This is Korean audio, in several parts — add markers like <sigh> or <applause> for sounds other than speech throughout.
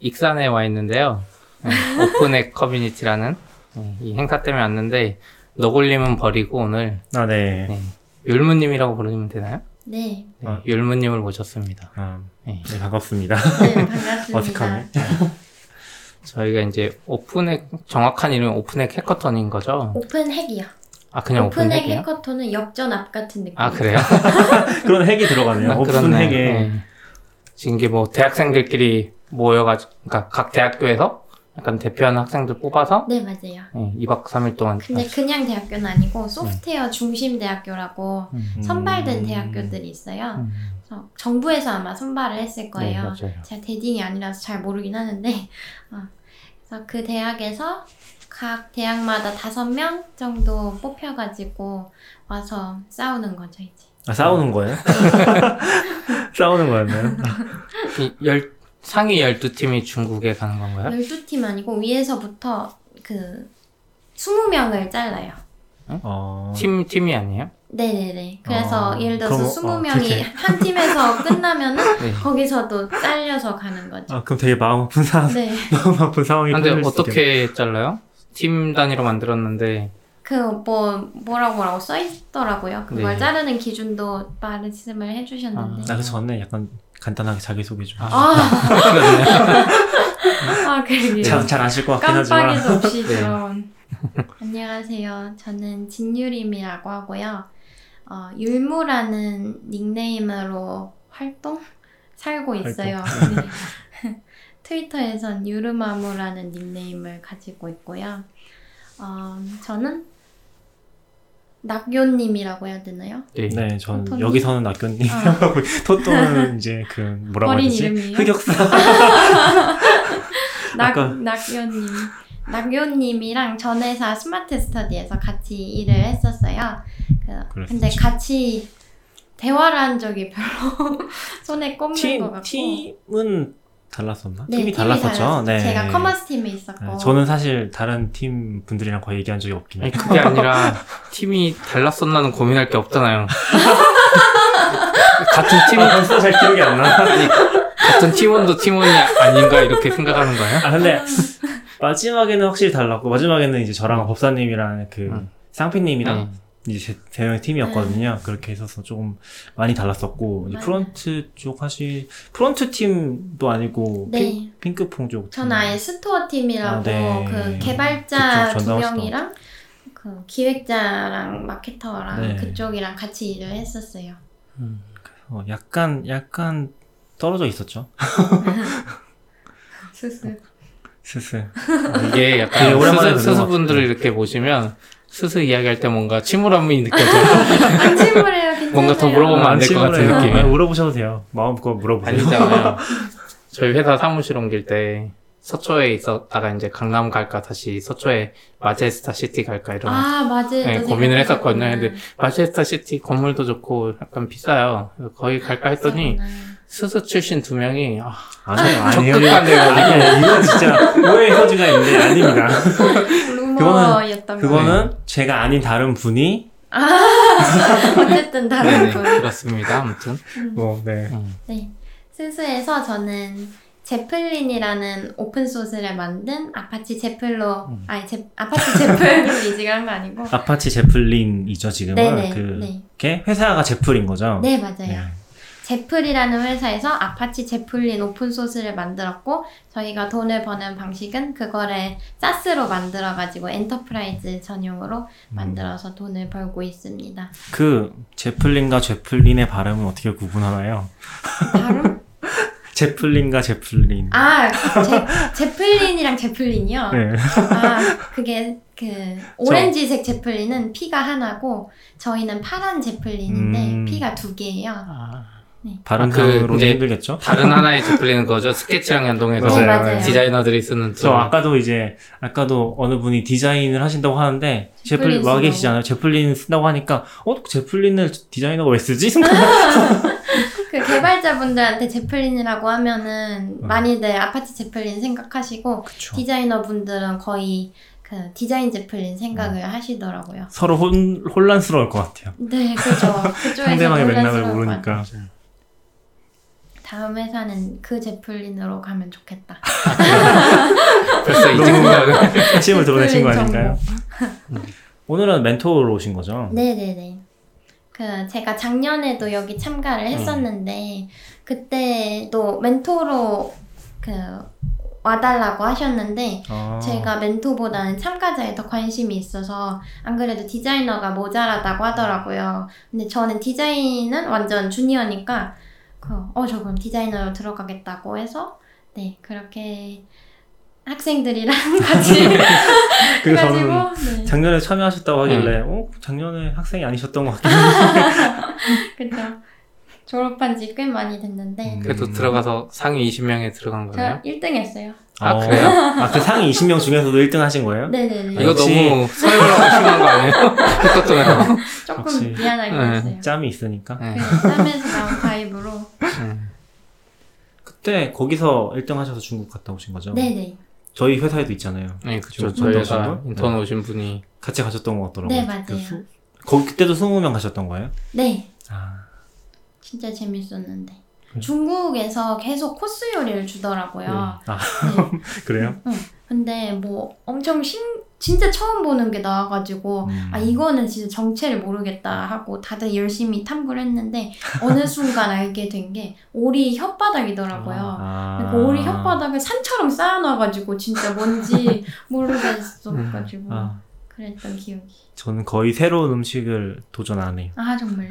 익산에 와 있는데요. 네, Open Hack 커뮤니티라는 네, 이 행사 때문에 왔는데 너굴님은 버리고 오늘 아, 네. 네, 율무님이라고 부르면 되나요? 네. 네, 아. 율무님을 모셨습니다. 아, 네, 네, 반갑습니다. 네, 반갑습니다. 어색하네. 저희가 이제 Open Hack 정확한 이름은 Open Hack 해커톤인 거죠? 오픈 핵이요. 아 그냥 Open Hack Open Hack이요? 해커톤은 역전 앞 같은 느낌. 아 그래요? <laughs> 그런 hack이 들어가네요. 아, 오픈 그렇네. hack에. 네. 지금 이게 뭐 대학생들끼리 모여가지고, 그러니까 각 대학교에서 약간 대표하는 학생들 뽑아서 네, 맞아요. 네, 2박 3일 동안. 근데 그냥 대학교는 아니고 소프트웨어 중심 대학교라고 음, 선발된 음. 대학교들이 있어요. 음, 그래서 정부에서 아마 선발을 했을 네, 거예요. 맞아요. 제가 대딩이 아니라서 잘 모르긴 하는데, <laughs> 어, 그래서 그 대학에서 각 대학마다 다섯 명 정도 뽑혀가지고 와서 싸우는 거죠, 이제. 아, 싸우는 거예요? <laughs> <laughs> 싸우는 거였나요? 이 열, 상위 12팀이 중국에 가는 건가요? 12팀 아니고 위에서부터 그 20명을 잘라요. 어. 팀, 팀이 아니에요? 네네네. 그래서 어, 예를 들어서 그럼, 어, 20명이 되게- <laughs> 한 팀에서 <laughs> 끝나면은 네. 거기서도 잘려서 가는 거죠. 아, 그럼 되게 마음 아픈 상황, 네. <laughs> 마음 아픈 상황이 근데. 어떻게 잘라요? 팀 단위로 만들었는데, 그 뭐 뭐라고 뭐라고 써 있더라고요. 그걸 네. 자르는 기준도 말씀을 해주셨는데. 아, 그 전에 약간 간단하게 자기소개 좀. 아. <laughs> 아, 아 그러게요. 잘, 잘 아실 것 같긴 하지만. 깜빡이도 없이 네. 들어온. 안녕하세요. 저는 진유림이라고 하고요. 어, 율무라는 닉네임으로 활동? 살고 있어요. <laughs> 네. <laughs> 트위터에선 유르마무라는 닉네임을 가지고 있고요. 어, 저는 낙요님이라고 해야 되나요? 네. 네, 전 토토님? 여기서는 낙요님 아. <laughs> 토토는 이제 그 뭐라고 어린 하지? 이름이에요? 흑역사. <laughs> 낙, 아까- 낙요님. 낙요님이랑 전 회사 스마트 스터디에서 같이 일을 했었어요. 그. 근데 같이 대화를 한 적이 별로 <laughs> 손에 꼽는 것팀 같고. 팀은 달랐었나? 네, 팀이 달랐었죠. 달랐- 네. 제가 commerce 팀에 있었고. 네, 저는 사실 다른 팀 분들이랑 거의 얘기한 적이 없긴 해요. 아니, 그게 아니라, <laughs> 팀이 달랐었나는 고민할 게 없잖아요. <laughs> 같은 팀, 벌써 잘 기억이 안 나. 같은 팀원도 팀원이 아닌가, 이렇게 생각하는 거예요? 아 근데 마지막에는 확실히 달랐고 마지막에는 이제 저랑 법사님이랑 그 음. 쌍피님이랑 네. 이제 명의 팀이었거든요. 그렇게 있어서 조금 많이 달랐었고. front 쪽 하시 front 팀도 아니고 네. 핑, 핑크퐁 쪽. 전 팀. 아예 store 팀이라고 아, 네. 그 개발자 그쪽 두 명이랑 그 기획자랑 마케터랑 네. 그쪽이랑 같이 일을 했었어요. 음. 어, 약간 약간 떨어져 있었죠. <laughs> 스스. 스스. 이게 약간 오랜만에 스스, 듣는 것 스스분들을. 이렇게 보시면 스스 이야기할 때 뭔가 침울함이 느껴져요. <laughs> 안 침울해요. 괜찮아요. <laughs> 뭔가 더 물어보면 안 될 것 같은. 느낌. 네, 물어보셔도 돼요. 마음껏 물어보세요. 아니잖아요. <laughs> 저희 회사 사무실 옮길 때 서초에 있었다가 이제 강남 갈까 다시 서초에 마제스타 시티 갈까 이런 아, 맞아요. 네, 또 고민을. 했었거든요. 근데 마제스타 시티 건물도 좋고 약간 비싸요. 거기 갈까 했더니 그렇구나. 스스 출신 두 명이 아, 아니에요, 아니에요. 적극 반대해가지고 아니에요. 이건 진짜 오해의 소지가 있는데 아닙니다. 거. 그거는 제가 아닌 다른 분이 <laughs> 어쨌든 다른 분. 그렇습니다. 아무튼 뭐 네. 음. 네. 스스에서 저는 제플린이라는 오픈 소스를 만든 아파치 제플로, 음. 아니, 제, 아파치 제플로 이직을 <laughs> 한 거 아니고. 아파치 제플린이죠 지금은 네네. 그게 네. 회사가 제플인 거죠. 네, 맞아요. 네. 제플이라는 회사에서 아파치 제플린 오픈소스를 만들었고, 저희가 돈을 버는 방식은 그거를 SaaS로 만들어가지고 enterprise 전용으로 만들어서 돈을 벌고 있습니다. 그 제플린과 제플린의 발음은 어떻게 구분하나요? 바로? <laughs> 제플린과 제플린. 아, 제, 제플린이랑 제플린이요? 네. 아, 그게 그 오렌지색 제플린은 P가 하나고 저희는 파란 제플린인데 음. P가 두 개예요. 아, 발음상으로는 그 이제 힘들겠죠? 다른 <laughs> 하나의 제플리는 거죠. 스케치랑 연동해서 맞아요. 네, 맞아요. 디자이너들이 쓰는 저 아까도 이제 아까도 어느 분이 디자인을 하신다고 하는데 제플린 제플린 와. 계시잖아요. 제플린 쓴다고 하니까 어 제플린을 디자이너가 왜 쓰지? <laughs> 그 개발자분들한테 제플린이라고 하면은 음. 많이들 아파치 제플린 생각하시고 그쵸. 디자이너 분들은 거의 그 디자인 제플린 생각을 음. 하시더라고요. 서로 혼, 혼란스러울 것 같아요. 네, 그죠. <laughs> 상대방의 맥락을 모르니까. 다음 회사는 그 제플린으로 가면 좋겠다. 아, <laughs> 벌써 이 정도면 핵심을 드러내신 거. 아닌가요? 오늘은 멘토로 오신 거죠? 네네네. 그 제가 작년에도 여기 참가를 했었는데 그때도 멘토로 그 와달라고 하셨는데 아. 제가 멘토보다는 참가자에 더 관심이 있어서 안 그래도 디자이너가 모자라다고 하더라고요. 근데 저는 디자인은 완전 주니어니까 그, 어, 저 그럼 디자이너로 들어가겠다고 해서 네 그렇게 학생들이랑 <laughs> 같이 <laughs> 그리고 저는 네. 작년에 참여하셨다고 하길래 어 작년에 학생이 아니셨던 것 같긴 <laughs> 그쵸. 졸업한 지 꽤 많이 됐는데 음. 그래도 들어가서 상위 20명에 들어간 거예요? 저 1등 했어요. 아, 어. 그래요? 아, 그 상위 20명 중에서도 1등 하신 거예요? 네네네. 이거 역시- 너무 서열화가 심한 거 아니에요? <laughs> 해요. 조금 역시. 미안하게 네. 됐어요. 짬이 있으니까. 네. 그 땀에서 나온 바이브로. 음. 그때 거기서 1등 하셔서 중국 갔다 오신 거죠? 네네. 저희 회사에도 있잖아요. 네, 저희가 오신 분? 인턴 네. 오신 분이 같이 가셨던 것 같더라고요. 네, 맞아요. 그 수- 거기 그때도 20명 가셨던 거예요? 네. 아, 진짜 재밌었는데. 그래. 중국에서 계속 코스 요리를 주더라고요. 아 네. <laughs> 그래요? 근데 뭐 엄청 신, 진짜 처음 보는 게 나와가지고 음. 아 이거는 진짜 정체를 모르겠다 하고 다들 열심히 탐구를 했는데 어느 <laughs> 순간 알게 된 게 오리 혓바닥이더라고요. 아. 그러니까 오리 혓바닥을 산처럼 쌓아놔가지고 진짜 뭔지 <laughs> 모르겠어가지고 아, 그랬던 기억이. 저는 거의 새로운 음식을 도전 안 해요. 아 정말요?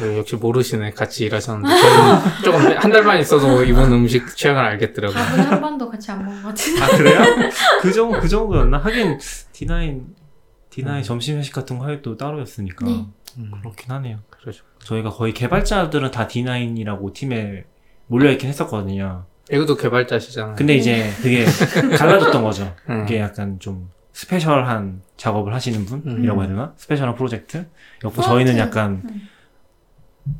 네, 역시 모르시네. 같이 일하셨는데 저희는 조금 한 달만 있어도 이번 음식 취향을 알겠더라고요. 밥은 한 번도 같이 안 먹은 것 같은데. 아 그래요? <laughs> 그 정도 그 정도였나? 하긴 D9 D9 음. 점심 회식 같은 거 할 또 따로였으니까 네. 음, 그렇긴 하네요. 그러죠. 저희가 거의 개발자들은 다 D9이라고 팀에 몰려 있긴 했었거든요. 이것도 개발자시잖아요. 근데 이제 그게 갈라졌던 거죠. <laughs> 음. 이게 약간 좀 스페셜한 작업을 하시는 분이라고 해야 되나? 스페셜한 프로젝트? 옆고 저희는 약간 음.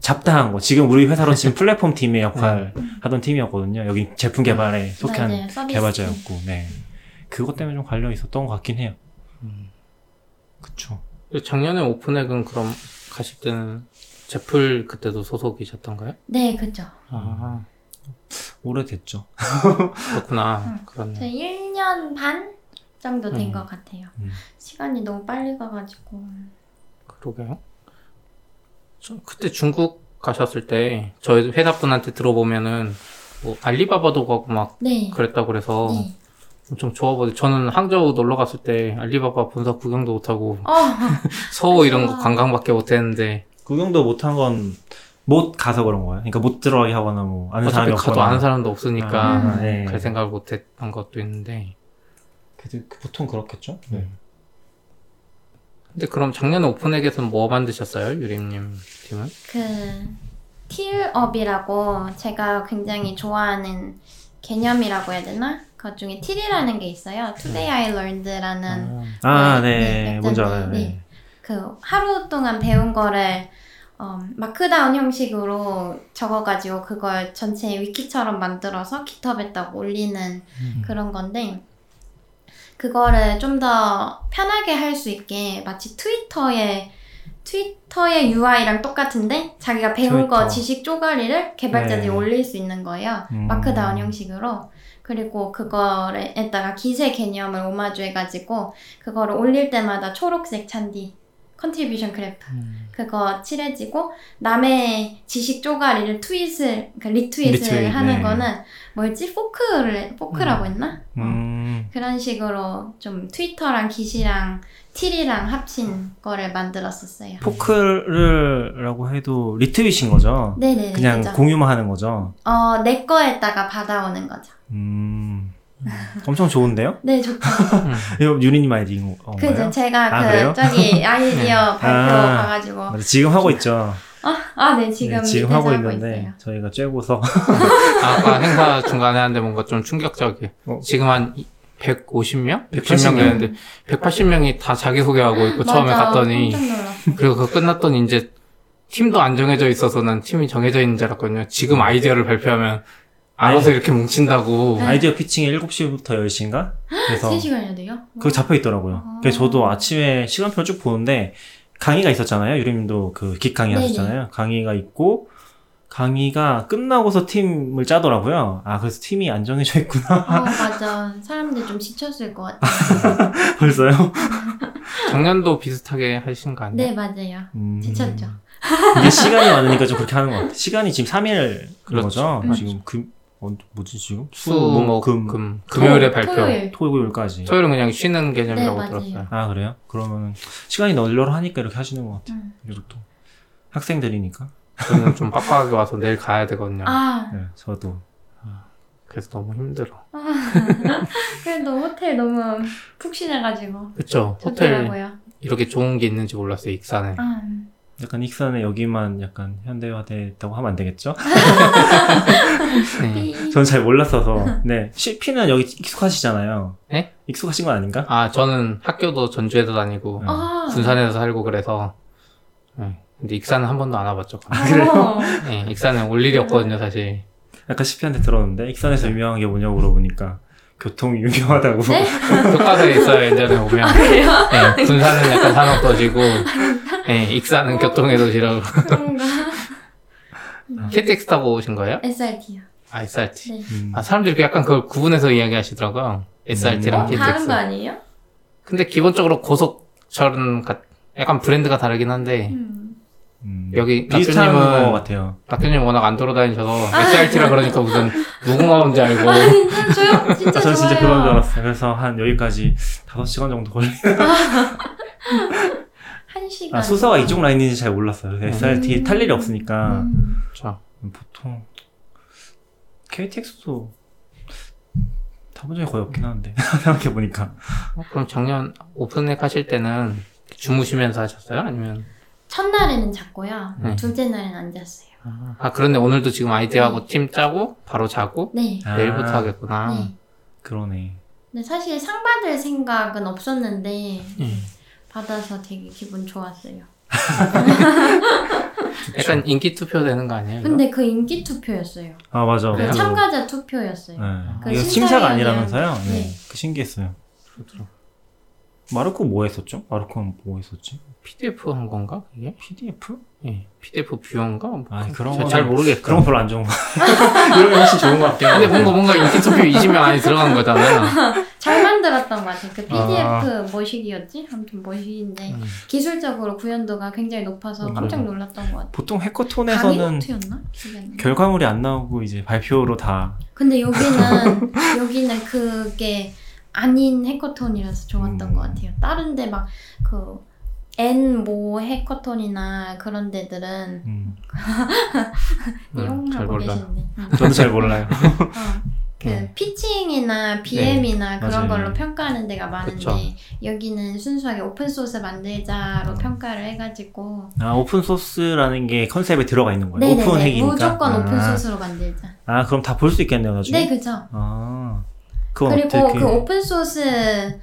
잡다한 거. 지금 우리 회사로 지금 <laughs> 플랫폼 팀의 역할 하던 팀이었거든요. 여기 제품 개발에 속한 맞아요. 서비스 개발자였고, 네. 그것 때문에 좀 관련 있었던 것 같긴 해요. 음. 그쵸. 작년에 오픈액은 그럼 가실 때는 제플 그때도 소속이셨던가요? 네, 그죠. 아 오래됐죠. <laughs> 그렇구나. 응. 그렇네. 저 1년 반 정도 된 음. 것 같아요. 음. 시간이 너무 빨리 가가지고. 그러게요. 저 그때 중국 가셨을 때 저희 회사 분한테 들어보면은 뭐 알리바바도 가고 막 네. 그랬다고 그래서 네. 엄청 좋아 보여. 저는 항저우 놀러 갔을 때 알리바바 본사 구경도 못 하고 어, 서우 이런 거 아. 관광밖에 못 했는데 구경도 못한 건 못 가서 그런 거예요. 그러니까 못 들어가게 하거나 뭐 아는 사람이 어차피 가도 없거나. 아는 사람도 없으니까 아, 네. 그 생각을 못 했던 것도 있는데 그- 그 보통 그렇겠죠. 네. 근데 그럼 작년에 오픈액에서는 뭐 만드셨어요? 유림님 팀은? 그, 틸업이라고 제가 굉장히 좋아하는 개념이라고 해야 되나? 그 중에 TIL이라는 게 있어요. Today I Learned라는 아, 네, 네, 네, 뭔지 네, 알아요. 네. 네. 그 하루 동안 배운 거를 어, Markdown 형식으로 적어가지고 그걸 전체 위키처럼 만들어서 깃허브에다가 올리는 음. 그런 건데 그거를 좀 더 편하게 할 수 있게 마치 트위터의 트위터의 UI랑 똑같은데 자기가 배운 거 트위터. 지식 쪼가리를 개발자들이 네. 올릴 수 있는 거예요. 음. Markdown 형식으로. 그리고 그거에다가 Git의 개념을 오마주 해가지고 그거를 올릴 때마다 초록색 잔디 contribution 그래프 음. 그거 칠해지고 남의 지식 쪼가리를 tweet을 그 retweet을 retweet, 하는 네. 거는 뭐였지 fork를 fork라고 했나? 어. 음, 그런 식으로 좀 트위터랑 Git이랑 TIL이랑 합친 거를 만들었었어요. fork를라고 해도 retweet인 거죠. 네네네. 그냥 그죠. 공유만 하는 거죠. 어, 내 거에다가 받아오는 거죠. 음, 엄청 좋은데요? <laughs> 네, 좋죠. <laughs> 이거 유리님 아이디인 건가요? 그죠. 제가 아, 그 그래요? 저기 <laughs> 아이디어 발표 아. 가가지고 지금 하고 있죠. 아, 네, 지금 네, 지금 하고 있는데 있어요. 저희가 쬐고서 아까 행사 중간에 하는데 뭔가 좀 충격적이에요. 어. 지금 한 150명? 180 180명 명. 되는데 180명이 다 자기소개하고 있고 처음에 맞아, 갔더니. 그리고 그거 끝났더니 이제 팀도 안 정해져 있어서 난 팀이 정해져 있는 줄 알았거든요. 지금 아이디어를 발표하면 알아서 이렇게 뭉친다고. 네. 아이디어 피칭이 7시부터 10시인가? 그래서 3시간이나 돼요? 그거 잡혀 있더라고요. 아. 그래서 저도 아침에 시간표 쭉 보는데 강의가 있었잖아요. 유림님도 그깃 강의 네네. 하셨잖아요. 강의가 있고 강의가 끝나고서 팀을 짜더라고요. 아, 그래서 팀이 안 정해져 있구나. 어, <laughs> 맞아. 사람들 좀 지쳤을 것 같아요. <laughs> 벌써요? <laughs> 작년도 비슷하게 하신 거 아니에요? 네, 맞아요. 음. 지쳤죠. 이게 시간이 많으니까 좀 그렇게 하는 것 같아. 시간이 지금 3일 그런 그렇죠. 거죠? 지금 금, 어, 뭐지 지금? 수, 목, 금, 금, 금요일에 발표. 토요일. 토요일까지. 토요일은 그냥 쉬는 개념이라고 네. 들었어요. 아, 그래요? 그러면 시간이 널널하니까 이렇게 하시는 것 같아요. 음. 그리고 또 학생들이니까. 저는 좀 빡빡하게 와서 내일 가야 되거든요. 아, 네, 저도. 그래서 너무 힘들어. <laughs> 그래도 호텔 너무 푹신해가지고. 그쵸? 호텔 좋더라고요. 이렇게 좋은 게 있는지 몰랐어요, 익산에. 아, 약간 익산에 여기만 약간 현대화됐다고 하면 안 되겠죠? 네. 삐. 전잘 몰랐어서. <laughs> 네. CP는 여기 익숙하시잖아요. 네? 익숙하신 건 아닌가? 아, 저는 학교도 전주에서 다니고, 네. 아, 군산에서 살고 그래서, 네. 근데 익산은 한 번도 안 와봤죠. 그래요? 네, 익산은 올 일이 없거든요, 사실. 약간 CP한테 들었는데 익산에서 유명한 게 뭐냐고 물어보니까 교통이 유명하다고. 네? <laughs> 교과서에 있어요, 예전에 보면. 그래요? 네, 군산은 약간 산업 도시고, <laughs> 네, 익산은 교통의 도시라고. 그런가? KTX 타고 오신 거예요? SRT요. 아, SRT. 네. 음. 아, 사람들이 약간 그걸 구분해서 이야기하시더라고요. SRT랑 음. 어, KTX. 다른 거 아니에요? 근데 기본적으로 고속철은 가- 약간 브랜드가 다르긴 한데, 음. 음. 여기 비슷한 낙교님은- 것 같아요. 낙교님 워낙 안 돌아다니셔서 SRT라 그러니까 무슨 무궁화 온지 <laughs> 알고. 아, 진짜 조용, 진짜 아, 저 진짜. 그런 줄 알았어요. 그래서 한 여기까지 5시간 정도 걸리 한 <laughs> 시간. 아, 수서가 이쪽 라인인지 잘 몰랐어요. 그래서 SRT 음. 탈 일이 없으니까 음. 자, 보통 KTX도 타본 적이 거의 없긴 한데 <laughs> 생각해 보니까 어, 그럼 작년 오픈렉 하실 때는 주무시면서 하셨어요? 아니면? 첫날에는 잤고요. 네. 둘째 날에는 안 잤어요. 아, 그런데 오늘도 지금 아이디어하고 팀 짜고 바로 자고 네. 아, 내일부터 하겠구나. 네. 그러네. 근데 사실 상 받을 생각은 없었는데 예. 받아서 되게 기분 좋았어요. <laughs> 약간 인기 투표 되는 거 아니에요? 근데 그 인기 투표였어요. 아 맞아. 그? 참가자 투표였어요. 네. 그 심사가 아니라면서요? 네. 네. 그 신기했어요. 그렇더라고요. 마르코 뭐 했었죠? 마르코는 뭐 했었지? PDF 한 건가? 그게? PDF? 예. PDF 뷰어인가? 뭐 아, 그런 잘- 거는- 잘 모르겠어요. 그런 거 별로 안 좋은 거. <laughs> 이런 게 훨씬 좋은 것 같긴 근데 한데. 뭔가 뭔가 인기 투표 20명 안에 들어간 거잖아요. <laughs> 잘 만들었던 것 같아요. 그 PDF 아. 뭐식이었지? 아무튼 뭐식인데 음. 기술적으로 구현도가 굉장히 높아서 음. 깜짝 놀랐던 것 같아요. 보통 해커톤에서는. 결과물이 안 나오고 이제 발표로 다 근데 여기는 <laughs> 여기는 그게 아닌 해커톤이라서 좋았던 음. 것 같아요. 다른데 막 그 N 뭐 해커톤이나 그런 데들은 음, <laughs> 음, 잘 이용하고 몰라. 계신데. 음. 저도 잘 몰라요. <laughs> 어, 그 음. 피칭이나 BM이나 그런 맞아요. 걸로 평가하는 데가 많은데 그쵸. 여기는 순수하게 오픈 소스 만들자로 평가를 해가지고 아 오픈 소스라는 게 컨셉에 들어가 있는 거예요. Open Hack이니까. 무조건 오픈 아, 소스로 만들자. 아 그럼 다 볼 수 있겠네요 나중에. 네 그죠. 아 그리고 어떻게? 그 오픈 소스의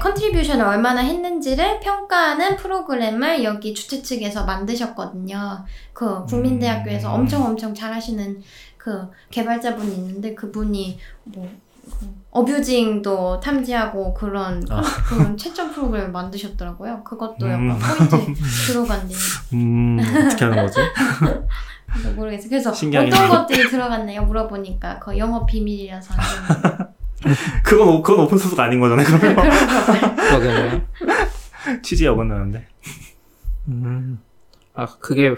contribution을 얼마나 했는지를 평가하는 프로그램을 여기 주최 측에서 만드셨거든요. 그 국민대학교에서 음. 엄청 엄청 잘하시는 그 개발자분이 있는데 그분이 뭐 그 abusing도 탐지하고 그런 아. 그런 채점 프로그램을 만드셨더라고요. 그것도 약간 음. 포인트 들어간대요. 음 어떻게 하는 거지? <laughs> 모르겠어요. 그래서 신기하긴 어떤. 것들이 들어갔나요? 물어보니까 그 영업 비밀이라서 <laughs> 그건 오- 그건 오픈 소스가 아닌 거잖아요. 그러면 그러겠네요. 취지에 <laughs> 어긋나는데. 음. 아, 그게,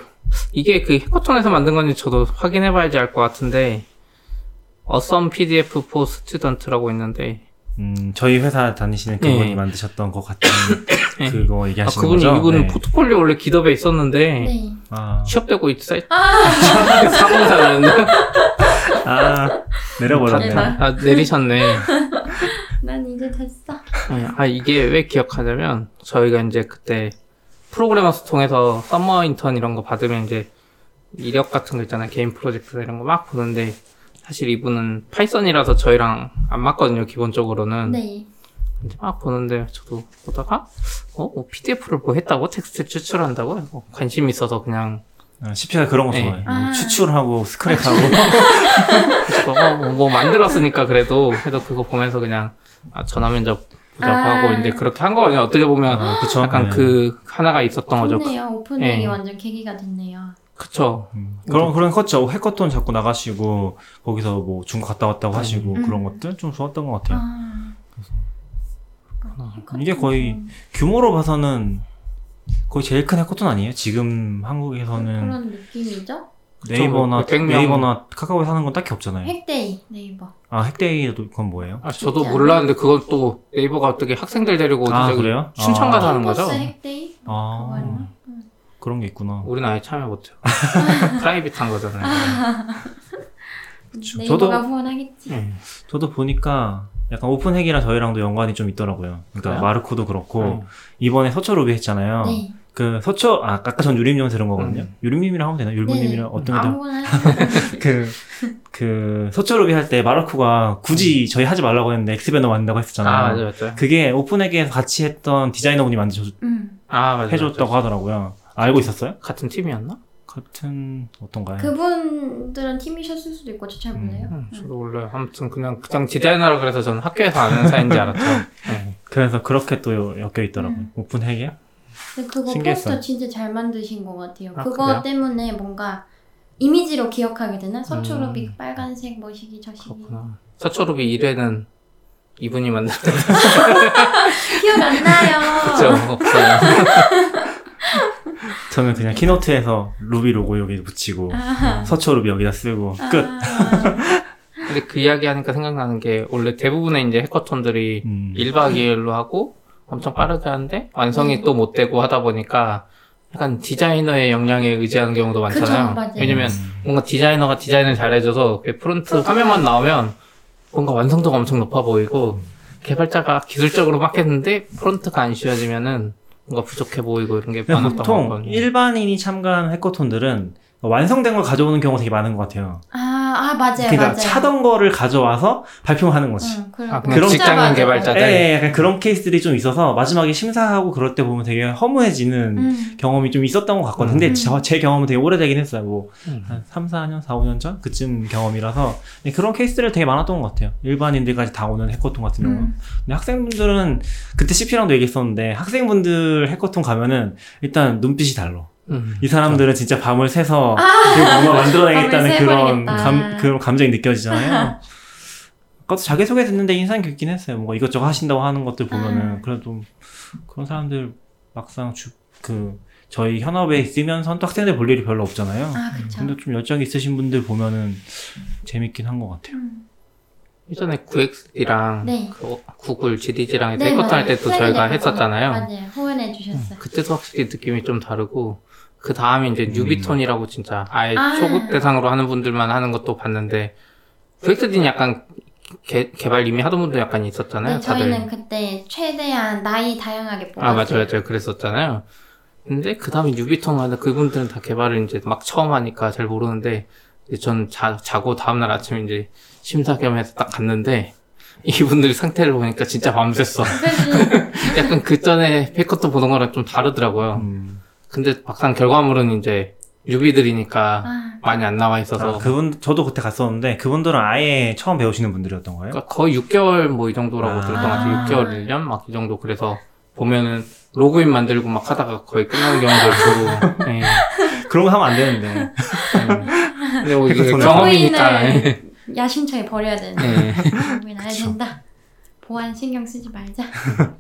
이게 그 해커톤에서 만든 건지 저도 확인해봐야지 알 것 같은데, 어썸 PDF for Student라고 있는데, 음 저희 회사 다니시는 그분이 네. 만드셨던 것 같은 <laughs> 네. 그거 아, 얘기하시는 그분이, 거죠? 이분은 네. 포트폴리오 원래 GitHub에 있었는데, 네. 아, 취업되고 있, 사이트, 아, 사공사는, 아 내려버렸네. 대박. 아, 내리셨네. <laughs> 난 이제 됐어. 네, 아, 이게 왜 기억하냐면, 저희가 이제 그때 프로그래머스 통해서 summer 인턴 이런 거 받으면 이제 이력 같은 거 있잖아요. 개인 프로젝트 이런 거 막 보는데, 사실 이분은 파이썬이라서 저희랑 안 맞거든요, 기본적으로는. 네. 이제 막 보는데, 저도 보다가, 어, 뭐 PDF를 뭐 했다고? 텍스트 추출한다고? 어, 관심 있어서 그냥, 아, CP가 그런 거 네. 좋아해. 요 아. 추출하고 스크랩하고. <laughs> 그래서 어, 뭐, 뭐 만들었으니까 그래도, 그래도 그거 보면서 그냥, 아, 전화 면접 보자고 아. 하고, 이제 그렇게 한 거거든요. 어떻게 보면, 아, 그쵸. 약간 네. 그, 하나가 있었던 거죠. 좋네요. 오픈핵이 네. 완전 계기가 됐네요. 그쵸. 음. 그런 그런 컸죠. 해커톤 자꾸 나가시고 거기서 뭐 중국 갔다 왔다고 하시고 음. 그런 것들 좀 좋았던 것 같아요. 아. 해커톤 이게 거의 좀 규모로 봐서는 거의 제일 큰 해커톤 아니에요? 지금 한국에서는 그런 느낌이죠? 네이버나 그쵸, 100 명. 네이버나 카카오에서 하는 건 딱히 없잖아요. 핵데이 네이버. 아 핵데이도 그건 뭐예요? 아, 저도. 몰랐는데 그건 또 네이버가 어떻게 학생들 데리고 아, 저기 그래요? 춘천 아. 가서 하는 거죠? 캠퍼스 핵데이? 아? 그런 게 있구나. 우리는 아예 참여 못해요. <laughs> private한 거잖아요. <laughs> 네이버가 저도- 후원하겠지. 네. 저도 보니까 약간 오픈핵이랑 저희랑도 연관이 좀 있더라고요. 그러니까 그래요? 마르코도 그렇고 네. 이번에 서초 루비 했잖아요. 네. 그 서초 아 아까 전 유림님 들은 거거든요. 음. 유림님이랑 하면 되나? 율무님이랑 네. 어떤 해도 <laughs> 그, 그, 서초루비 할 때 마르코가 굳이 저희 하지 말라고 했는데 X배너 만든다고 했었잖아요. 아, 맞아요, 맞아요. 그게 오픈핵에서 같이 했던 디자이너분이 만들어 음. 아, 맞아요. 해줬다고 맞아요. 하더라고요. 알고 있었어요? 같은 팀이었나? 같은, 어떤가요? 그분들은 팀이셨을 수도 있고 저잘 몰라요. 음, 음. 저도 몰라요. 아무튼 그냥 그냥 디자이너라 그래서 저는 학교에서 아는 <laughs> 사이인지 알았죠. 네. 그래서 그렇게 또 엮여 있더라고요. 음. 오픈 핵이요? 근데 그거 신기했어요. 포스터 진짜 잘 만드신 것 같아요. 아, 그거 그래요? 때문에 뭔가 이미지로 기억하게 되나? 서초로빅 음. 빨간색 뭐 시기 저 시기 그렇구나. 서초루비 1회는 이분이 만들었죠. <laughs> 기억 안 나요. <laughs> 없어요. 저는 그냥 키노트에서 루비 로고 여기 붙이고, 아, 서초 루비 여기다 쓰고, 끝. 아, 근데 그 이야기 하니까 생각나는 게 원래 대부분의 이제 해커톤들이 음. 1박 2일로 하고 엄청 빠르게 하는데 완성이 네. 또못 되고 하다 보니까 약간 디자이너의 역량에 의지하는 경우도 많잖아요. 맞아요. 왜냐면 음. 뭔가 디자이너가 디자인을 잘해줘서 그 front 화면만 나오면 뭔가 완성도가 엄청 높아 보이고 개발자가 기술적으로 막 했는데 프론트가 안 씌워지면은 뭔가 부족해 보이고 이런 게 많았던 것 보통. 일반인이 참가한 해커톤들은 완성된 걸 가져오는 경우가 되게 많은 것 같아요. 아, 아, 맞아요, 그러니까 맞아요. 차던 거를 가져와서 발표하는 거지. 응, 아, 그런 직장인 맞아, 개발자들. 예, 예, 약간 그런 케이스들이 좀 있어서 마지막에 심사하고 그럴 때 보면 되게 허무해지는 음. 경험이 좀 있었던 것 같거든요. 근데 음. 저, 제 경험은 되게 오래되긴 했어요. 뭐, 음. 한 3, 4년, 4, 5년 전? 그쯤 경험이라서. 그런 케이스들 되게 많았던 것 같아요. 일반인들까지 다 오는 해커톤 같은 경우는. 음. 근데 학생분들은, 그때 CP랑도 얘기했었는데, 학생분들 해커톤 가면은 일단 눈빛이 달라. 음. 이 사람들은 진짜 밤을 새서 이거 뭔가 만들어내겠다는 그런. 감, 그런 감정이 느껴지잖아요. 아까도 자기소개 듣는데 인상 깊긴 했어요. 뭔가 이것저것 하신다고 하는 것들 보면은 아. 그래도 그런 사람들 막상 주, 그 저희 현업에 있으면서 또 학생들 볼 일이 별로 없잖아요. 아, 그쵸. 근데 좀 열정 있으신 분들 보면은 재밌긴 한 것 같아요. 음. 예전에 9X랑 네. 그 구글 GDG랑 네, 해커톤 할 맞아요. 때도 저희가. 했었잖아요. 맞아요. 후원해 주셨어요. 그때도 확실히 느낌이 좀 다르고 그 다음에 이제 음. 뉴비톤이라고 진짜 아예 아. 초급 대상으로 하는 분들만 하는 것도 봤는데 VXD는 약간 개, 개발 이미 하던 분도 약간 있었잖아요. 네, 다들. 저희는 그때 최대한 나이 다양하게 뽑았어요. 아 맞아요, 맞아요. 그랬었잖아요. 근데 그 다음에 뉴비톤 하는 그분들은 다 개발을 이제 막 처음 하니까 잘 모르는데 이제 전 자, 자고 다음날 아침에 이제 심사 겸해서 딱 갔는데 <laughs> 이분들 상태를 보니까 진짜 밤샜어. <laughs> 약간 그 전에 페이커트 보던 거랑 좀 다르더라고요. 음. 근데 막상 결과물은 이제 뉴비들이니까 아, 많이 안 나와 있어서 아, 그분 저도 그때 갔었는데 그분들은 아예 처음 배우시는 분들이었던 거예요. 그러니까 거의 6개월 뭐 이 정도라고 아. 들었던 것 같아요. 6개월, 1년 막 이 정도 그래서 보면은 로그인 만들고 막 하다가 거의 끝나는 경우도 있고 <laughs> 예. 그런 거 하면 안 되는데. 예. 근데 뭐 이게 경험이니까 예. 야심차게 버려야 되는데. 예. 안 된다. 보안 신경 쓰지 말자.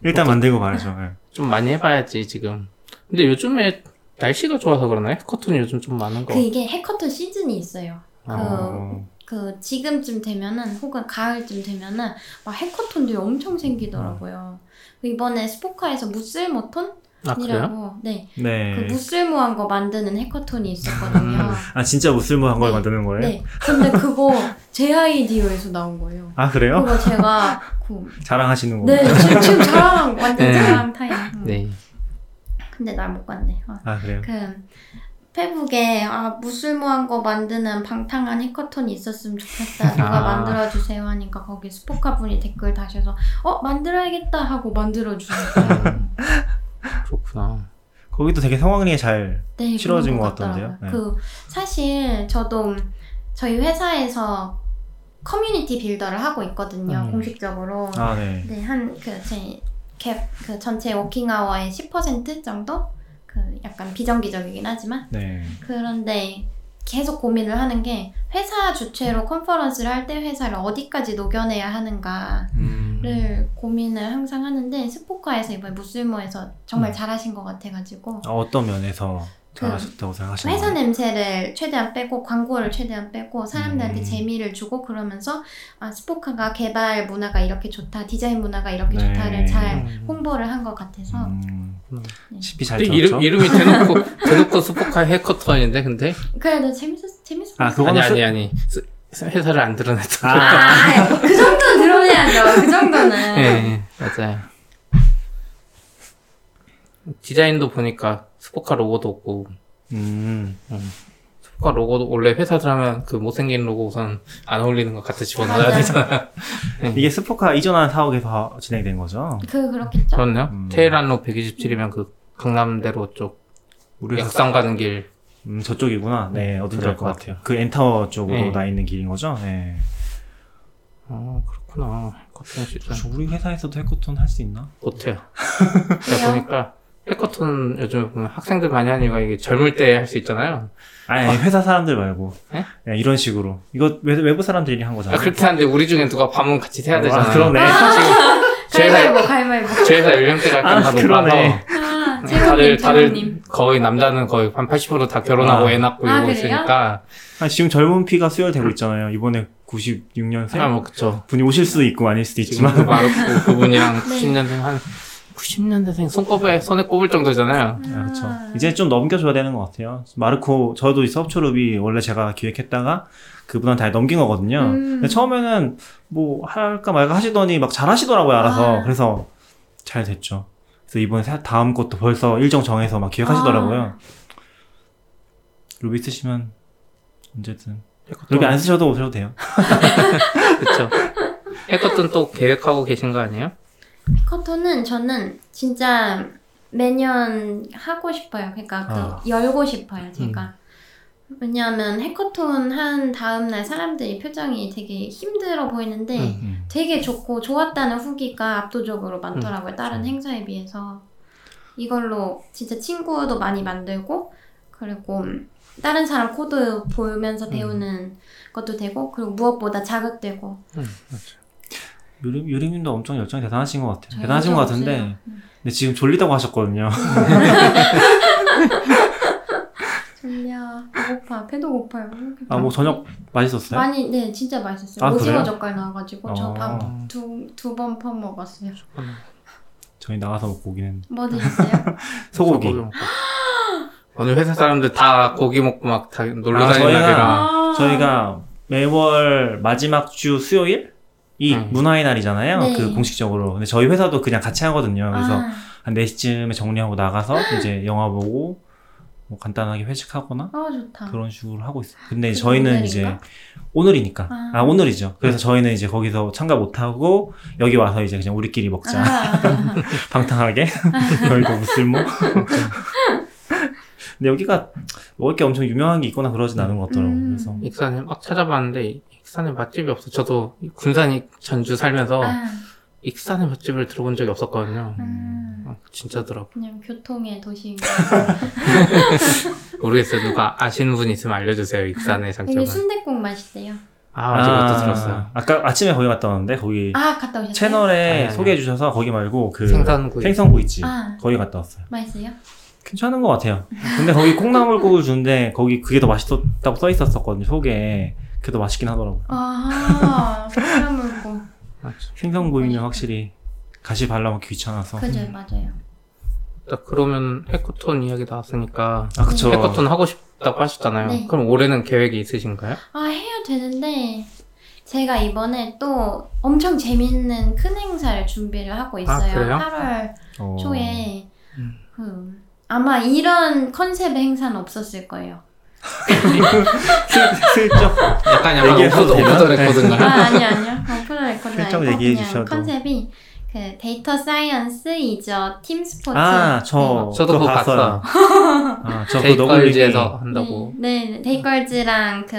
일단 만들고 말이죠. 예. 좀 많이 해봐야지 지금 근데 요즘에 날씨가 좋아서 그러나요? 커튼이 요즘 좀 많은 거 그 이게 해커톤 시즌이 있어요. 그, 어. 그 지금쯤 되면은 혹은 가을쯤 되면은 막 해커톤들이 엄청 생기더라고요. 그 이번에 스포카에서 무쓸모톤이라고 아 그래요? 네. 네. 그 무쓸모한 거 만드는 해커톤이 있었거든요. 음. 아 진짜 무슬모한 걸 네. 만드는 거예요? 네. 근데 그거 제 아이디어에서 나온 거예요. 아 그래요? 그거 제가 그 자랑하시는 거. 네, 지금, 지금 자랑, 완전 네. 자랑 타임. 응. 네 근데 날못 갔네. 어. 아 그래요? 그, 페북에, 아, 무슬모한 거 만드는 방탕한 해커톤이 있었으면 좋겠다. 누가 아. 만들어주세요 하니까 거기 스포카 분이 댓글 다셔서, 어, 만들어야겠다 하고 만들어주셨어요. <laughs> 음. 그렇구나 거기도 되게 성황리에 잘. 네, 그런 것 같던데요? 네. 그, 사실 저도 저희 회사에서 community builder를 하고 있거든요. 음. 공식적으로. 아 네. 네, 한, 그, 제, 갭, 그 전체 working hour의 10% 정도? 그그 약간 비정기적이긴 하지만 네. 그런데 계속 고민을 하는 게 회사 주최로 컨퍼런스를 할 때 회사를 어디까지 녹여내야 하는가를 음. 고민을 항상 하는데 스포카에서 이번에 무슬모에서 정말 음. 잘하신 것 같아가지고 아, 어떤 면에서 그 잘하셨다고 생각하시나요? 회사 냄새를 최대한 빼고 광고를 최대한 빼고 사람들한테 음. 재미를 주고 그러면서 아 스포카가 개발 문화가 이렇게 좋다 디자인 문화가 이렇게 네. 좋다를 잘 음. 홍보를 한 것 같아서 음, 네. CP 잘 들었죠? 이름, 이름 이 대놓고, <laughs> 대놓고 스포카 해커톤인데, 근데? 그래도 재밌었 재밌었어 아, 그거- 아니, 아니, 아니. 스- 회사를 안 드러냈던 아. 거. 아, 그 정도는 드러내야죠 그 정도는 예, 맞아요. 디자인도 보니까 스포카 로고도 없고, 음, 스포카 로고도 원래 회사들 하면 그 못생긴 로고 우선 안 어울리는 거 갖다 집어넣어야. 되잖아. <laughs> 이게 스포카 이전한 사옥에서 진행된 거죠? 그 그렇겠죠 그렇네요. 음. 테헤란로 127이면 그 강남대로 쪽, 우리 양산 가는 길. 음, 저쪽이구나. 네, 어딘지 그럴 알것것 같아요. 그 엔타워 쪽으로 네. 나 있는 길인 거죠? 네. 어, 그렇구나. 커튼 진짜 그렇죠. 우리 회사에서도 해커톤 할 수 있나? 못해요. <laughs> 제가 보니까 해커톤 요즘에 보면 학생들 많이 이유가 이게 젊을 때 할 수 있잖아요. 아니, 아니, 회사 사람들 말고. 예? 네, 이런 식으로. 이거 외, 외부 사람들이 한 아, 거잖아요. 그렇게 하는데 우리 중엔 누가 밤은 같이 해야 되잖아요. <laughs> 아, 그러네. 제 회사, 가위바위보 가위바위보 제 회사 연령대가 약간 아, 다 그러네. 높아서 아 다들, 제로님 다들 제로님 거의 남자는 거의 한 80%다 결혼하고 아. 애 낳고 아, 이러고 그래요? 있으니까. 아, 지금 젊은 피가 수혈되고 있잖아요. 이번에 96년생? 아, 뭐, 그쵸. 분이 오실 수도 있고 아닐 수도 지금 있지만. <laughs> 그 그분이랑 네. 90년생 한 90년대생 손꼽에 손에 꼽을 정도잖아요. 아, 그렇죠. 이제 좀 넘겨줘야 되는 것 같아요. 마르코, 저도 이 서브초룹이 원래 제가 기획했다가 그분한테 아예 넘긴 거거든요. 음. 근데 처음에는 뭐 할까 말까 하시더니 막 잘하시더라고요, 알아서. 아. 그래서 잘 됐죠. 그래서 이번에 사- 다음 것도 벌써 일정 정해서 막 기획하시더라고요. 아. 루비 쓰시면 언제든. 루비 안 쓰셔도 오셔도 돼요. <laughs> 그쵸. 해커톤 또 계획하고 계신 거 아니에요? 커터는 저는 진짜 매년 하고 싶어요. 그러니까 그 아. 열고 싶어요, 제가. 왜냐하면 해커톤 한 다음날 사람들이 표정이 되게 힘들어 보이는데 음. 음. 되게 좋고 좋았다는 후기가 압도적으로 많더라고요. 다른 그렇죠. 행사에 비해서. 이걸로 진짜 친구도 많이 만들고 그리고 다른 사람 코드 보면서 배우는 것도 되고 그리고 무엇보다 자극되고 음, 맞죠. 유림, 유림님도 엄청 열정이 대단하신 것 같아요. 대단하신 것 같은데. 없어요. 음. 근데 지금 졸리다고 하셨거든요. <laughs> 졸려 배고파 배도 고파요. 아, 뭐 저녁 맛있었어요? 많이 네 진짜 맛있었어요. 아, 오징어 그래요? 젓갈 나와가지고 어. 저밥 두 두 번 퍼먹었어요. 저희 나가서 먹고 오긴 했는데. 뭐 드셨어요? <laughs> 소고기. 먹고. 오늘 회사 사람들 다 고기 먹고 막 다 놀러 아, 다니는 저희가- 날이라. 아. 저희가 매월 마지막 주 수요일? 이 음. 문화의 날이잖아요. 네. 그 공식적으로. 근데 저희 회사도 그냥 같이 하거든요. 그래서 아, 한 4시쯤에 정리하고 나가서 이제 영화 보고 뭐 간단하게 회식하거나 아 좋다. 그런 식으로 하고 있어요. 근데 그게 저희는 오늘인가? 이제 오늘이니까. 아. 아, 오늘이죠. 그래서 저희는 이제 거기서 참가 못 하고 여기 와서 이제 그냥 우리끼리 먹자. 아, <laughs> 방탕하게. <laughs> 별거 무쓸모. 근데 여기가 먹을 게 엄청 유명한 게 있거나 그러진 않은 것 같더라고요. 음. 그래서 익산에 막 찾아봤는데 익산에 맛집이 없어. 저도 군산 전주 살면서 아, 익산에 맛집을 들어본 적이 없었거든요. 음, 어, 진짜더라고. 그냥 교통의 도시인가. <laughs> 모르겠어요. 누가 아시는 분 있으면 알려주세요. 익산의 장점은. 여기 순댓국 맛있대요. 아, 아직 못 들었어요. 아까 아침에 거기 갔다 왔는데 거기 아 갔다 오셨어요? 채널에 아니, 아니. 소개해 주셔서 거기 말고 그 생선구이. 생선구 있지. 아 거기 갔다 왔어요. 맛있어요? 괜찮은 것 같아요. 근데 거기 콩나물국을 주는데 거기 그게 더 맛있었다고 써 있었거든요. 속에. 더 맛있긴 하더라고. 요아 콩나물국. 맞죠. 생선구이는 확실히 가시 발라먹기 귀찮아서. 그죠 맞아요. 딱 그러면 해커톤 이야기 나왔으니까 아 그쵸. 해커톤 하고 싶다고 하셨잖아요. 네. 그럼 올해는 계획이 있으신가요? 아 해야 되는데 제가 이번에 또 엄청 재밌는 큰 행사를 준비를 하고 있어요. 그래요? 8월 어. 초에 음. 그 아마 이런 컨셉의 행사는 없었을 거예요. 슬- 슬쩍 약간 약간 얘기해도 off? off the record인가요? 아 아니 아니요. open record 슬쩍 아니고 얘기해 그냥 주셔도. 컨셉이 그 data science is a team sports. 아, 저 저도 그거 봤어요. 아, 저 그거 너굴리기. 데이걸즈에서 한다고. 네, 네, 데이걸즈랑 그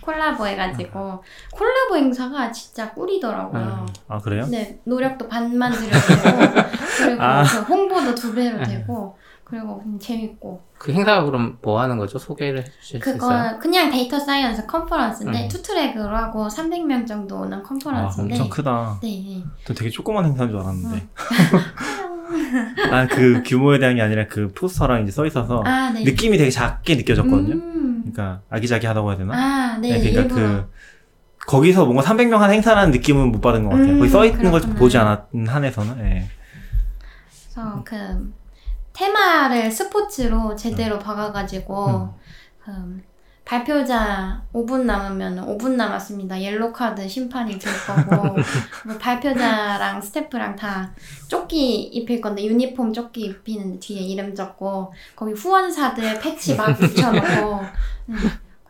콜라보 해가지고 콜라보 행사가 진짜 꿀이더라고요. 아, 그래요? 네, 노력도 반만 들여야 되고 <laughs> 그리고 아. 그 홍보도 두 배로 네. 되고 그리고 그냥 재밌고 그 행사가 그럼 뭐 하는 거죠? 소개를 해주실 수 있어요? 그건 그냥 data science 컨퍼런스인데 음. 투트랙으로 하고 300명 정도 오는 아, 컨퍼런스인데 엄청 크다. 네, 네. 또 되게 조그만 행사인 줄 알았는데. 음. 난 <laughs> 그 규모에 대한 게 아니라 그 포스터랑 이제 써 있어서 아, 네. 느낌이 되게 작게 느껴졌거든요. 음. 그러니까 아기자기하다고 해야 되나? 아, 네, 그러니까 일부러. 그 거기서 뭔가 300명 한 행사라는 느낌은 못 받은 것 같아요. 음, 거기 써 있는 걸 그렇구나. 보지 않았는 한에서는. 예. 그래서 그 테마를 스포츠로 제대로 박아가지고 그 발표자 5분 남으면 5분 남았습니다. 옐로 카드 심판이 들 거고 그 <laughs> 발표자랑 스태프랑 다 조끼 입힐 건데 유니폼 조끼 입히는데 뒤에 이름 적고 거기 후원사들 패치 막 붙여놓고 <laughs> 음,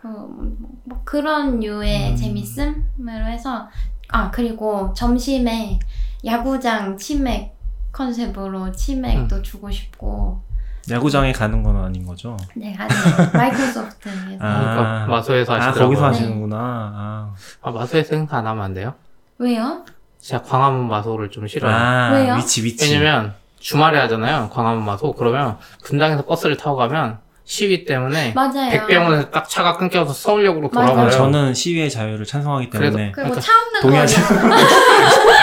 그, 뭐 그런 류의 음. 재밌음으로 해서 아 그리고 점심에 야구장 치맥 컨셉으로 치맥도 주고 싶고 야구장에 가는 건 아닌 거죠? 네 아니 마이크로소프트에서 아. 그러니까 마소에서 아, 하시더라고요. 거기서 네. 하시는구나. 아, 아, 마소에서 행사 안 하면 안 돼요? 왜요? 제가 광화문 마소를 좀 싫어해요. 아, 왜요? 위치, 위치. 왜냐면 주말에 하잖아요. 광화문 마소. 그러면 분당에서 버스를 타고 가면 시위 때문에 맞아요. 백병원에서 딱 차가 끊겨서 서울역으로. 돌아가요. 아, 저는 시위의 자유를 찬성하기 때문에 그리고 그러니까 차 없는 아니,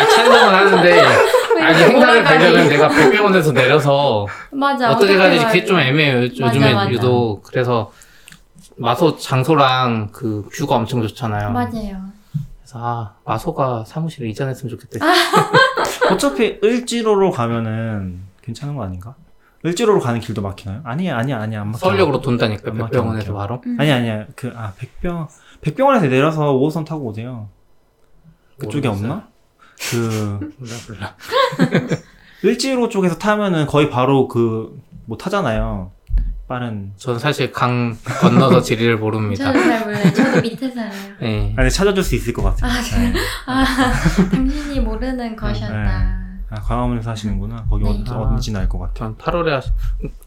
찬성은 하는데 아니 왜 행사를? 가려면 내가 백병원에서 내려서 맞아 어떻게 가야 되지 그게 좀 돼? 애매해요. 맞아, 요즘에 맞아. 유독 그래서 마소 장소랑 그 뷰가 엄청 좋잖아요. 맞아요. 그래서 아 마소가 사무실을 이전했으면 좋겠다. <laughs> 어차피 을지로로 가면은 괜찮은 거 아닌가? 을지로로 가는 길도 막히나요? 아니야, 아니야, 아니야. 안 막혀. 서울역으로 돈다니까 백병원에서 안 바로. 음. 아니 아니야. 그 아 백병 백병원에서 내려서 5호선 타고 오세요. 그쪽에 모르겠어요. 없나? 그 몰라 몰라. 을지로 쪽에서 타면은 거의 바로 그 뭐 타잖아요. 빠른. 저는 사실 강 건너서 지리를 모릅니다. 저도 잘 몰라요. 저도 밑에 살아요. 네. 아니 찾아줄 수 있을 것 같아요. 아, 네. 아, 당신이 모르는 것이었다. 아 광화문에서 하시는구나. 거기 네. 어디, 아. 어딘지는 알것 같아. 전 8월에 하시...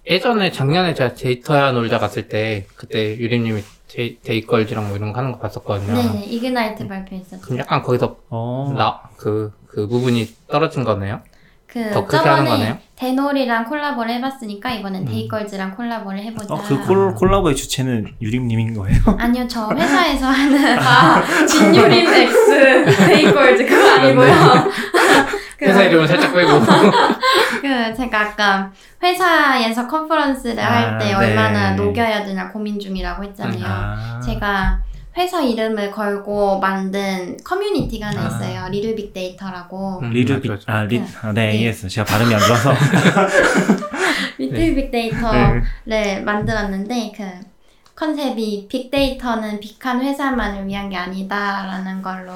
예전에 작년에 제가 데이터야 놀자 갔을 때 그때 유림님이 데이, 데이걸즈랑 뭐 이런 거 하는 거 봤었거든요. 네네, 이그나이트 발표했었죠. 그럼 약간 거기서 어. 나 그 그 부분이 떨어진 거네요. 그 더 크게 하는 거네요? 저번에 데놀이랑 콜라보를 해봤으니까 이번엔 음. 데이걸즈랑 콜라보를 해보자. 어, 그 콜, 콜라보의 주체는 유림님인 거예요? <laughs> 아니요, 저 회사에서 하는 <laughs> 아 진유림 X 데이걸즈 그거 아니고요. <laughs> 그, 회사 이름을 살짝 빼고 <laughs> 그 제가 아까 회사에서 컨퍼런스를 아, 할때 네. 얼마나 녹여야 되나 고민 중이라고 했잖아요. 아. 제가 회사 이름을 걸고 만든 커뮤니티가 하나 아. 있어요. Little Big Data라고. 음, Little Big. 아, 리, 네. 아, 네, 네. 이해했어요. 제가 발음이 안 좋아서. <laughs> Little Big Data를 네. 만들었는데 그 컨셉이 빅데이터는 big한 회사만을 위한 게 아니다라는 걸로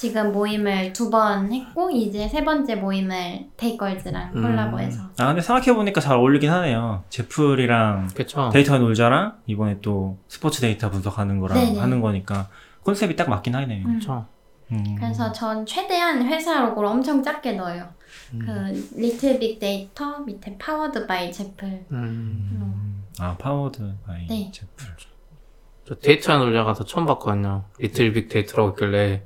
지금 모임을 두 번 했고 이제 세 번째 모임을 데잇걸즈랑 음. 콜라보해서 아, 근데 생각해보니까 잘 어울리긴 하네요. 제플이랑 그쵸. 데이터야 놀자랑 이번에 또 스포츠 데이터 분석하는 거랑 네네. 하는 거니까 컨셉이 딱 맞긴 하네요. 음. 그쵸. 음. 그래서 전 최대한 회사 로고를 엄청 작게 넣어요. 음. 그 Little Big Data 밑에 powered by 제플. 음. 음. 아, powered by 네. 제플. 저 데이터야 놀자 가서 처음 봤거든요. Little Big Data라고 있길래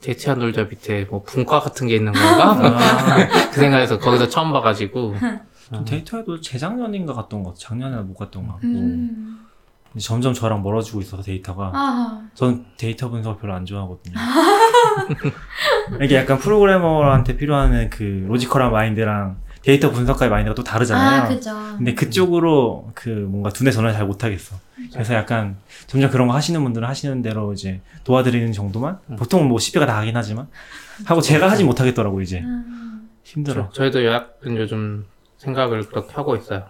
데이터야 놀자 밑에 뭐 분과 같은 게 있는 건가? 아, 그 생각해서 거기서 처음 봐가지고 좀 데이터에도 재작년인가 갔던 것 같아요. 작년에는 못 갔던 것 같고. 음. 근데 점점 저랑 멀어지고 있어서 데이터가. 아, 전 데이터 분석을 별로 안 좋아하거든요. <laughs> 이게 약간 프로그래머한테 필요한 그 logical한 마인드랑 데이터 분석가의 마인드가 또 다르잖아요. 아, 그죠. 근데 그쪽으로 그 뭔가 두뇌 전환을 잘 못하겠어. 그래서 약간 점점 그런 거 하시는 분들은 하시는 대로 이제 도와드리는 정도만 음. 보통 뭐 10배가 다 하긴 하지만 하고 제가 하진 못하겠더라고 이제 음. 힘들어. 저, 저희도 약간 요즘 생각을 그렇게 하고 있어요.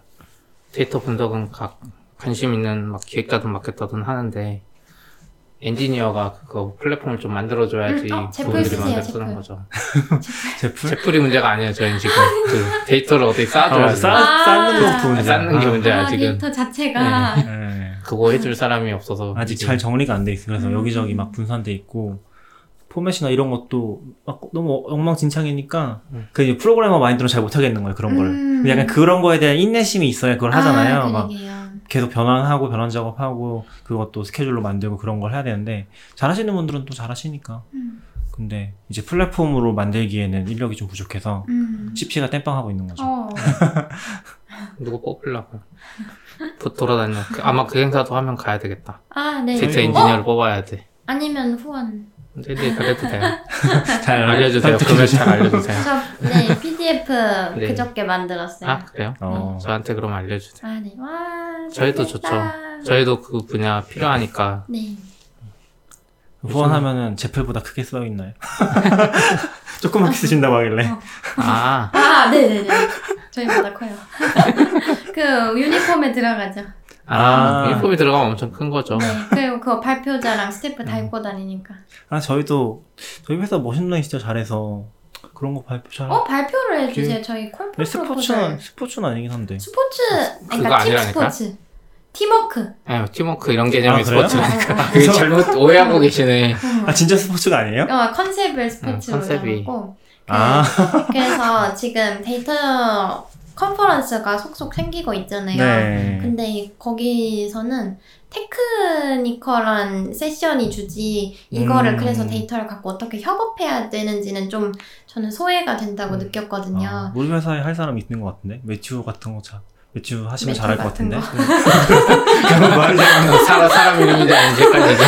데이터 분석은 각 관심 있는 막 기획자든 맡겠다든 하는데 엔지니어가 그거 플랫폼을 좀 만들어줘야지 음, 어, 그분들이 만들 쓰는. 거죠. <laughs> 제풀? 제플이 문제가 아니에요. 저희는 지금 그 <laughs> 데이터를 어떻게 아, 쌓아줘야 쌓, 돼. 아. 쌓는 것부터 문제야. 쌓는 게 아, 문제야 아, 지금. 데이터 자체가 네. 그거 해줄 사람이 없어서 아직 이게 잘 정리가 안 돼 있어. 그래서 음. 여기저기 막 분산돼 있고 포맷이나 이런 것도 막 너무 엉망진창이니까 음. 그 프로그래머 마인드로 잘 못하겠는 거예요 그런 거를. 음. 근데 약간 그런 거에 대한 인내심이 있어야 그걸 하잖아요. 아, 막 그러게요. 계속 변환하고 변환 작업하고 그것도 스케줄로 만들고 그런 걸 해야 되는데 잘하시는 분들은 또 잘하시니까. 음. 근데 이제 플랫폼으로 만들기에는 인력이 좀 부족해서 음. CP가 땜빵하고 있는 거죠. 어. <laughs> 누구 돌아다녀. 그- 아마 그 행사도 하면 가야 되겠다. 아, 네. 데이터 어? 엔지니어를 뽑아야 돼. 아니면 후원. 네, 네, 그래도 돼요. <laughs> 잘 알려주세요. 그러면 잘 알려주세요. 저, 네, PDF 네. 그저께 만들었어요. 아, 그래요? 어. 저한테 그럼 알려주세요. 아, 네. 와, 저희도 좋겠다. 저희도 그 분야 필요하니까. 네. 후원하면은 제플보다 크게 써 있나요? 조그맣게 쓰신다고 하길래. 아, 아, 네네네. 저희보다 커요. <laughs> 그 유니폼에 들어가죠. 아, 아. 유니폼이 들어가면 엄청 큰 거죠. 네. 그리고 그거 발표자랑 스태프 음. 다 입고 다니니까. 아 저희도 저희 회사 머신러닝 진짜 잘해서 그런 거 발표 잘. 어, 발표를 해주세요. 저희 콜 근데 스포츠는 스포츠는 아니긴 한데. 스포츠, 그거 그러니까 팀 아니라니까? 스포츠. 팀워크. 네, 팀워크 이런 개념이 아? 스포츠라니까. 그게 잘못 오해하고 계시네. 아 진짜 스포츠가 아니에요? 어, 컨셉을 스포츠로 응, 컨셉이. 잡고. 그, 아. 그래서 지금 데이터 컨퍼런스가 속속 생기고 있잖아요. 네. 근데 거기서는 technical한 세션이 주지 이거를 음. 그래서 데이터를 갖고 어떻게 협업해야 되는지는 좀 저는 소외가 된다고 느꼈거든요. 아, 우리 회사에 할 사람 있는 것 같은데 매튜 같은 거 잘. 매튜 하시면 매튜 잘할 것 같은 같은데. 거. 그런 잘. 사람, 사람 이름인지 아닌지 헷갈리죠.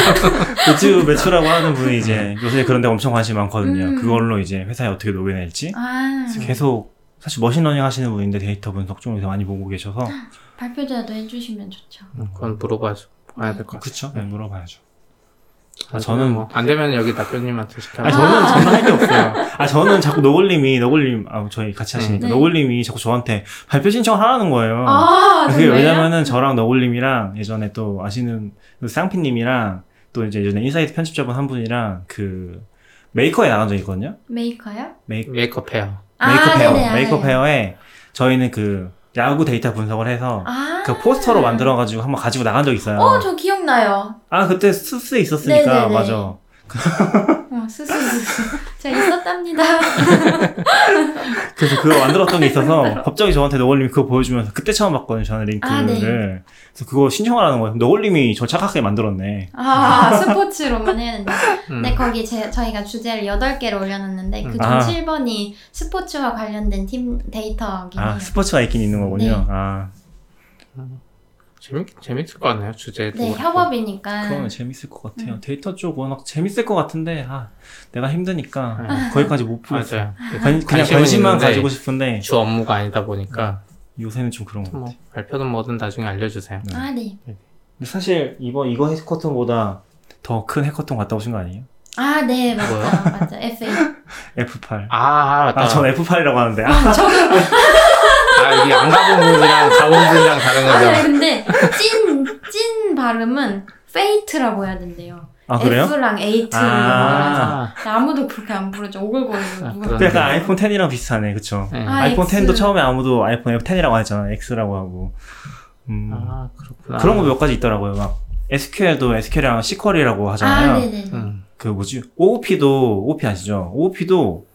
매튜 매튜라고 하는 분이 이제 요새 그런 데 엄청 관심 많거든요. 음. 그걸로 이제 회사에 어떻게 녹여낼지 아 계속 사실 머신러닝 하시는 분인데 데이터 분석 좀 요새 많이 보고 계셔서 <gasps> 발표자도 해주시면 좋죠. 그건 물어봐야죠. 봐야 될 것 같아요. 그쵸? 네, 물어봐야죠. 아, 저는- 뭐, 안 되면 여기 대표님한테 시켜요. 아 저는 저는 할 게 없어요. <laughs> 아 저는 자꾸 너굴님이 너굴님 아 저희 같이 하시니까 네. 너굴님이 자꾸 저한테 발표 신청 하라는 거예요. 아 그게 정말요? 왜냐면은 저랑 너굴님이랑 예전에 또 아시는 그 쌍피님이랑 또 이제 예전에 인사이트 편집자분 한 분이랑 그 메이커에 나간 적이 있거든요. Maker요? 메이, Maker Faire요. Maker 아, Faire. 네네, 메이크업 알아요. Faire에 저희는 그 야구 데이터 분석을 해서 아. 그 포스터로 만들어가지고 한번 가지고 나간 적 있어요. 어, 저 기억나요. 아 그때 수스에 있었으니까 네네네. 맞아. <laughs> 어, 스스 스스. 제가 있었답니다. <laughs> 그래서 그거 만들었던 게 있어서 <laughs> 갑자기 저한테 너굴님이 그거 보여주면서 그때 처음 봤거든요. 저는 링크를. 아, 네. 그래서 그거 신청하라는 거예요. 너굴님이 저 착하게 만들었네. 아, <laughs> 스포츠로만 해야 된다. 음. 네, 거기 제, 저희가 주제를 8개를 올려놨는데, 그중 아. 7번이 스포츠와 관련된 팀 데이터긴 해요. 아 스포츠가 있긴 있는 거군요. 네. 아 재밌, 재밌을 것 같네요, 주제도. 네, 그렇고. 협업이니까. 그러면 재밌을 것 같아요. 음. 데이터 쪽 워낙 재밌을 것 같은데 아 내가 힘드니까 네. 거기까지 못 보겠어. 맞아요. 관, 그냥 관심만 가지고 싶은데 주 업무가 아니다 보니까, 요새는 좀 그런 것 같아. 뭐, 발표든 뭐든 나중에 알려주세요. 네. 아, 네. 근데 사실 이번 이거 해커톤보다 더 큰 해커톤 갔다 오신 거 아니에요? 아, 네, 맞다. 뭐요? 맞아. FA. F8. 아, 맞다. 아, 전 F8이라고 하는데. 아, <laughs> 아, 여기 안 가본 분이랑 가본 분이랑 다른 아, 거죠. 근데 찐, 찐 발음은 Fate라고 해야 된대요. 아, 그래요? F랑 eight. 아. 아. 아무도 그렇게 안 부르죠. 오글거리고. 아, 누가. 약간 아이폰 10이랑 비슷하네, 그쵸? 네. 아, 아이폰 X. 10도 처음에 아무도 아이폰 10이라고 했잖아. X라고 하고. 음. 아, 그렇구나. 그런 거 몇 가지 있더라고요. 막 SQL도 SQL이랑 SQL이라고 아, 하잖아요. 네네. 음. 그 뭐지? OOP도 OOP 아시죠? OOP도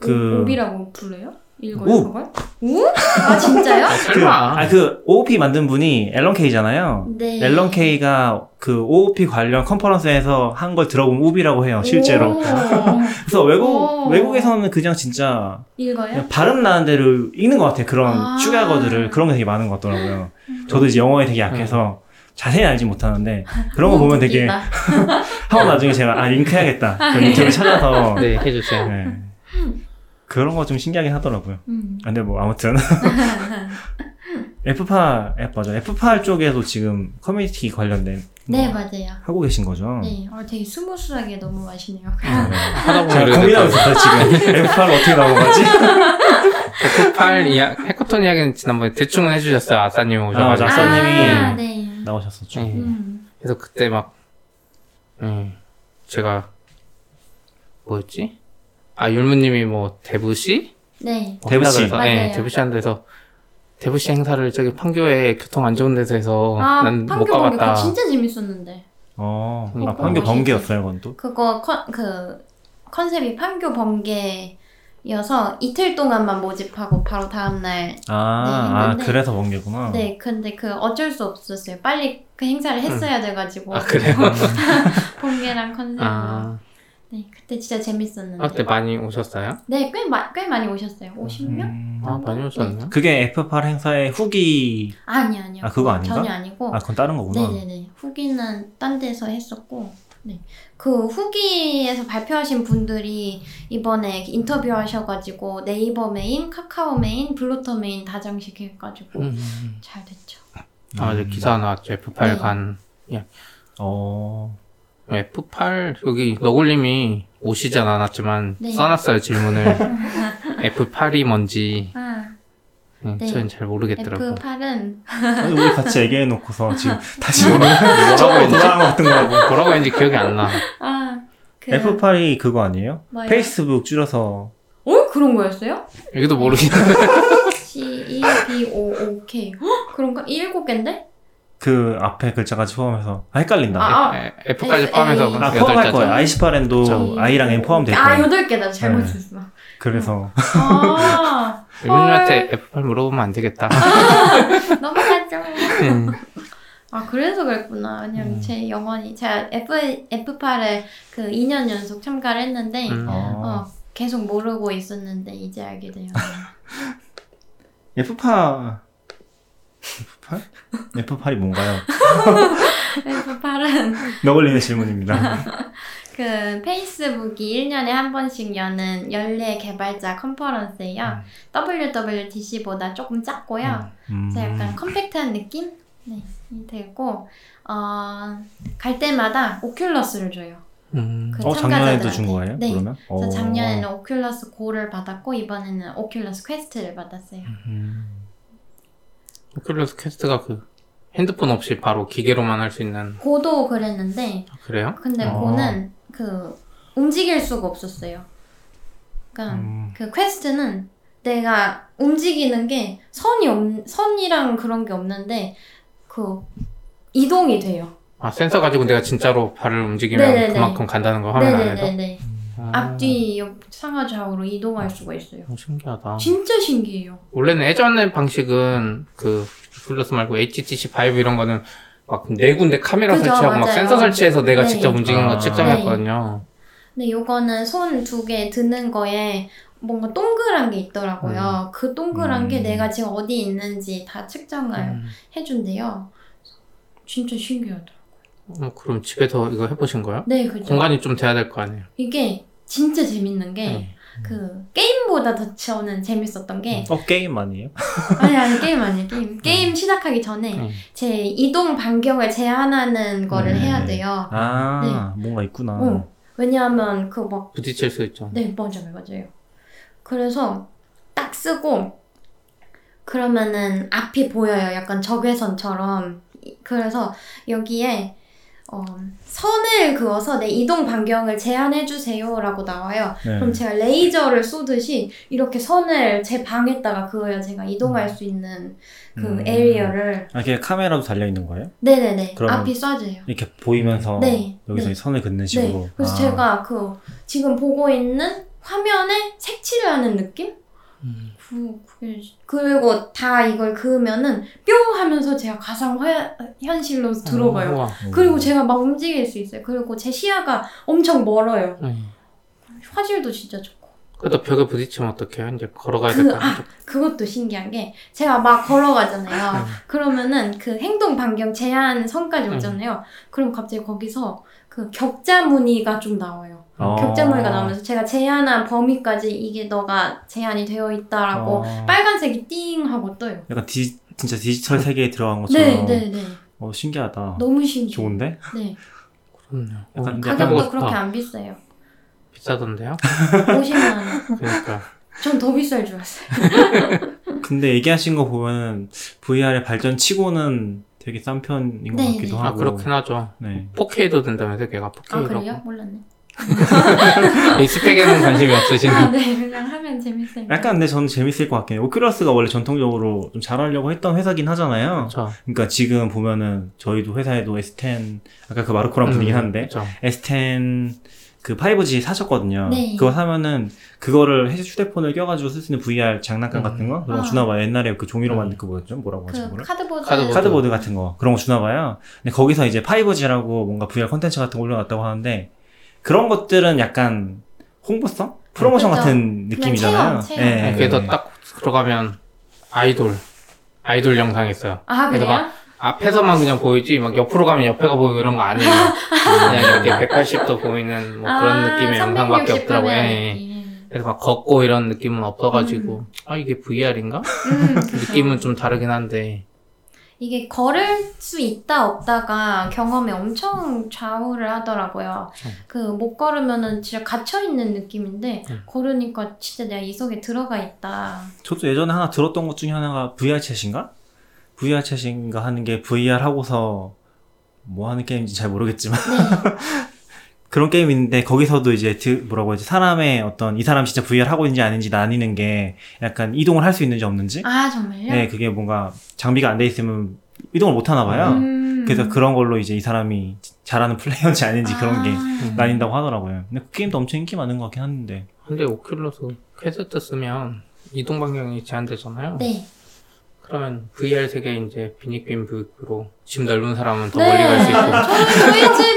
그 오비라고 불러요? 읽어요, 오. 그걸? 오? 아, 진짜요? 아, 그, 설마. 아, 그, OOP 만든 분이 앨런 K잖아요. 네. 앨런 K가 그 OOP 관련 컨퍼런스에서 한 걸 들어보면 OOP라고 해요, 실제로. 오. <laughs> 그래서 외국, 오. 외국에서는 그냥 진짜 읽어요? 그냥 발음 나는 대로 읽는 것 같아요. 그런 아. 축약어들을. 그런 게 되게 많은 것 같더라고요. 저도 이제 영어에 되게 약해서 자세히 알지 못하는데 <laughs> 그런 거 보면 되게. <laughs> 한번 나중에 제가 아, 링크 해야겠다. 그 링크를 찾아서. 네, 해주세요. 네. 그런 거 좀 신기하긴 하더라고요. 음. 아, 근데 뭐 아무튼 <laughs> F8 앱 맞아. F8 쪽에도 지금 커뮤니티 관련된 네, 뭐 맞아요. 하고 계신 거죠? 네, 어, 되게 smooth하게 넘어가시네요. 네. <laughs> 하다 보면 고민하고. 있었어요 지금 F8 어떻게 넘어가지? F8 이야, 해커톤 이야기는 지난번에 대충 해주셨어요. 아싸님 오셔가지고. 아, 맞아. 아싸님이 아, 네. 나오셨었죠. 네. 음. 그래서 그때 막, 음, 제가, 뭐였지? 아, 율무님이 뭐, DevC? 네. 뭐 DevC. 한다 그래서, 네, 맞아요. DevC 한 데서, DevC 행사를 저기 판교에 교통 안 좋은 데서 해서, 아, 난 못 판교 번개 가봤다. 진짜 재밌었는데. 어, 아, 판교. 번개였어요, 그건 또? 그거 컨, 그 컨셉이 판교 번개여서 이틀 동안만 모집하고 바로 다음 날 아, 아, 했는데. 그래서 번개구나. 네 근데 그 어쩔 수 없었어요 빨리 그 행사를 했어야 돼가지고 아, 그래요? <laughs> 번개랑 컨셉으로 아, 네, 그때 진짜 재밌었는데. 아, 그때 많이 오셨어요? 네, 꽤, 마, 꽤 많이 오셨어요. 50명? 음. 아, 많이 오셨네요. 그게 F8 행사의 후기 아니, 아니요. 아, 그거 아닌가? 전혀 아니고. 아 그건 다른 거구나. 네네네. 후기는 딴 데서 했었고, 네. 그 후기에서 발표하신 분들이 이번에 인터뷰 하셔가지고 네이버 메인, 카카오 메인, 블로터 메인 다 장식해가지고 음, 음. 잘 됐죠. 아, 이제 기사 나왔죠. F8 네. 간. 어. F8, 여기 너굴님이 오시진 않았지만, 네. 써놨어요, 질문을. <laughs> F8이 뭔지. 아, 네, 네. 저는 잘 모르겠더라고요. F8은 아니, 우리 같이 얘기해놓고서 지금 <laughs> 다시 오늘 뭐라고? 돌아간 것 같은 거라고. 뭐라고 했는지 기억이 안 나. 아, 그 F8이 그거 아니에요? 뭐예요? 페이스북 줄여서 어? 그런 거였어요? 여기도 모르겠는데. C E B O O K. 헉, 그런가? 이 일곱 개인데? 그 앞에 글자까지 포함해서 아 헷갈린다. 아, 에- F까지 에이, 포함해서. 아, 포함할. 거예요. i18N도 그쵸. i랑 n 포함될 아, 거예요. 여덟 개다. 잘못 네. 썼어. 그래서 아, 일본님한테 F8 물어보면 안 되겠다. <laughs> 넘어가죠. 음. 아, 그래서 그랬구나. 왜냐면 음. 제 영원히, 제가 F, F8을 그 2년 연속 참가를 했는데, 음. 어. 어, 계속 모르고 있었는데, 이제 알게 돼요. <laughs> F8 F8? F8이 뭔가요? F8은 너걸리는 <laughs> 질문입니다. <laughs> 그 페이스북이 1년에 한 번씩 여는 연례 개발자 컨퍼런스예요. WWDC보다 조금 작고요. 음. 그래서 약간 컴팩트한 느낌? 네, 이 되고, 어, 갈 때마다 오큘러스를 줘요. 음. 그 어 작년에도. 준 거예요? 네. 그러면? 그래서 어. 작년에는 오큘러스 고를 받았고, 이번에는 오큘러스 퀘스트를 받았어요. 음. 오큘러스 퀘스트가 그 핸드폰 없이 바로 기계로만 할 수 있는 고도 그랬는데, 아, 그래요? 근데 어. 고는 그 움직일 수가 없었어요. 그러니까 음. 그 퀘스트는 내가 움직이는 게 선이 없, 선이랑 그런 게 없는데 그 이동이 돼요. 아 센서 가지고 내가 진짜로 발을 움직이면 네네네. 그만큼 간다는 거 화면 안에서. 네네네네. 아, 앞뒤 옆 상하 좌우로 이동할 수가 있어요. 어, 신기하다. 진짜 신기해요. 원래는 예전의 방식은 그 플러스 말고 HTC 바이브 이런 거는 막 네 군데 카메라 그죠, 설치하고 막 맞아요. 센서 설치해서 내가 네. 직접 움직이는 거 아. 측정했거든요. 근데 요거는 손 두 개 드는 거에 뭔가 동그란 게 있더라고요. 그 동그란 게 음. 내가 지금 어디 있는지 다 측정을 음. 해준대요. 진짜 신기하다. 어, 그럼 집에서 이거 해보신 거예요? 네, 그죠. 공간이 좀 돼야 될 거 아니에요? 이게 진짜 재밌는 게 네. 그 게임보다 더 저는 재밌었던 게 어 게임 아니에요? <laughs> 아니 아니 게임 아니에요 게임 게임 시작하기 전에 네. 제 이동 반경을 제한하는 거를 네. 해야 돼요. 아 뭔가 있구나. 어. 왜냐하면 그 막 부딪힐 수 있죠. 네 맞아요 맞아요. 그래서 딱 쓰고 그러면은 앞이 보여요. 약간 적외선처럼. 이- 그래서 여기에 어, 선을 그어서 내 이동 반경을 제한해 주세요라고 나와요. 네. 그럼 제가 레이저를 쏘듯이 이렇게 선을 제 방에다가 그어요. 제가 이동할 수 있는 그 음. 에리어를. 아, 이게 카메라도 달려 있는 거예요? 네네네. 앞이 쏴져요. 이렇게 보이면서 네, 여기서 네. 선을 긋는 식으로. 네. 그래서 아. 제가 그 지금 보고 있는 화면에 색칠을 하는 느낌? 음. 그, 그게- 그리고 다 이걸 그으면은 뿅 하면서 제가 가상 화, 현실로 들어가요. 어, 우와. 오. 그리고 제가 막 움직일 수 있어요. 그리고 제 시야가 엄청 멀어요. 네. 화질도 진짜 좋고. 그래도 벽에 부딪히면 어떡해요? 이제 걸어가야 그, 될까? 아, 그것도 신기한 게 제가 막 걸어가잖아요. 네. 그러면은 그 행동 반경 제한 선까지 음. 오잖아요. 그럼 갑자기 거기서 그 격자 무늬가 좀 나와요. 어. 격자 무늬가 나오면서 제가 제한한 범위까지 이게 너가 제한이 되어 있다라고 어. 빨간색이 띵 하고 떠요. 약간 디, 진짜 디지털 세계에 들어간 네, 것처럼. 네, 네. 어 좋다. 너무 신기해. 좋은데? 네. 그렇네요. 약간 어, 가격도. 그렇게 안 비싸요. 비싸던데요? 50만 원. <laughs> 그러니까. 전 더 비쌀 줄 알았어요. <laughs> 근데 얘기하신 거 보면 VR의 발전 치고는 되게 싼 편인 것 네, 같기도 네. 하고. 아 그렇긴 하죠. 네. 4K도 된다면서 걔가 4K라고. 아, 그래요? 몰랐네. 이 스펙에는 관심이 없으시네. 아, 네. 그냥 하면 재밌어요. 약간 근데 저는 재밌을 것 같긴 해요. 오큘러스가 원래 전통적으로 좀 잘하려고 했던 회사긴 하잖아요. 그렇죠. 그러니까 지금 보면은 저희도 회사에도 S10 아까 그 마르코랑 분이긴 한데 그렇죠. S10 그 5G 사셨거든요. 네. 그거 사면은 그거를 휴대폰을 껴가지고 쓸 수 있는 VR 장난감 음. 같은 거 그런 거 아. 주나 봐요. 옛날에 그 종이로 음. 만든 그 뭐였죠? 뭐라고 하죠? 그? 카드보드. 카드보드. 카드보드 같은 거 그런 거 주나 봐요. 근데 거기서 이제 5G라고 뭔가 VR 콘텐츠 같은 거 올려놨다고 하는데 그런 것들은 약간 홍보성? 프로모션 그죠. 같은 느낌이잖아요. 체험, 체험. 예, 그래서 예. 딱 들어가면 아이돌 아이돌 영상 있어요. 아 그래서 그래요? 막 앞에서만 그냥 보이지 막 옆으로 가면 옆에가 보이고 이런 거 아니에요. 그냥 이렇게 180도 보이는 뭐 그런 느낌의 영상밖에 없더라고요. 예. 그래서 막 걷고 이런 느낌은 없어가지고 아 이게 VR인가? 음. 느낌은 좀 다르긴 한데 이게 걸을 수 있다 없다가 경험에 엄청 좌우를 하더라고요. 그못 걸으면은 진짜 갇혀 있는 느낌인데 음. 걸으니까 진짜 내가 이 속에 들어가 있다. 저도 예전에 하나 들었던 것 중에 하나가 VR 챗인가? VR 챗인가 하는 게 VR 하고서 뭐 하는 게임인지 잘 모르겠지만 네. <laughs> 그런 게임이 있는데 거기서도 이제 드- 뭐라고 하지 사람의 어떤 이 사람 진짜 VR 하고 있는지 아닌지 나뉘는 게 약간 이동을 할 수 있는지 없는지 아 정말요? 네 그게 뭔가 장비가 안 돼 있으면 이동을 못 하나 봐요 음. 그래서 그런 걸로 이제 이 사람이 잘하는 플레이어인지 아닌지 그런 게 아. 나뉜다고 하더라고요 근데 그 게임도 엄청 인기 많은 것 같긴 한데 근데 오큘러스 퀘스트 쓰면 이동 반경이 제한되잖아요. 네. 그러면 VR 세계 이제 빈익빈 부익부로 집 넓은 사람은 더 네. 멀리 갈 수 있고 <laughs> 저는 저희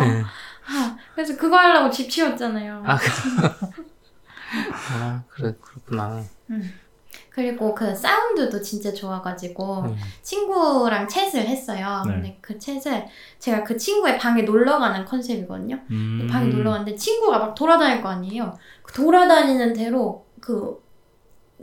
네. 아, 그래서 그거 하려고 집 치웠잖아요. 아, <laughs> 아 그래 그렇구나. 음. 그리고 그 사운드도 진짜 좋아가지고 음. 친구랑 chat을 했어요. 네. 근데 그 chat을 제가 그 친구의 방에 놀러 가는 컨셉이거든요. 음. 방에 놀러 갔는데 친구가 막 돌아다닐 거 아니에요. 그 돌아다니는 대로 그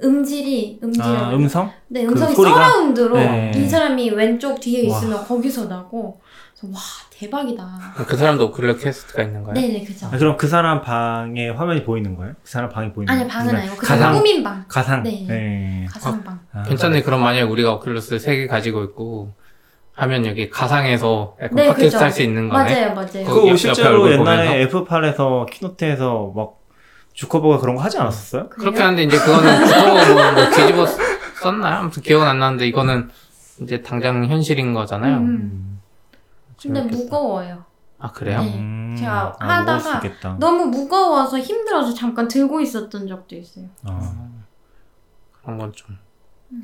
음질이 음질 아 음성? 네 그 음성이 소리가? 서라운드로 네. 이 사람이 왼쪽 뒤에 와. 있으면 거기서 나고 와 대박이다. 그 사람도 오큘러스 퀘스트가 있는 거예요? 네네 그죠. 아, 그럼 그 사람 방에 화면이 보이는 거예요? 그 사람 방이 보이는 아니 거예요? 방은 아니고 그 가상? 꾸민 방 가상? 네. 네. 가상 방. 아, 괜찮네. 그럼 만약에 우리가 오큘러스 3개 가지고 있고 하면 여기 가상에서 약간 네, 팟캐스트. 할 수 있는 거네. 맞아요 맞아요. 그거 옆- 실제로 옛날에 F8에서 키노트에서 막 주커버가 그런 거 하지 않았었어요? 그렇게 하는데 이제 그거는 주로 뭐, 뭐 뒤집어 썼나요? 아무튼 기억은 안 나는데 이거는 이제 당장 현실인 거잖아요. 음. 음. 근데. 무거워요. 아 그래요? 네. 음. 제가 아, 하다가. 너무 무거워서 힘들어서 잠깐 들고 있었던 적도 있어요. 어. 그런 건 좀.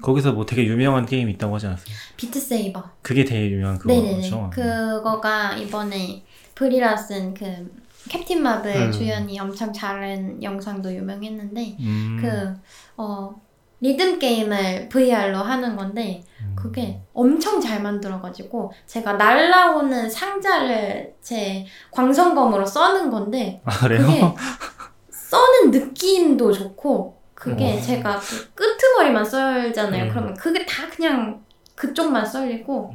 거기서 뭐 되게 유명한 게임이 있다고 하지 않았어요? 비트 세이버. 그게 되게 유명한 네네네. 그거죠. 그거가 이번에 브리라 쓴그 캡틴 마블 음. 주연이 엄청 잘한 영상도 유명했는데 음. 그 어, 리듬 게임을 VR로 하는 건데 음. 그게 엄청 잘 만들어가지고 제가 날라오는 상자를 제 광선검으로 써는 건데 아 그래요? 그게 <laughs> 써는 느낌도 좋고 그게 어. 제가 그 끄트머리만 썰잖아요. 음. 그러면 그게 다 그냥 그쪽만 썰리고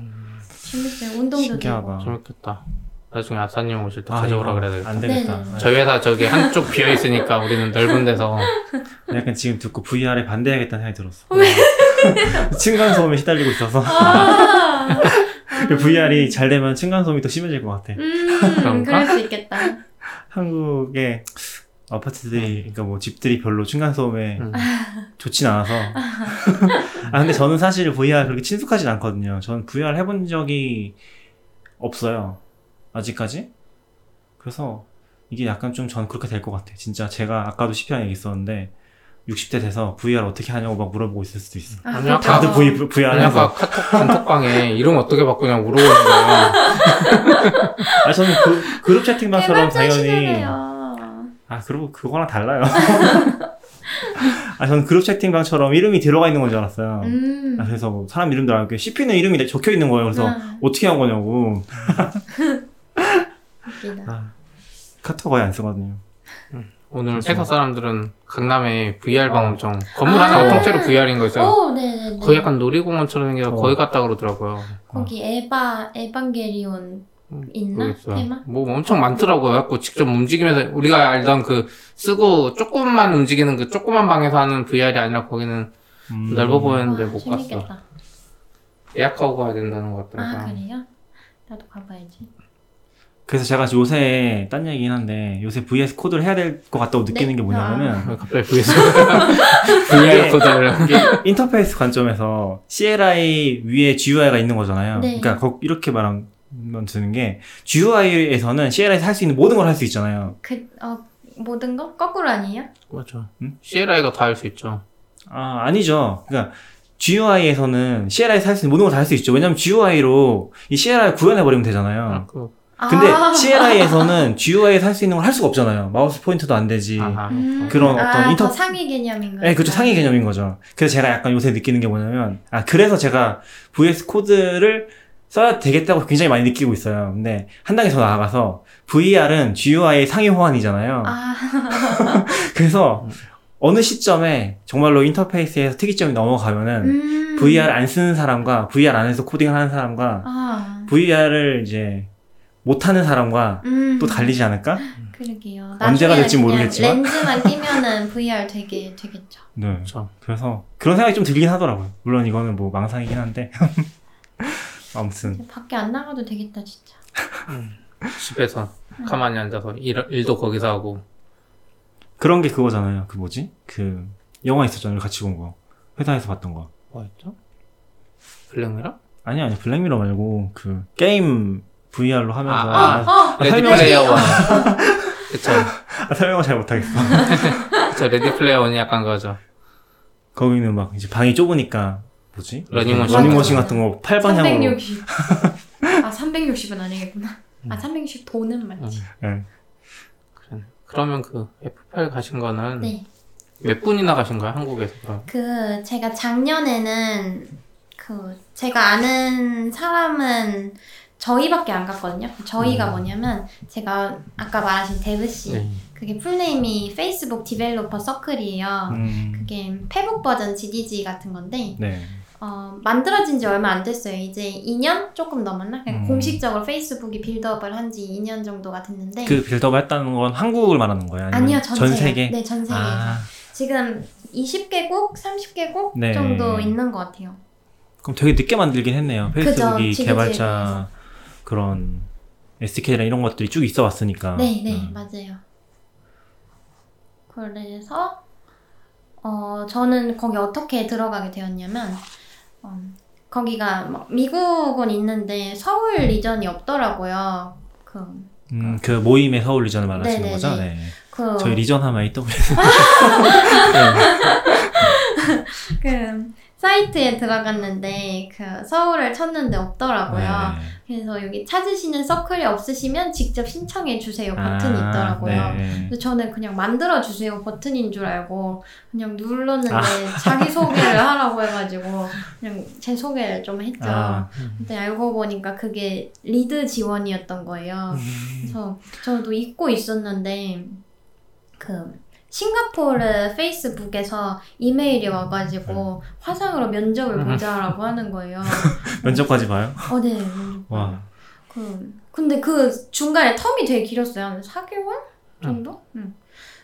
재밌어요. 운동도 신기하다. 되고. 재밌겠다. 나중에 아싸님 오실 때 아, 가져오라 그래야 되겠다. 안 되겠다. 네네. 저희 회사 저기 한쪽 비어 있으니까 우리는 넓은 데서 <laughs> 약간 지금 듣고 VR에 반대하겠다는 생각이 들었어. 왜? <laughs> 층간소음에 시달리고 있어서 아, 그 VR이 잘 되면 층간소음이 더 심해질 것 같아. 음, 그런가? 그럴 수 있겠다. 한국의 아파트들이, 그러니까 뭐 집들이 별로 층간소음에 음. 좋진 않아서. 아, 근데 저는 사실 VR 그렇게 친숙하진 않거든요. 저는 VR 해본 적이 없어요. 아직까지. 그래서 이게 약간 좀 전 그렇게 될 것 같아. 진짜 제가 아까도 CPR 얘기 있었는데 60대 돼서 VR 어떻게 하냐고 막 물어보고 있을 수도 있어. 아, 아니, 그렇죠. 다들 V, VR 아니 해서. 아까 카톡 단톡방에 이름 어떻게 바꾸냐고 물어보는 거예요. <laughs> 아, 저는 그, 그룹 채팅방처럼 당연히. 아, 그리고 그거랑 달라요. <laughs> 아, 저는 그룹 채팅방처럼 이름이 들어가 있는 건 줄 알았어요. 음. 아, 그래서 뭐 사람 이름도 알고 CP는 이름이 적혀 있는 거예요. 그래서 아, 어떻게 한 거냐고. <laughs> 아, 카톡 거의 안 쓰거든요. 오늘 그렇죠. 회사 사람들은 강남에 VR 방 엄청 건물 아. 하나가 통째로 VR인 거 있어요. 오, 네네네. 거의 약간 놀이공원처럼 생겨서 어. 거기 갔다 그러더라고요. 거기 에바, 에반게리온 음, 있나? 모르겠어요. 테마? 뭐 엄청 많더라고요. 갖고 직접 움직이면서 우리가 알던 그 쓰고 조금만 움직이는 그 조그만 방에서 하는 VR이 아니라 거기는 음. 넓어 보였는데 와, 못 갔어. 재밌겠다. 예약하고 가야 된다는 것 같더라고요. 아, 그래요? 나도 가봐야지. 그래서 제가 요새 딴 얘기긴 한데 요새 VS 코드를 해야 될 것 같다고 느끼는 네? 게 뭐냐면은 왜 갑자기 VS <laughs> VR 코드를 이게 인터페이스 관점에서 CLI 위에 GUI가 있는 거잖아요. 네. 그러니까 거- 이렇게 말하면 드는 게 GUI에서는 CLI에서 할 수 있는 모든 걸 할 수 있잖아요. 그, 어, 모든 거? 거꾸로 아니에요? 맞죠. 음? CLI가 다 할 수 있죠. 아 아니죠. 그러니까 GUI에서는 CLI에서 할 수 있는 모든 걸 다 할 수 있죠. 왜냐면 GUI로 이 CLI 구현해 버리면 되잖아요. 그 근데 아. CLI에서는 GUI에서 할수 있는 걸 할 수가 없잖아요. 마우스 포인터도 안 되지. 아하. 음. 그런 아, 어떤 인터- 더 상위 개념인 거예요. 네, 그렇죠. 상위 개념인 거죠. 그래서 제가 약간 요새 느끼는 게 뭐냐면, 아, 그래서 제가 VS 코드를 써야 되겠다고 굉장히 많이 느끼고 있어요. 근데 한 단계 더 나아가서 VR은 GUI의 상위 호환이잖아요. 아, <laughs> 그래서 어느 시점에 정말로 인터페이스에서 특이점이 넘어가면은 음. VR 안 쓰는 사람과 VR 안에서 코딩을 하는 사람과 아, VR을 이제 못하는 사람과 음. 또 달리지 않을까? 그러게요. 언제가 될지 모르겠지만. 렌즈만 끼면은 VR 되게 되겠죠. 네. 그렇죠. 그래서 그런 생각이 좀 들긴 하더라고요. 물론 이거는 뭐 망상이긴 한데. <laughs> 아무튼. 밖에 안 나가도 되겠다 진짜. 집에서 가만히 앉아서 일, 일도 거기서 하고 그런 게 그거잖아요. 그 뭐지? 그 영화 있었잖아요. 같이 본 거. 회사에서 봤던 거. 뭐였죠? 블랙미러? 아니 아니 블랙미러 말고 그 게임 VR로 하면서 아, 어, 아, 레디 설명을- 플레이어 원. 그쵸. 아, 설명을 잘 못하겠어. <laughs> 그쵸. 레디 플레이어 원이 약간 그거죠. 거기는 막 이제 방이 좁으니까 뭐지? 러닝머신. 러닝머신 같은 거 팔방향으로. 360. <laughs> 아 360은 아니겠구나. 아 360 도는 맞지. 네. 그래. 그러면 그 F8 가신 거는 네. 몇 분이나 가신 거야 한국에서? 그럼? 그 제가 작년에는 그 제가 아는 사람은 저희밖에 안 갔거든요. 저희가 음. 뭐냐면 제가 아까 말하신 DevC 네. 그게 풀네임이 페이스북 Developer Circle이에요. 음, 그게 페북 버전 GDG 같은 건데 네. 어, 만들어진 지 얼마 안 됐어요. 이제 2년 조금 넘었나? 그냥 음. 공식적으로 페이스북이 빌드업을 한 지 2년 정도가 됐는데 그 빌드업 했다는 건 한국을 말하는 거예요? 아니요 전, 전 세계. 세계? 네, 전 세계에서 아, 지금 20개국, 30개국 네. 정도 있는 것 같아요. 그럼 되게 늦게 만들긴 했네요. 그죠, 페이스북이 지그재그에서. 개발자 그런 SDK랑 이런 것들이 쭉 있어 왔으니까. 네, 네, 음. 맞아요. 그래서 어 저는 거기 어떻게 들어가게 되었냐면 어, 거기가 뭐 미국은 있는데 서울 리전이 없더라고요. 그, 음, 그 모임의 서울 리전을 말하시는 네네네. 거죠? 네. 그, 저희 리전 하면 AWS. <laughs> 그 사이트에 들어갔는데 그 서울을 쳤는데 없더라고요. 네. 그래서 여기 찾으시는 서클이 없으시면 직접 신청해 주세요 버튼이 아, 있더라고요. 네. 근데 저는 그냥 만들어 주세요 버튼인 줄 알고 그냥 눌렀는데 아. 자기 소개를 하라고 해가지고 그냥 제 소개를 좀 했죠. 아, 근데 알고 보니까 그게 리드 지원이었던 거예요. 그래서 저도 잊고 있었는데 그 싱가포르 페이스북에서 이메일이 와가지고 화상으로 면접을 보자라고 하는 거예요. <laughs> 면접까지 봐요? 어, 네. 와. 그 근데 그 중간에 텀이 되게 길었어요. 한 4개월 정도? 응.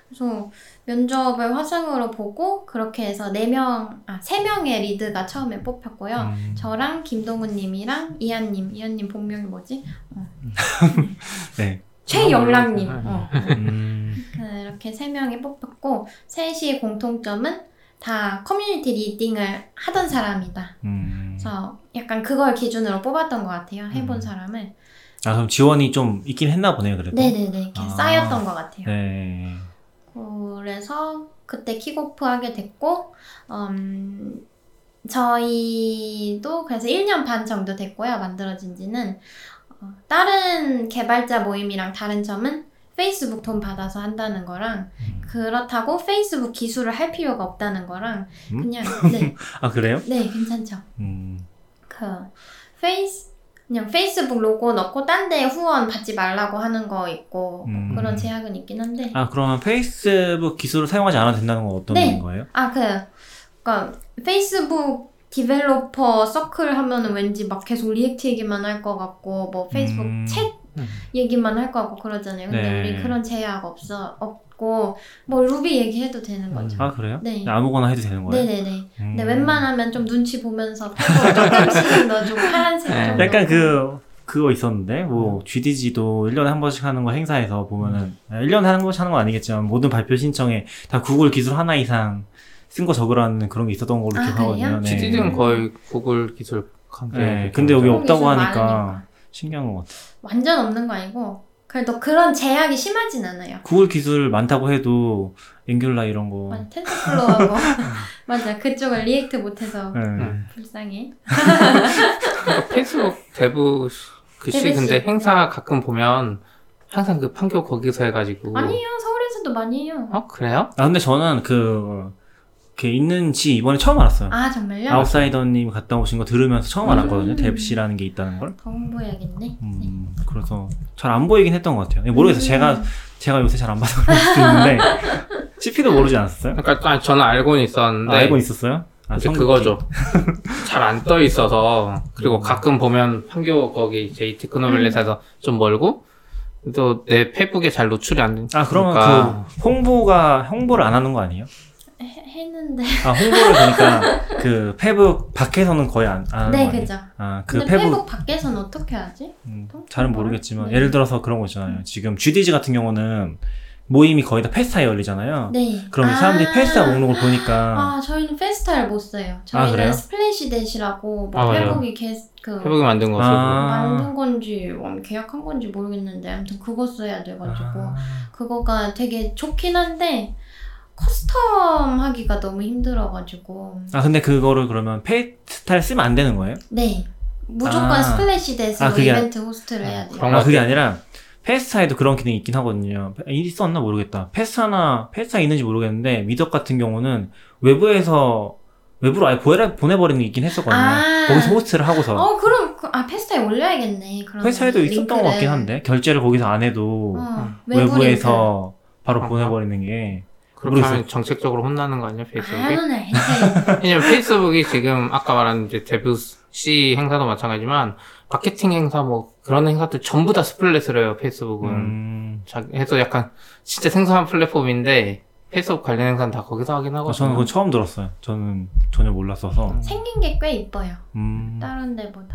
그래서 면접을 화상으로 보고 그렇게 해서 4명, 아, 3명의 리드가 처음에 뽑혔고요. 음, 저랑 김동훈 님이랑 이한 님, 이한 님 본명이 뭐지? 어. <laughs> 네. 최영랑 님. 음. 어. 음, 그렇게 3명이 뽑혔고 셋이 공통점은 다 커뮤니티 leading을 하던 사람이다. 음. 그래서 약간 그걸 기준으로 뽑았던 것 같아요. 해본 음. 사람을. 아, 그럼 지원이 좀 있긴 했나 보네요, 그래도. 네네네. 이렇게 아. 쌓였던 것 같아요. 네. 그래서 그때 킥오프 하게 됐고, 음, 저희도 그래서 1년 반 정도 됐고요. 만들어진 지는. 어, 다른 개발자 모임이랑 다른 점은 페이스북 돈 받아서 한다는 거랑 음. 그렇다고 페이스북 기술을 할 필요가 없다는 거랑 음? 그냥 <laughs> 네, 아, 그래요? 네 괜찮죠. 음, 그 페이스 그냥 페이스북 로고 넣고 딴 데 후원 받지 말라고 하는 거 있고 음. 그런 제약은 있긴 한데 아, 그러면 페이스북 기술을 사용하지 않아도 된다는 건 어떤 네. 거예요? 아그 그러니까 페이스북 Developer Circle 하면은 왠지 막 계속 React 얘기만 할 것 같고 뭐 페이스북 음. 챗 음. 얘기만 할 것 같고 그러잖아요. 근데 네. 우리 그런 제약 없어 없고 뭐 루비 얘기해도 되는 거죠. 아, 그래요? 네. 아무거나 해도 되는 거예요? 네네네. 음. 근데 웬만하면 좀 눈치 보면서 조금씩 넣어주고 파란색 네. 정도. 약간 그, 그거 있었는데, 뭐, GDG도 1년에 한 번씩 하는 거 행사에서 보면은, 아, 1년에 한 번씩 하는 건 아니겠지만, 모든 발표 신청에 다 구글 기술 하나 이상 쓴 거 적으라는 그런 게 있었던 걸로 아, 기억하거든요. 네. GDD는 거의 구글 기술 관계. 네, 근데 여기 없다고 하니까 많으니까. 신기한 것 같아요. 완전 없는 거 아니고 그래도 그런 제약이 심하진 않아요. 구글 기술 많다고 해도 Angular 이런 거. 맞아, TensorFlow하고 <laughs> <laughs> 맞아 그쪽을 React 못해서 네. 음. 불쌍해. <laughs> 페이스북 DevC. 근데 행사 가끔 보면 항상 그 판교 거기서 해가지고 아니에요. 서울에서도 많이 해요. 어 그래요? 아 근데 저는 그, 그 있는지 이번에 처음 알았어요. 아 정말요? 아웃사이더님 갔다 오신 거 들으면서 처음 음. 알았거든요. DevC라는 게 있다는 걸. 더 홍보해야겠네. 네. 음, 그래서 잘 안 보이긴 했던 것 같아요. 모르겠어요. 음. 제가 제가 요새 잘 안 봐서 그럴 수도 있는데 <laughs> CP도 모르지 않았어요? 그러니까 아니, 저는 알고는 있었는데 아, 알고 있었어요? 아? 그거죠. <laughs> 잘 안 떠 있어서 음. 그리고 가끔 보면 판교 거기 제이 테크노밸리에서 좀 멀고 또 내 페북에 잘 노출이 안 되니까 아 그러면 그 홍보가 홍보를 안 하는 거 아니에요? 해- 했는데. 아 홍보를 그러니까 <laughs> 그 페북 밖에서는 거의 안, 안 네? 그죠. 아그 근데 페북 페북 밖에서는 어떻게 하지? 음, 통- 잘은? 모르겠지만 네. 예를 들어서 그런 거 있잖아요. 지금 GDG 같은 경우는 모임이 거의 다 페스타에 열리잖아요. 네. 그럼 사람들이 아. 페스타 목록을 보니까 아 저희는 페스타를 못 써요. 저희는 그래요? Splash That이라고 뭐 아. 페북이 개, 그 페북에 만든 거 쓰고 아. 만든 건지 뭐 계약한 건지 모르겠는데 아무튼 그거 써야 돼가지고 아, 그거가 되게 좋긴 한데 custom 하기가 너무 힘들어가지고 아 근데 그거를 그러면 페스타를 쓰면 안 되는 거예요? 네 무조건 아. Splash That으로 아, 그게 이벤트 호스트를 해야 돼요. 아것 그게. 아니라 페스타에도 그런 기능이 있긴 하거든요. 있었나 모르겠다. 페스타나 페스타 있는지 모르겠는데 Meetup 같은 경우는 외부에서 외부로 아예 보내, 보내버리는 게 있긴 했었거든요. 아. 거기서 호스트를 하고서 어 그럼 그- 아 페스타에 올려야겠네. 그런 페스타에도 있었던 것 링크를. 같긴 한데 결제를 거기서 안 해도 어, 외부 외부에서 바로 아하. 보내버리는 게 그렇게 모르겠어요. 하면 정책적으로 혼나는 거 아니야. 페이스북이? 아. <laughs> 왜냐면 페이스북이 지금 아까 말한 이제 DevC 행사도 마찬가지지만 마케팅 행사 뭐 그런 행사들 전부 다 Splash를 해요 페이스북은 음, 자, 해서 약간 진짜 생소한 플랫폼인데 페이스북 관련 행사는 다 거기서 하긴 아, 하거든요. 저는 그건 처음 들었어요. 저는 전혀 몰랐어서. 생긴 게 꽤 이뻐요. 음, 다른 데보다.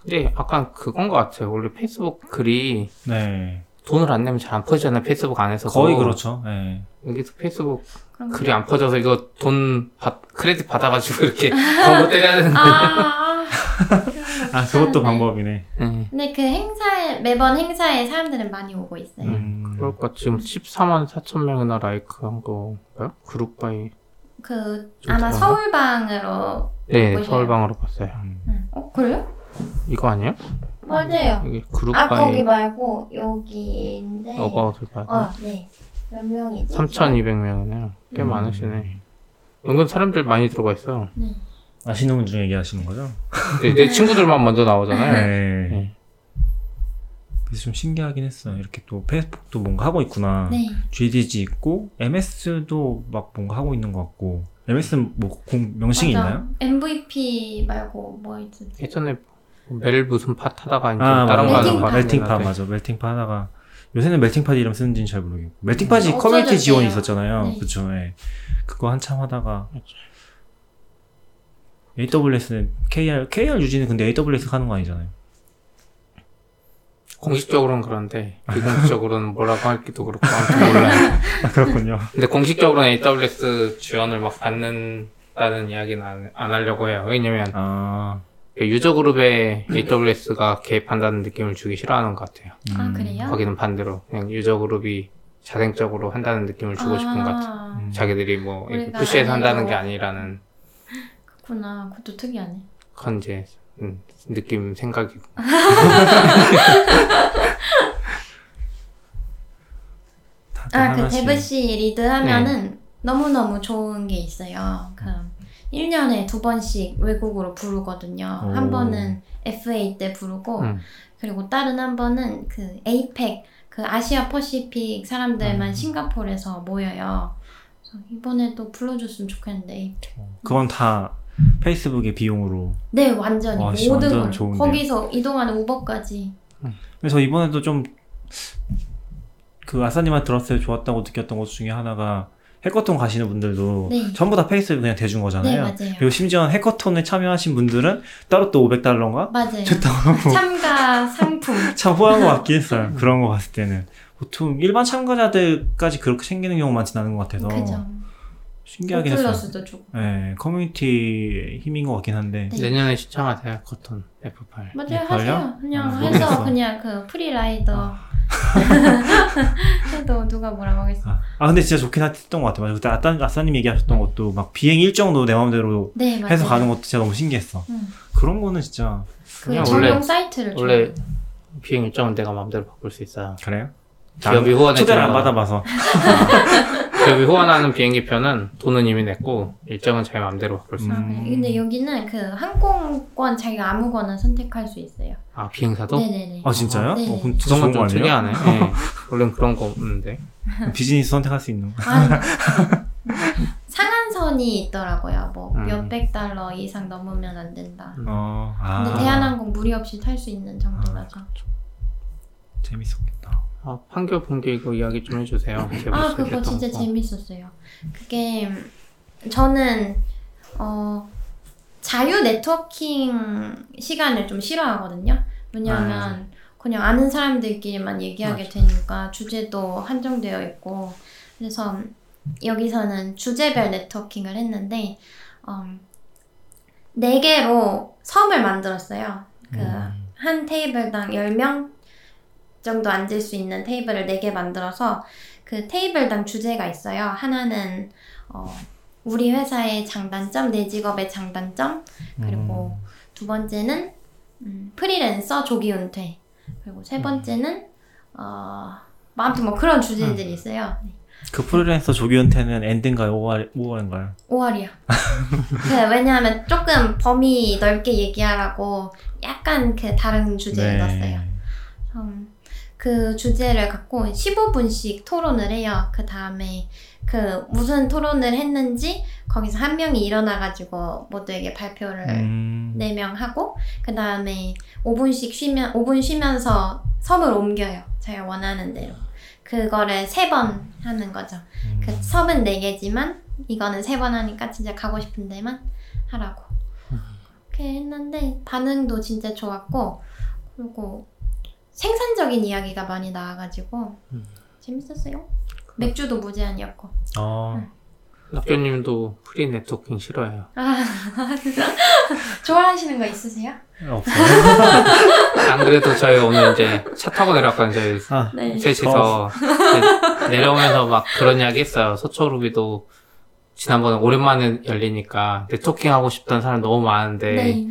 근데 약간 그건 것 같아요. 원래 페이스북 글이 네. 돈을 안 내면 잘 안 퍼지잖아요. 페이스북 안에서 거의 그렇죠. 네. 여기서 페이스북 그럼 글이 안 퍼져서 이거 돈 받, 크레딧 받아가지고 이렇게 <laughs> 광고 때려야 되는데. 아, 아, 아, 그것도 귀찮네. 방법이네. 네. 근데 그 행사에 매번 행사에 사람들은 많이 오고 있어요. 음, 그럴까 지금 14만 4천 명이나 like 한 거가요? group by. 그좀 아마? 서울방으로 네. 서울방으로 봤어요. 음. 응. 어 그래요? 이거 아니에요? 맞아요. 여기 그룹 아 거기 말고 여기인데. 어바웃을 봐요. 어, 네. 몇 명이지? 3,200명이네요. 꽤 음. 많으시네. 은근 사람들 많이 들어가 있어요. 네. 아시는 분 중에 얘기하시는 거죠? 내, 내 친구들만 먼저 나오잖아요. 네. 네. 그래서 좀 신기하긴 했어요. 이렇게 또 페이스북도 뭔가 하고 있구나. 네. GDG 있고 MS도 막 뭔가 하고 있는 것 같고 MS는 뭐 공, 명칭이 맞아. 있나요? MVP 말고 뭐 있지? 예전에 멜 무슨 팟 하다가 아 다른 거 맞아. 하는 거 멜팅팟. 맞아. 멜팅팟 하다가 요새는 멜팅팟 이름 쓰는지는 잘 모르겠고 멜팅팟이 음, 커뮤니티. 지원이 있었잖아요. 네. 그쵸. 예. 그거 한참 하다가 AWS는 KR KR 유지는 근데 AWS 하는 거 아니잖아요. 공식적으로는 그런데 비공식적으로는 뭐라고 할지도 그렇고 아무튼 몰라요. <laughs> 아, 그렇군요. 근데 공식적으로는 AWS 지원을 막 받는다는 이야기는 안, 안 하려고 해요. 왜냐면 아, 그 user 그룹에 AWS가 개입한다는 느낌을 주기 싫어하는 것 같아요. 아 음. 그래요? 거기는 반대로 그냥 user 그룹이 자생적으로 한다는 느낌을 주고 싶은 것 같아요. 아, 음. 자기들이 뭐 이렇게 push해서 안 한다는 게 아니라는 그렇구나. 그것도 특이하네. 그건 이제 음, 느낌 생각이고 <laughs> 다들 아, 그 하나씩. DevC 리드 하면은 너무 너무 좋은 게 있어요. 그 1년에 두 번씩 외국으로 부르거든요. 오. 한 번은 FA 때 부르고 음. 그리고 다른 한 번은 그 APEC 그 아시아 퍼시픽 사람들만 음. 싱가포르에서 모여요. 그래서 이번에도 불러줬으면 좋겠는데 APEC. 그건 다 페이스북의 비용으로. 네, 완전히 와, 씨, 모든 완전? 거기서 이동하는 우버까지. 그래서 이번에도 좀 그 아싸님한테 들었을 때 좋았다고 느꼈던 것 중에 하나가 해커톤 가시는 분들도 네. 전부 다 페이스북 그냥 대준 네, 거잖아요. 맞아요. 그리고 심지어 hackathon에 참여하신 분들은 따로 또 500달러인가? 맞아요. 줬다고 하고 참가 상품. <laughs> 참 후한 것 같긴 했어요. 그런 거 봤을 때는. 보통 일반 참가자들까지 그렇게 챙기는 경우 많진 않은 것 같아서 그죠. 신기하긴 했어요. 네, 커뮤니티 힘인 것 같긴 한데 네. 내년에 신청하세요 커튼 F8 맞아요? 하세요. 그냥 아, 해서 모르겠어. 그냥 그 free rider <laughs> 해도 누가 뭐라고 하겠어. 아, 아, 근데 진짜 좋긴 했던 것 같아요. 맞아요. 그때 아따, 아싸님 얘기하셨던 것도 막 비행 일정도 내 마음대로 네, 맞아요. 해서 가는 것도 진짜 너무 신기했어. 응. 그런 거는 진짜 그 전용 원래- 사이트를 원래 줘요. 비행 일정은 내가 마음대로 바꿀 수 있어요. 그래요? 기업이 후원해 초대를 안. 받아봐서. <laughs> 기업이 후원하는 비행기 표는 돈은 이미 냈고 일정은 자기 마음대로 바꿀 수 있어요. 아, 그래요? 근데 여기는 그 항공권 자기가 아무거나 선택할 수 있어요. 아 비행사도? 네네네. 아 진짜요? 어, 그럼 진짜 그런 좋은 건거좀 아니에요? 특이하네. 네. 원래는 그런 거 없는데. <laughs> 비즈니스 선택할 수 있는 거. 아, <laughs> 상한선이 있더라고요. 뭐 음. 몇백 달러 이상 넘으면 안 된다. 어, 아. 근데 대한항공 무리 없이 탈 수 있는 정도라서. 재밌었겠다. 아, 판교 분교 이거 이야기 좀 해주세요. 아 그거 진짜 거. 재밌었어요. 그게 저는 어 자유 네트워킹 시간을 좀 싫어하거든요. 왜냐하면 그냥 아는 사람들끼리만 얘기하게 되니까 주제도 한정되어 있고 그래서 여기서는 주제별 네트워킹을 했는데 음, 네 개로 섬을 만들었어요. 그 음. 한 테이블당 10명 정도 앉을 수 있는 테이블을 4개 만들어서 그 테이블당 주제가 있어요. 하나는 어, 우리 회사의 장단점, 내 직업의 장단점, 그리고 두 번째는 음, 프리랜서 조기 은퇴, 그리고 세 번째는 어, 뭐 아무튼 뭐 그런 주제들이 있어요. 네. 그 프리랜서 조기 은퇴는 엔드인가요? 5월, 5월인가요? 5월이요. 그 왜냐하면 조금 범위 넓게 얘기하라고 약간 그 다른 주제를 넣었어요. 음, 그 주제를 갖고 15분씩 토론을 해요. 그 다음에 그 무슨 토론을 했는지 거기서 한 명이 일어나가지고 모두에게 발표를 음. 네명 하고 그 다음에 5분씩 쉬면 5분 쉬면서 섬을 옮겨요. 자기가 원하는 대로. 그거를 세 번 하는 거죠. 음. 그 섬은 네 개지만 이거는 세 번 하니까 진짜 가고 싶은 데만 하라고. 그렇게 했는데 반응도 진짜 좋았고 그리고 생산적인 이야기가 많이 나와가지고 음. 재밌었어요. 맥주도 무제한이었고. 어, 낙교님도 free networking 싫어해요. 아 <laughs> 좋아하시는 거 있으세요? 없어요. <laughs> 안 그래도 저희 오늘 이제 차 타고 내려왔거든요. 저희 아, 네. 셋이서 네, 내려오면서 막 그런 이야기 했어요. 서초루비도 지난번에 오랜만에 열리니까 네트워킹 하고 싶다는 사람 너무 많은데 네.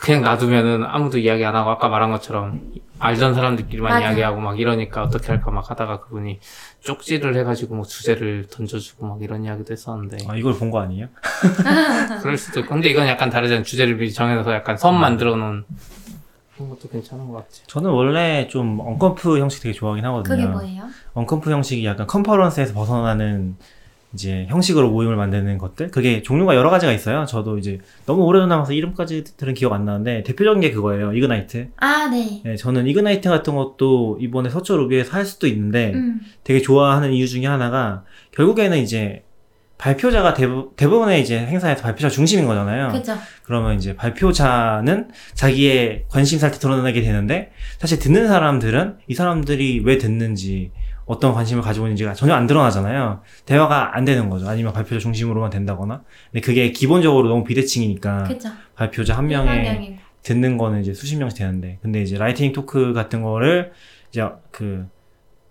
그냥 놔두면은 아무도 이야기 안 하고 아까 말한 것처럼 알던 사람들끼리만 맞아. 이야기하고 막 이러니까 어떻게 할까 막 하다가 그분이 쪽지를 해가지고 뭐 주제를 던져주고 막 이런 이야기도 했었는데 아, 이걸 본 거 아니에요? <laughs> <laughs> 그럴 수도 있고 근데 이건 약간 다르잖아요 주제를 미리 정해서 약간 선 만들어 놓은 그런 것도 괜찮은 것 같아요 저는 원래 좀 unconf 형식 되게 좋아하긴 하거든요. 그게 뭐예요? unconf 형식이 약간 컨퍼런스에서 벗어나는 이제 형식으로 모임을 만드는 것들 그게 종류가 여러 가지가 있어요. 저도 이제 너무 오래전 남아서 이름까지 들은 기억 안 나는데 대표적인 게 그거예요. Ignite. 아 네. 네, 저는 이그나이트 같은 것도 이번에 서초 루비에서 할 수도 있는데 음. 되게 좋아하는 이유 중에 하나가 결국에는 이제 발표자가 대부, 대부분의 이제 행사에서 발표자 중심인 거잖아요. 그죠. 그러면 이제 발표자는 자기의 관심사를 드러내게 되는데 사실 듣는 사람들은 이 사람들이 왜 듣는지 어떤 관심을 가지고 있는지가 전혀 안 드러나잖아요. 대화가 안 되는 거죠. 아니면 발표자 중심으로만 된다거나. 근데 그게 기본적으로 너무 비대칭이니까 그죠. 발표자 한 명에. 듣는 거는 이제 수십 명씩 되는데. 근데 이제 lightning talk 같은 거를 이제 그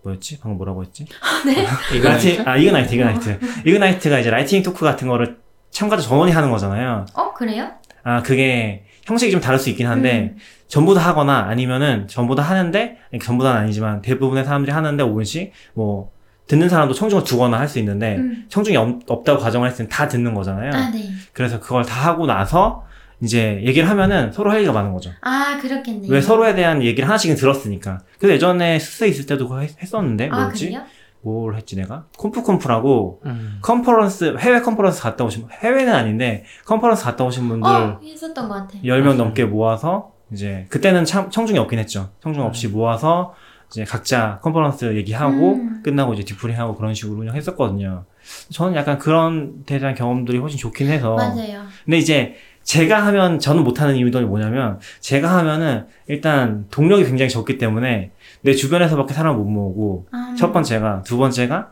뭐였지? 방금 뭐라고 했지? <laughs> <laughs> 이거 lightning, 아, Ignite, Ignite. Ignite가 이제 lightning talk 같은 거를 참가자 전원이 하는 거잖아요. 어 그래요? 아, 그게 형식이 좀 다를 수 있긴 한데, 전부 다 하거나 아니면은 전부 다 하는데, 전부 다는 아니지만 대부분의 사람들이 하는데 5분씩, 뭐, 듣는 사람도 청중을 두거나 할 수 있는데, 음. 청중이 없, 없다고 가정을 했을 때다 듣는 거잖아요. 아 네. 그래서 그걸 다 하고 나서, 이제 얘기를 하면은 서로 할 얘기가 많은 거죠. 아 그렇겠네요. 왜 서로에 대한 얘기를 하나씩은 들었으니까. 그래서 예전에 스스 있을 때도 했었는데, 아 뭐였지? 그래요? 뭘 했지 내가? ConfConf라고, 음. 컨퍼런스, 해외 컨퍼런스 갔다 오신, 해외는 아닌데, 컨퍼런스 갔다 오신 분들, 어 했었던 것 같아. 10명 넘게 모아서 이제 그때는 참 청중이 없긴 했죠. 청중 없이 모아서 이제 각자 컨퍼런스 얘기하고 음. 끝나고 이제 뒤풀이하고 그런 식으로 운영했었거든요. 저는 약간 그런 데 대한 경험들이 훨씬 좋긴 해서. 맞아요. 근데 이제 제가 하면 저는 못하는 이유들이 뭐냐면 제가 하면은 일단 동력이 굉장히 적기 때문에 내 주변에서밖에 사람 못 모으고 아, 첫 번째가 두 번째가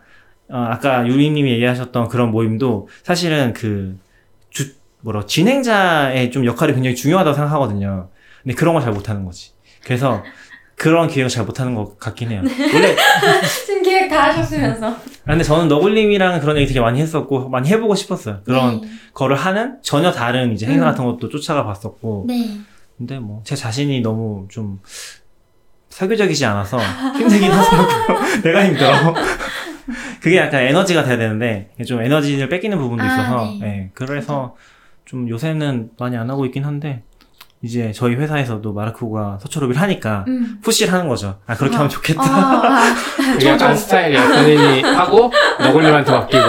어, 아까 유리님이 얘기하셨던 그런 모임도 사실은 그 주, 뭐라 진행자의 좀 역할이 굉장히 중요하다고 생각하거든요. 근데 그런 걸 잘 못하는 거지. 그래서 그런 기획을 잘 못하는 것 같긴 해요. 원래 <laughs> 지금 계획 다 하셨으면서. 아, 근데 저는 너굴님이랑 그런 얘기 되게 많이 했었고 많이 해보고 싶었어요. 그런 네. 거를 하는 전혀 다른 이제 행사 음. 같은 것도 쫓아가 봤었고 네. 근데 뭐 제 자신이 너무 좀 사교적이지 않아서 힘들긴 하더라고요. <laughs> 내가 힘들어. 그게 약간 에너지가 돼야 되는데 좀 에너지를 뺏기는 부분도 아, 있어서 네. 예, 그래서 좀 요새는 많이 안 하고 있긴 한데 이제 저희 회사에서도 마르코가 서초로비를 하니까 음. 푸시를 하는 거죠. 아 그렇게 어. 하면 좋겠다. 어, 아, 그게 약간 스타일이야. 본인이 하고 너굴님한테 맡기고.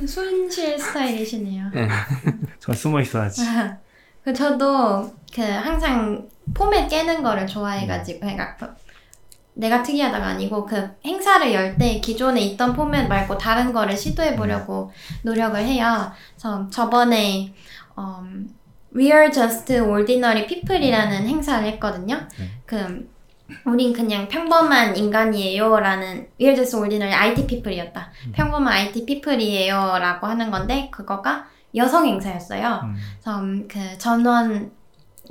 <laughs> 순실 스타일이시네요. 전 숨어 있어야지. 그 <laughs> 저도 그 항상 포맷 깨는 거를 좋아해가지고 그러니까 내가 특이하다가 아니고 그 행사를 열 때 기존에 있던 포맷 말고 다른 거를 시도해 보려고 노력을 해요. 그래서 저번에 음, We Are Just Ordinary People이라는 행사를 했거든요. 네. 그 우린 그냥 평범한 인간이에요라는 We Are Just Ordinary IT People이었다. 평범한 IT People이에요라고 하는 건데 그거가 여성 행사였어요. 음. 그래서 음, 그 전원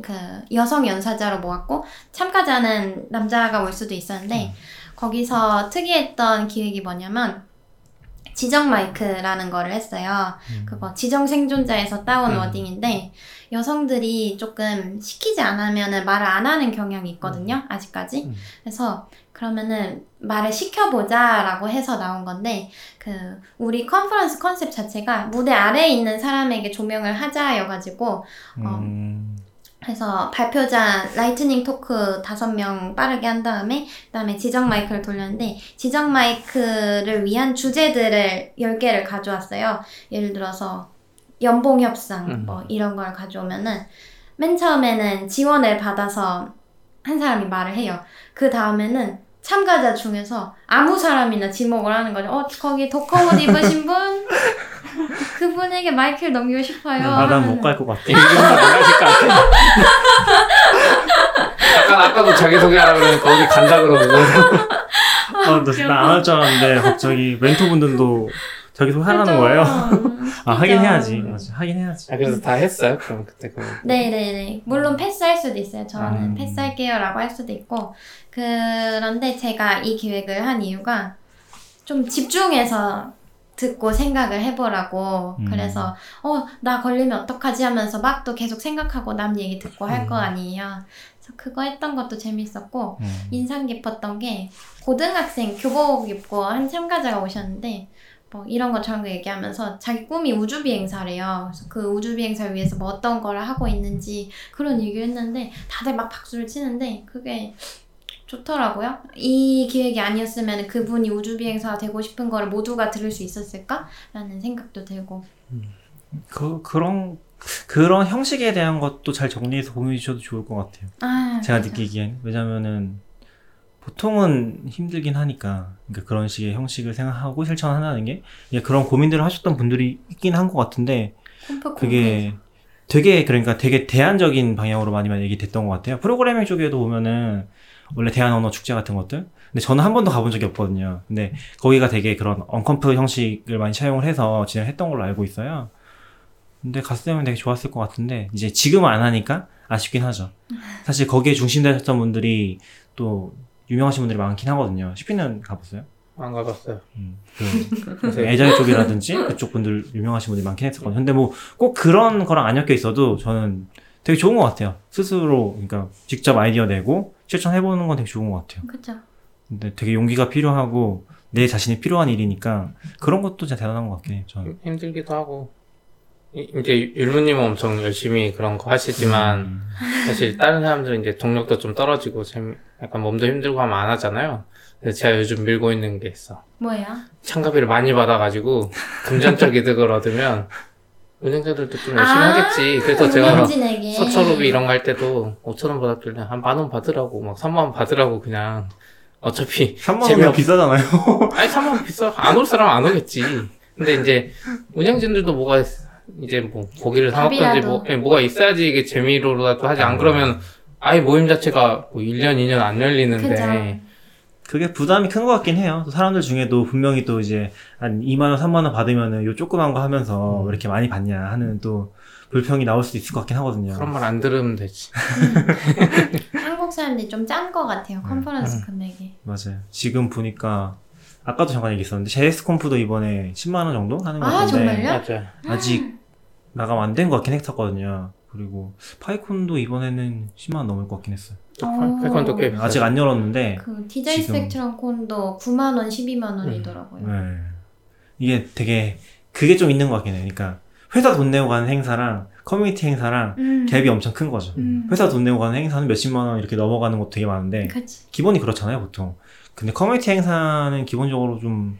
그 여성 연사자로 모았고 참가자는 남자가 올 수도 있었는데 거기서 특이했던 기획이 뭐냐면 지정 마이크라는 거를 했어요. 음. 그거 지정 생존자에서 따온 음. 워딩인데 여성들이 조금 시키지 않으면 말을 안 하는 경향이 있거든요. 아직까지. 음. 그래서 그러면은 말을 시켜보자라고 해서 나온 건데 그 우리 컨퍼런스 컨셉 자체가 무대 아래에 있는 사람에게 조명을 하자여가지고 음. 그래서 발표자 lightning talk 다섯 명 빠르게 한 다음에 그다음에 지정 마이크를 돌렸는데 지정 마이크를 위한 주제들을 10개를 가져왔어요. 예를 들어서 연봉 협상 음. 뭐 이런 걸 가져오면은 맨 처음에는 지원을 받아서 한 사람이 말을 해요. 그 다음에는 참가자 중에서 아무 사람이나 지목을 하는 거죠. 어, 거기 도커옷 입으신 분? <laughs> <laughs> 그분에게 마이크를 넘기고 싶어요. 아, 난못 하면은 갈것 같아. 이건 안 가실 것 같아. 약간 아까도 자기소개하라고 그러니까 어디 간다 그러고. 아, 나안 할 줄 알았는데 갑자기 멘토분들도 자기소개 하라는 거예요. <laughs> 아, 하긴 해야지. 맞아. 하긴 해야지. 아, 그래서 다 했어요? 그럼 그때 그. 네네네. 물론 패스할 수도 있어요. 저는 아. 패스할게요 라고 할 수도 있고. 그런데 제가 이 기획을 한 이유가 좀 집중해서 듣고 생각을 해보라고. 음. 그래서, 어, 나 걸리면 어떡하지 하면서 막 또 계속 생각하고 남 얘기 듣고 할거 음. 아니에요. 그래서 그거 했던 것도 재밌었고, 음. 인상 깊었던 게 고등학생 교복 입고 한 참가자가 오셨는데 뭐 이런 거 저런 거 얘기하면서 자기 꿈이 우주 비행사래요. 그래서 그 우주 비행사를 위해서 뭐 어떤 거를 하고 있는지 그런 얘기를 했는데 다들 막 박수를 치는데 그게 좋더라고요. 이 기획이 아니었으면 그분이 우주 비행사가 되고 싶은 거를 모두가 들을 수 있었을까라는 생각도 들고. 그, 그런, 그런 형식에 대한 것도 잘 정리해서 공유해 주셔도 좋을 것 같아요. 아, 제가 맞아. 느끼기엔. 왜냐면은, 보통은 힘들긴 하니까, 그러니까 그런 식의 형식을 생각하고 실천한다는 게, 그런 고민들을 하셨던 분들이 있긴 한 것 같은데, 그게 되게, 그러니까 되게 대안적인 방향으로 많이 많이 얘기됐던 것 같아요. 프로그래밍 쪽에도 보면은, 원래 대안 언어 축제 같은 것들? 근데 저는 한 번도 가본 적이 없거든요. 근데 거기가 되게 그런 언컴프 형식을 많이 차용을 해서 진행했던 걸로 알고 있어요. 근데 갔을 때면 되게 좋았을 것 같은데 이제 지금은 안 하니까 아쉽긴 하죠. 사실 거기에 중심되셨던 분들이 또 유명하신 분들이 많긴 하거든요. 시피는 가봤어요? 안 가봤어요. 음, 그 <laughs> 애자일 쪽이라든지 그쪽 분들 유명하신 분들이 많긴 했었거든요. 근데 뭐 꼭 그런 거랑 안 엮여 있어도 저는 되게 좋은 것 같아요. 스스로 그러니까 직접 아이디어 내고 실천해보는 건 되게 좋은 것 같아요. 그죠. 근데 되게 용기가 필요하고 내 자신이 필요한 일이니까 그런 것도 진짜 대단한 것 같긴 해요. 저는. 힘- 힘들기도 하고. 이- 이제 율무님은 엄청 열심히 그런 거 하시지만 음. 사실 다른 사람들은 이제 동력도 좀 떨어지고 재미- 약간 몸도 힘들고 하면 안 하잖아요. 제가 요즘 밀고 있는 게 있어. 뭐예요? 참가비를 많이 받아가지고 금전적 이득을 <laughs> 얻으면 은행자들도 좀 열심히 아, 하겠지. 그래서 제가. 서초로비 이런 거 할 때도 5천 원 받았길래 한 만 원 받으라고 막 3만 원 받으라고 그냥 어차피 3만 재미없- 원면 비싸잖아요. 아니 3만 원 비싸 안 올 사람은 안 오겠지. 근데 이제 운영진들도 뭐가 이제 뭐 고기를 사 먹든지 밥이라도. 뭐 예, 뭐가 있어야지 이게 재미로라도 하지 안 그러면 아예 모임 자체가 뭐 1년 2년 안 열리는데 그죠. 그게 부담이 큰 것 같긴 해요. 또 사람들 중에도 분명히 또 이제 한 2만 원, 3만 원 받으면은 요 조그만 거 하면서 왜 이렇게 많이 받냐 하는 또 불평이 나올 수도 있을 것 같긴 하거든요. 그런 말 안 들으면 되지. <laughs> 한국 사람들이 좀 짠 것 같아요. 컨퍼런스 금액이. 맞아요. 지금 보니까 아까도 잠깐 얘기했었는데 JSConf도 이번에 10만 원 정도 하는 것 아, 같은데 정말요? 맞아요. 아직 나가면 안된 것 같긴 했었거든요. 그리고 PyCon도 이번에는 10만 원 넘을 것 같긴 했어요. 어. 패컨도 꽤 비싸요. 아직 안 열었는데 그 DJ 지금- 스펙 트럼 콘도 9만 원, 12만 원이더라고요. 네. 이게 되게 그게 좀 있는 것 같긴 해요. 그러니까 회사 돈 내고 가는 행사랑 커뮤니티 행사랑 음. 갭이 엄청 큰 거죠. 음. 회사 돈 내고 가는 행사는 몇십만 원 이렇게 넘어가는 것도 되게 많은데 그치. 기본이 그렇잖아요, 보통. 근데 커뮤니티 행사는 기본적으로 좀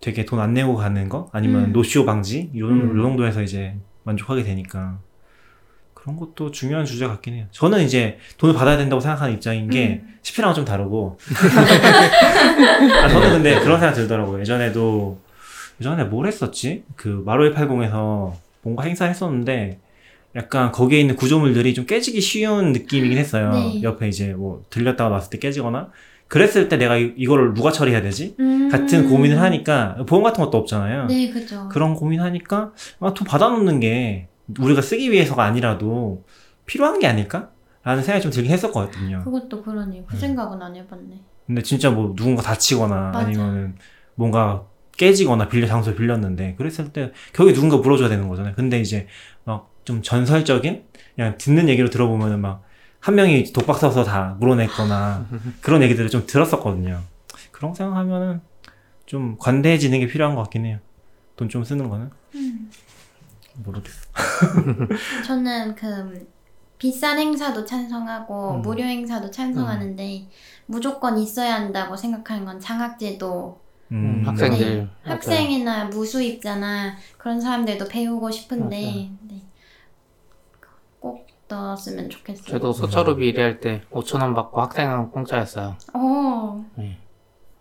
되게 돈 안 내고 가는 거 아니면 음. 노쇼 방지 요, 음. 요 정도에서 이제 만족하게 되니까 그런 것도 중요한 주제 같긴 해요. 저는 이제 돈을 받아야 된다고 생각하는 입장인 게 음. 10회랑은 좀 다르고 <laughs> 아, 저는 근데 그런 생각 들더라고요. 예전에도 예전에 뭘 했었지? 그 마로에 80에서 뭔가 행사 했었는데 약간 거기에 있는 구조물들이 좀 깨지기 쉬운 느낌이긴 했어요. 네. 옆에 이제 뭐 들렸다가 놨을 때 깨지거나 그랬을 때 내가 이- 이거를 누가 처리해야 되지? 음. 같은 고민을 하니까 보험 같은 것도 없잖아요. 네, 그죠. 그런 고민하니까 아, 돈 받아놓는 게 우리가 쓰기 위해서가 아니라도 필요한 게 아닐까? 라는 생각이 좀 들긴 했었거든요. 그것도 그러네요. 그 네. 생각은 안 해봤네. 근데 진짜 뭐 누군가 다치거나 맞아. 아니면은 뭔가 깨지거나 빌려 장소 빌렸는데 그랬을 때 결국에 누군가 물어줘야 되는 거잖아요. 근데 이제 막 좀 전설적인 그냥 듣는 얘기로 들어보면은 막 한 명이 독박 써서 다 물어냈거나 <laughs> 그런 얘기들을 좀 들었었거든요. 그런 거 생각하면은 좀 관대해지는 게 필요한 것 같긴 해요. 돈 좀 쓰는 거는 음. 모르겠어. <laughs> 저는 그 비싼 행사도 찬성하고 음. 무료 행사도 찬성하는데 무조건 있어야 한다고 생각하는 건 장학제도 음, 학생들 네. 맞아요. 학생이나 무수입자나 그런 사람들도 배우고 싶은데. 네. 꼭 넣었으면 좋겠어요. 저도 소철우비 일할 때 5천 원 받고 학생은 공짜였어요. 어,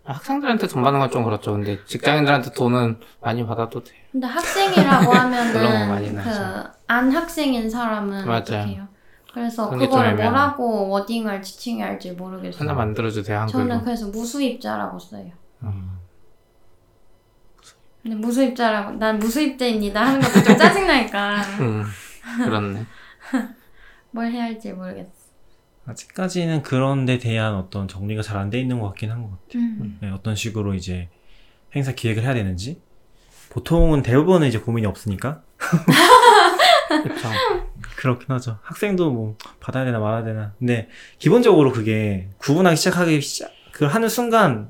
학생들한테 돈 받는 건 좀 그렇죠. 근데 직장인들한테 돈은 많이 받아도 돼요. 근데 학생이라고 <laughs> 하면은 나죠. 그안 학생인 사람은 맞아요. 그래서 그걸. 뭐라고 워딩을 지칭해야 할지 모르겠어요. 하나 만들어주세요, 한글로. 저는 그래서 무수입자라고 써요. 음. 근데 무수입자라고 난 무수입자입니다 하는 것도 좀 짜증 나니까 <laughs> 음, 그렇네. <laughs> 뭘 해야 할지 모르겠어. 아직까지는 그런 데 대한 어떤 정리가 잘 안 돼 있는 것 같긴 한 것 같아요. 음. 네, 어떤 식으로 이제 행사 기획을 해야 되는지 보통은 대부분은 이제 고민이 없으니까 <laughs> 그쵸. 그렇긴 하죠. 학생도 뭐 받아야 되나 말아야 되나. 근데 기본적으로 그게 구분하기 시작하기 시작 그 하는 순간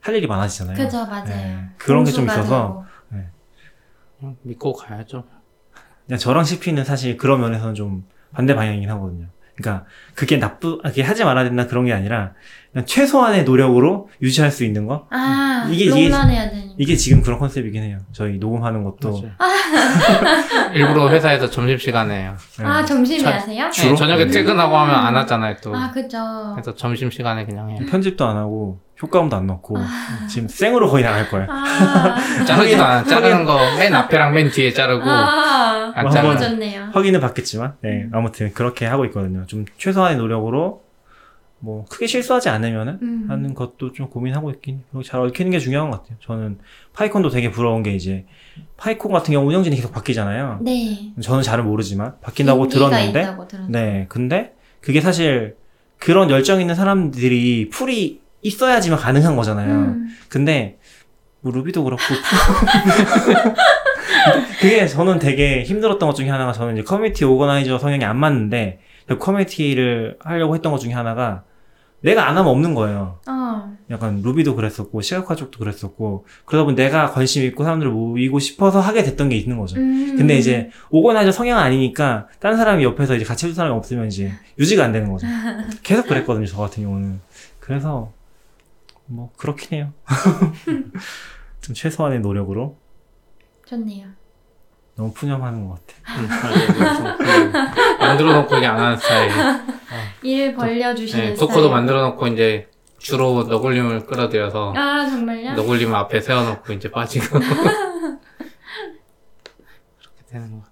할 일이 많아지잖아요. 그죠 맞아요. 네, 그런 게 좀 있어서 되고. 그냥 믿고 가야죠. 그냥 저랑 CP는 사실 그런 면에서는 좀 반대 방향이긴 하거든요. 그러니까 그게 나쁘, 아, 그게 하지 말아야 된다 그런 게 아니라 그냥 최소한의 노력으로 유지할 수 있는 거. 아 이게- 이게- 되니까. 이게 지금 그런 컨셉이긴 해요. 저희 녹음하는 것도. 맞아요. <laughs> 일부러 회사에서 점심 시간에 해요. 네. 아 점심에 전- 하세요? 주로? 네, 저녁에 네. 퇴근하고 하면 안 하잖아요, 또. 아 그죠. 그래서 점심 시간에 그냥 해요. 편집도 안 하고 효과음도 안 넣고 지금 생으로 거의 나갈 거예요. 아, <laughs> 자르지도 않아. 자르는 거 맨 앞에랑 맨 뒤에 자르고. 아안뭐 자르 한번- 좋네요. 확인은 받겠지만, 네, 아무튼 그렇게 하고 있거든요. 좀 최소한의 노력으로 뭐 크게 실수하지 않으면은 음. 하는 것도 좀 고민하고 있긴. 그리고 잘 얽히는 게 중요한 것 같아요. 저는 파이콘도 되게 부러운 게 이제 파이콘 같은 경우 운영진이 계속 바뀌잖아요. 네. 저는 잘은 모르지만 바뀐다고 들었는데, 있다고 들었어요. 네, 근데 그게 사실 그런 열정 있는 사람들이 풀이 있어야지만 가능한 거잖아요. 음. 근데 뭐 Ruby도 그렇고 <laughs> 그게 저는 되게 힘들었던 것 중에 하나가 저는 이제 커뮤니티 organizer 성향이 안 맞는데 그 커뮤니티를 하려고 했던 것 중에 하나가 내가 안 하면 없는 거예요. 어. 약간 Ruby도 그랬었고 시각화 쪽도 그랬었고 그러다 보니 내가 관심 있고 사람들을 모이고 싶어서 하게 됐던 게 있는 거죠. 음. 근데 이제 organizer 성향 아니니까 다른 사람이 옆에서 이제 같이 해줄 사람이 없으면 이제 유지가 안 되는 거죠. <laughs> 계속 그랬거든요, 저 같은 경우는. 그래서 뭐 그렇긴 해요. <laughs> 좀 최소한의 노력으로 좋네요. 너무 푸념하는 것 같아. 음, 맞아요. 그래서 그냥 만들어 놓고 이게 안 하는 스타일. <laughs> 일 벌려주시는 네, 스타일. 토커도 만들어 놓고 이제 주로 너굴림을 끌어들여서 아 정말요? 너굴림 앞에 세워놓고 이제 빠지고. <laughs> 그렇게 되는 것 같아요.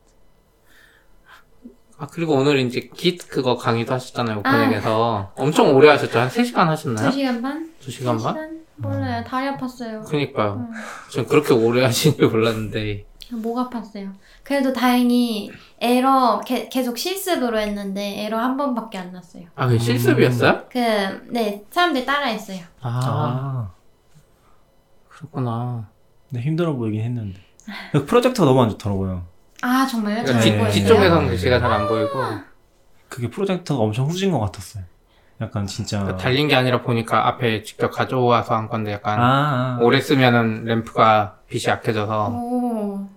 아, 그리고 오늘 이제 깃 그거 강의도 하셨잖아요, 오프닝에서. 엄청 오래 하셨죠? 한 3 시간 하셨나요? 2시간 반? 2시간 반? 3시간? 몰라요. 다리 아팠어요. 그니까요. 음. 전 그렇게 오래 하신 줄 몰랐는데. 목 아팠어요. 그래도 다행히 에러 게- 계속 실습으로 했는데 에러 한 번밖에 안 났어요. 아, 그게 실습이었어요? 그 네 사람들 따라했어요. 아, 아, 그렇구나. 근데 힘들어 보이긴 했는데. 그 프로젝터가 너무 안 좋더라고요. 아 정말요? 그러니까 잘 네. 보였어요? 뒤, 뒤쪽에서는 글씨가 잘 안 보이고. 그게 프로젝터가 엄청 후진 것 같았어요. 약간 진짜 그러니까 달린 게 아니라 보니까 앞에 직접 가져와서 한 건데 약간 아, 아. 오래 쓰면은 램프가 빛이 약해져서 오.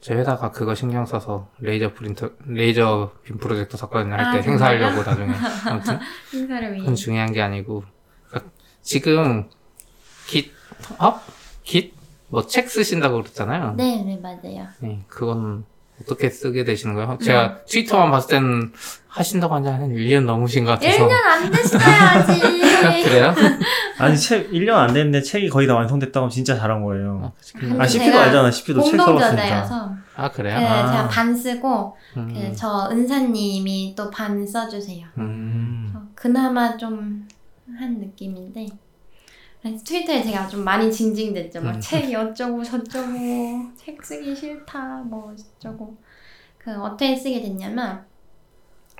제 회사가 그거 신경 써서 레이저 프린터 레이저 빔 프로젝터 샀거든요 할때 아, 행사하려고 나중에 <laughs> 아무튼 행사를 위해. 그건 중요한 게 아니고 그러니까 지금 깃업 깃뭐 책 쓰신다고 그랬잖아요. 네, 네, 맞아요. 네, 그건 어떻게 쓰게 되시는 거예요? 제가 트위터만 봤을 때는 하신다고 한 지 한 1년 넘으신 것 같아서 1년 안 됐어요, 아직. <laughs> 그래요? 아니 책 1년 안 됐는데 책이 거의 다 완성됐다고 하면 진짜 잘한 거예요. 근데 아 CP도 알잖아. CP도 책 써봤으니까. 아그 그래요? 아. 제가 반 쓰고 음, 그 저 은사님이 또 반 써주세요. 음. 그나마 좀 한 느낌인데 그래서 트위터에 제가 좀 많이 징징댔죠. 막 음. 책이 어쩌고 저쩌고 책 쓰기 싫다 뭐 어쩌고 그 어떻게 쓰게 됐냐면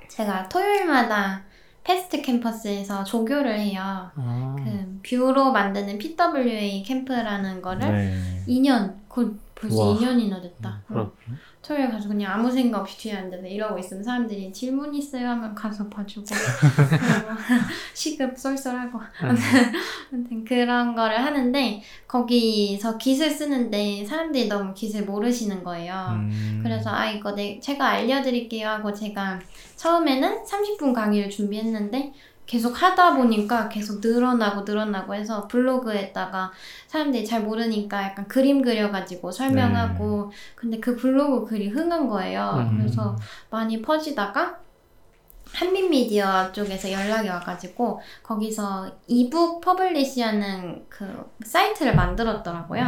제가 토요일마다 패스트 캠퍼스에서 조교를 해요. 아, 그 Vue로 만드는 PWA 캠프라는 거를 네. 2년 곧 벌써 우와. 2년이나 됐다. 그렇 토요일 가서 그냥 아무 생각 없이 뒤에 앉아서 이러고 있으면 사람들이 질문 있어요 하면 가서 봐주고 그리고 <laughs> 시급 쏠쏠하고 음. 아무튼 그런 거를 하는데 거기서 깃을 쓰는데 사람들이 너무 깃을 모르시는 거예요. 음. 그래서 아 이거 내 제가 알려드릴게요 하고 제가 처음에는 30분 강의를 준비했는데 계속 하다 보니까 계속 늘어나고 늘어나고 해서 블로그에다가 사람들이 잘 모르니까 약간 그림 그려가지고 설명하고 근데 그 블로그 글이 흥한 거예요. 음. 그래서 많이 퍼지다가 한빛미디어 쪽에서 연락이 와가지고 거기서 e-book publish하는 그 사이트를 만들었더라고요. 아,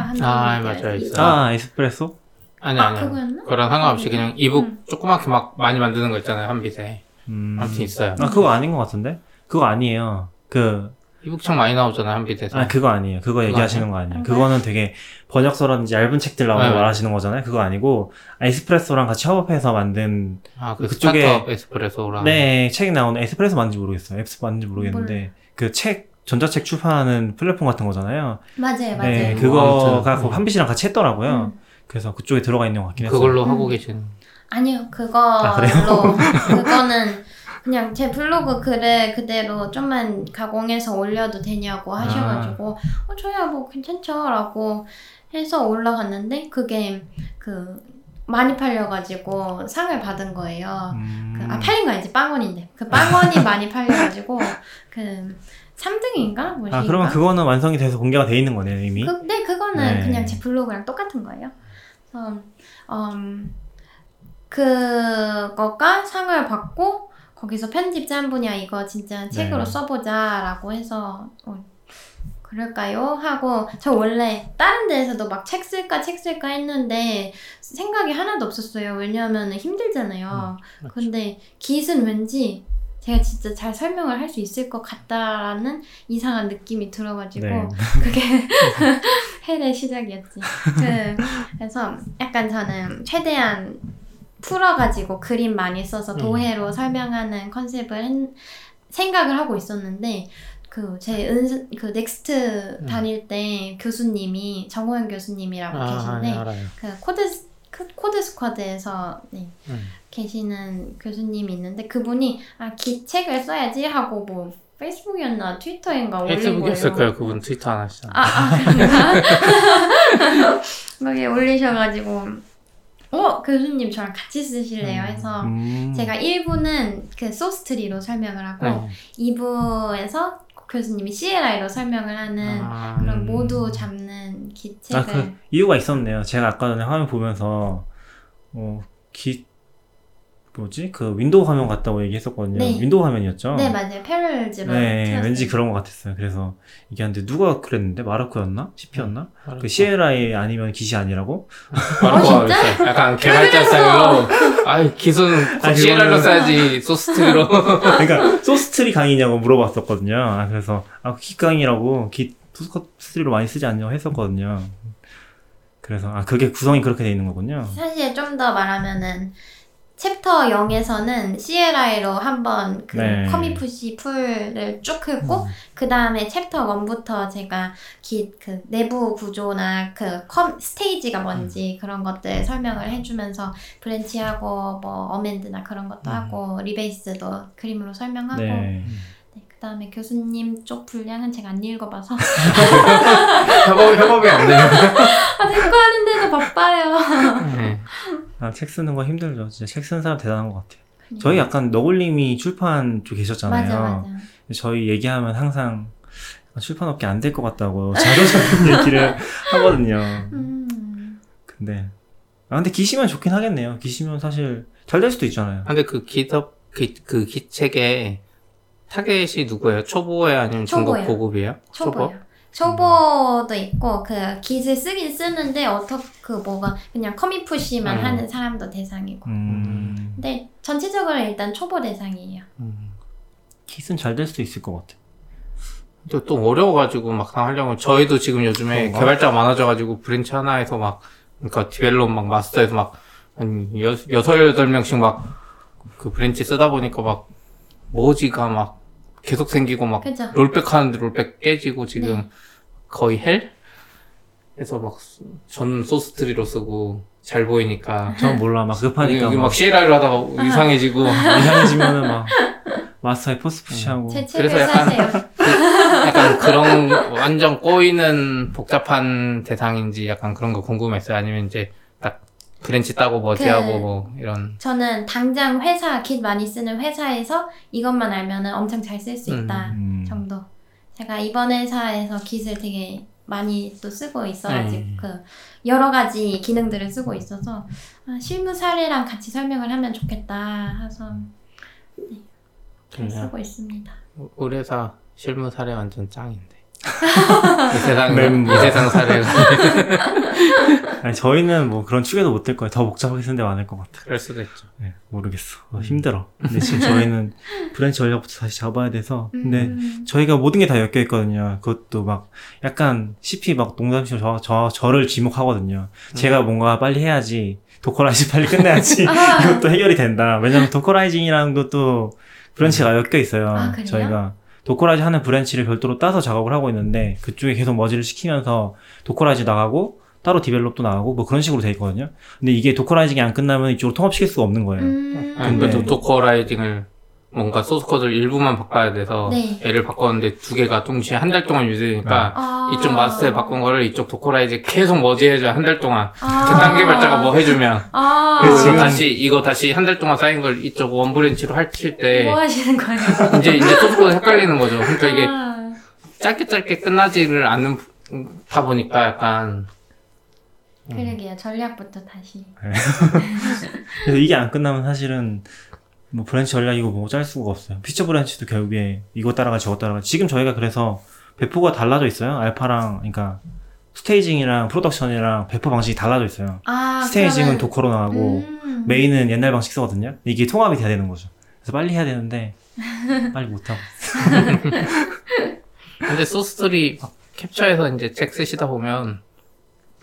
한빛미디어에서. 맞아요, 있어요. 아 에스프레소? 아니 아, 아니 그거였나? 그거랑 상관없이 그냥 e-book 음. 조그맣게 막 많이 만드는 거 있잖아요 한빛에 음. 아무튼 있어요. 아 그거 아닌 것 같은데? 그거 아니에요. 그 이북 책 많이 나오잖아요 한 빛에서. 아, 그거 아니에요. 그거 얘기하시는 거 아니에요. 그거는 되게 번역서라든지 얇은 책들 나오는 거 네. 말하시는 거잖아요. 그거 아니고, 에스프레소랑 같이 협업해서 만든, 아, 그 그쪽에- 에스프레소랑. 네, 책이 나오는, 에스프레소 맞는지 모르겠어요. 에스프 맞는지 모르겠는데, 그 책, 전자책 출판하는 플랫폼 같은 거잖아요. 맞아요, 맞아요. 네, 뭐 그거가 그 한빛이랑 같이 했더라고요. 음. 그래서 그쪽에 들어가 있는 것 같긴 했어요. 그걸로 음. 하고 계신. 아니요, 그걸로 아, 그래요? <laughs> 그거는 그냥 제 블로그 글을 그대로 좀만 가공해서 올려도 되냐고 하셔가지고 아. 어 저야 뭐 괜찮죠라고 해서 올라갔는데 그게 그 많이 팔려가지고 상을 받은 거예요. 음. 그, 아 팔린 거 아니지 빵원인데 그 빵원이 <laughs> 많이 팔려가지고 그 3등인가 뭐인가? 아, 그러면 그거는 완성이 돼서 공개가 돼 있는 거네요, 이미. 그, 네, 그거는 네. 그냥 제 블로그랑 똑같은 거예요. 그래서 음, 그거가 상을 받고 거기서 편집자 한 분이 야 이거 진짜 책으로 네. 써보자라고 해서 어, 그럴까요? 하고 저 원래 다른 데에서도 막 책 쓸까 책 쓸까 했는데 생각이 하나도 없었어요. 왜냐하면 힘들잖아요. 그렇죠. 근데 깃은 왠지 제가 진짜 잘 설명을 할 수 있을 것 같다라는 이상한 느낌이 들어가지고 네. 그게 <laughs> hell의 시작이었지. 그, 그래서 약간 저는 최대한 풀어가지고 그림 많이 써서 음. 도해로 설명하는 컨셉을 했- 생각을 하고 있었는데 그제 은 그 NEXT 음. 다닐 때 교수님이 정호영 교수님이라고 아, 계신데 네, 알아요. 그 코드 스- 그 코드 스쿼드에서 네, 음. 계시는 교수님이 있는데 그분이 아 Git 책을 써야지 하고 뭐 페이스북이었나 트위터인가 올린 거예요. 페이스북이었을 거예요. 그분 트위터 안 하시잖아요. 아, 아 그런가? <laughs> 거기에 올리셔가지고 어 교수님 저랑 같이 쓰실래요? 음. 해서 음. 제가 1부는 그 소스트리로 설명을 하고 네. 2부에서 교수님이 CLI로 설명을 하는 아, 그런 음. 모두 잡는 기책을 아, 그, 이유가 있었네요. 제가 아까 전에 화면 보면서, 어, 기, 뭐지? 그 윈도우 화면 같다고 얘기했었거든요. 네. 윈도우 화면이었죠? 네 맞아요 Parallels로 네, 틀었어요. 왠지 그런 것 같았어요. 그래서 이게 한데 누가 그랬는데? 마르코였나? CP였나? 알았어. 그 CLI 아니면 기시 아니라고? 마르코가 어, 진짜? 그랬어요. 약간 개발자 스타일로 아이 아, CLI로 그거는- 써야지 Sourcetree로 그러니까 Sourcetree 강의냐고 물어봤었거든요. 아, 그래서 아, Git 강의라고 Git Sourcetree로 많이 쓰지 않냐고 했었거든요. 그래서 아 그게 구성이 그렇게 돼 있는 거군요. 사실 좀 더 말하면은 챕터 0에서는 CLI로 한번 그 네. commit push pull을 쭉 긁고 그 다음에 챕터 1부터 제가 Git, 그 내부 구조나 그 com, stage가 뭔지 그런 것들 설명을 해주면서 branch하고 뭐 amend나 그런 것도 음. 하고 rebase도 그림으로 설명하고 네. 그다음에 교수님 쪽 분량은 제가 안 읽어봐서 <laughs> 협업, 협업이 안 돼요. <laughs> 아 댓글 하는데도 바빠요. 네. <laughs> 아, 책 쓰는 거 힘들죠. 진짜 책 쓰는 사람 대단한 것 같아요. 저희 약간 너굴님이 출판 쪽 계셨잖아요. 맞아 맞아. 저희 얘기하면 항상 출판업계 안 될 것 같다고 자조자찬 얘기를 하거든요. 음. 근데 아 근데 기시면 좋긴 하겠네요. 기시면 사실 잘 될 수도 있잖아요. 근데 그 기업, 그, 그 기책에 타겟이 누구예요? 초보예요? 아니면 중급 초보예요. 고급이에요? 초보요. 초보 도 있고 그 Git을 쓰긴 쓰는데 어떻게 그 뭐가 그냥 commit push만 음. 하는 사람도 대상이고. 음, 근데 전체적으로 일단 초보 대상이에요. 음. Git은 잘 될 수도 있을 것 같아. 또, 또 어려워가지고 막상 하려면 저희도 지금 요즘에 그런가? 개발자가 많아져가지고 branch 하나에서 막 그러니까 develop 막 master에서 막 한 여섯 여덟 명씩 막 그 branch 쓰다 보니까 막 merge가 막 계속 생기고 막 그죠? rollback 하는데 rollback 깨지고 지금 네. 거의 hell? 해서 막 전 Sourcetree로 쓰고 잘 보이니까 전 몰라 막 급하니까 여기 막 막 CLI로 하다가 이상해지고 <laughs> 이상해지면은 막 master에 force push하고 제 그래서 약간- 사세요. 약간 그런 완전 꼬이는 복잡한 대상인지 약간 그런 거 궁금했어요. 아니면 이제 딱 branch 따고 merge하고 그- 뭐 이런 저는 당장 회사 킷 많이 쓰는 회사에서 이것만 알면은 엄청 잘 쓸수 음. 있다 음. 정도. 제가 이번 회사에서 킷을 되게 많이 또 쓰고 있어가지고 네. 그 여러 가지 기능들을 쓰고 있어서 아, 실무 사례랑 같이 설명을 하면 좋겠다 해서 잘 그래요. 쓰고 있습니다. 우리 회사 실무 사례 완전 짱인데. 이 세상 멤버. 이 세상 사례가 <laughs> 아니, 저희는 뭐 그런 축에도 못 될 거예요. 더 복잡하게 쓰는 데 많을 것 같아. 그럴 수도 있죠. 네, 모르겠어. 어, 힘들어. 근데 지금 <laughs> 저희는 branch 전략부터 다시 잡아야 돼서. 근데 음. 저희가 모든 게 다 엮여 있거든요. 그것도 막 약간 CP 막 농담식으로 저, 저, 저를 지목하거든요. 제가 뭔가 빨리 해야지. dockerizing 빨리 끝내야지. <laughs> 아. 이것도 해결이 된다. 왜냐면 dockerizing이라는 것도 branch가 엮여 있어요. 아, 그래요? 저희가 dockerizing 하는 branch를 별도로 따서 작업을 하고 있는데 그쪽에 계속 머지를 시키면서 dockerizing 나가고 따로 develop도 나가고 뭐 그런 식으로 돼 있거든요. 근데 이게 dockerizing이 안 끝나면 이쪽으로 통합시킬 수가 없는 거예요. 음. 아니, 근데- 그 dockerizing을 뭔가 소스 코드를 일부만 바꿔야 돼서 네. 얘를 바꿨는데 두 개가 동시에 한 달 동안 유지되니까 아. 이쪽 master에 바꾼 거를 이쪽 dockerizing 계속 merge해줘야 한달 동안 아. 그딴 개발자가 뭐 해주면 아. 그리고 지금- 다시 이거 다시 한 달 동안 쌓인 걸 이쪽 원 branch로 합칠 때 뭐 하시는 거예요? 이제 이제 소스 코드 헷갈리는 거죠. 그러니까 이게 아. 짧게 짧게 끝나지를 않는 다 보니까 약간 그러게요. 전략부터 다시. <laughs> 그래서 이게 안 끝나면 사실은 뭐 branch 전략이고 뭐 짤 수가 없어요. feature branch도 결국에 이거 따라가 저거 따라가. 지금 저희가 그래서 배포가 달라져 있어요. 알파랑 그러니까 staging이랑 production이랑 배포 방식이 달라져 있어요. 아, staging은 그러면- Docker로 나가고 음. 메인은 옛날 방식 쓰거든요. 이게 통합이 돼야 되는 거죠. 그래서 빨리 해야 되는데 <laughs> 빨리 못 하고. <laughs> 근데 소스들이 막 캡처해서 이제 책 쓰시다 보면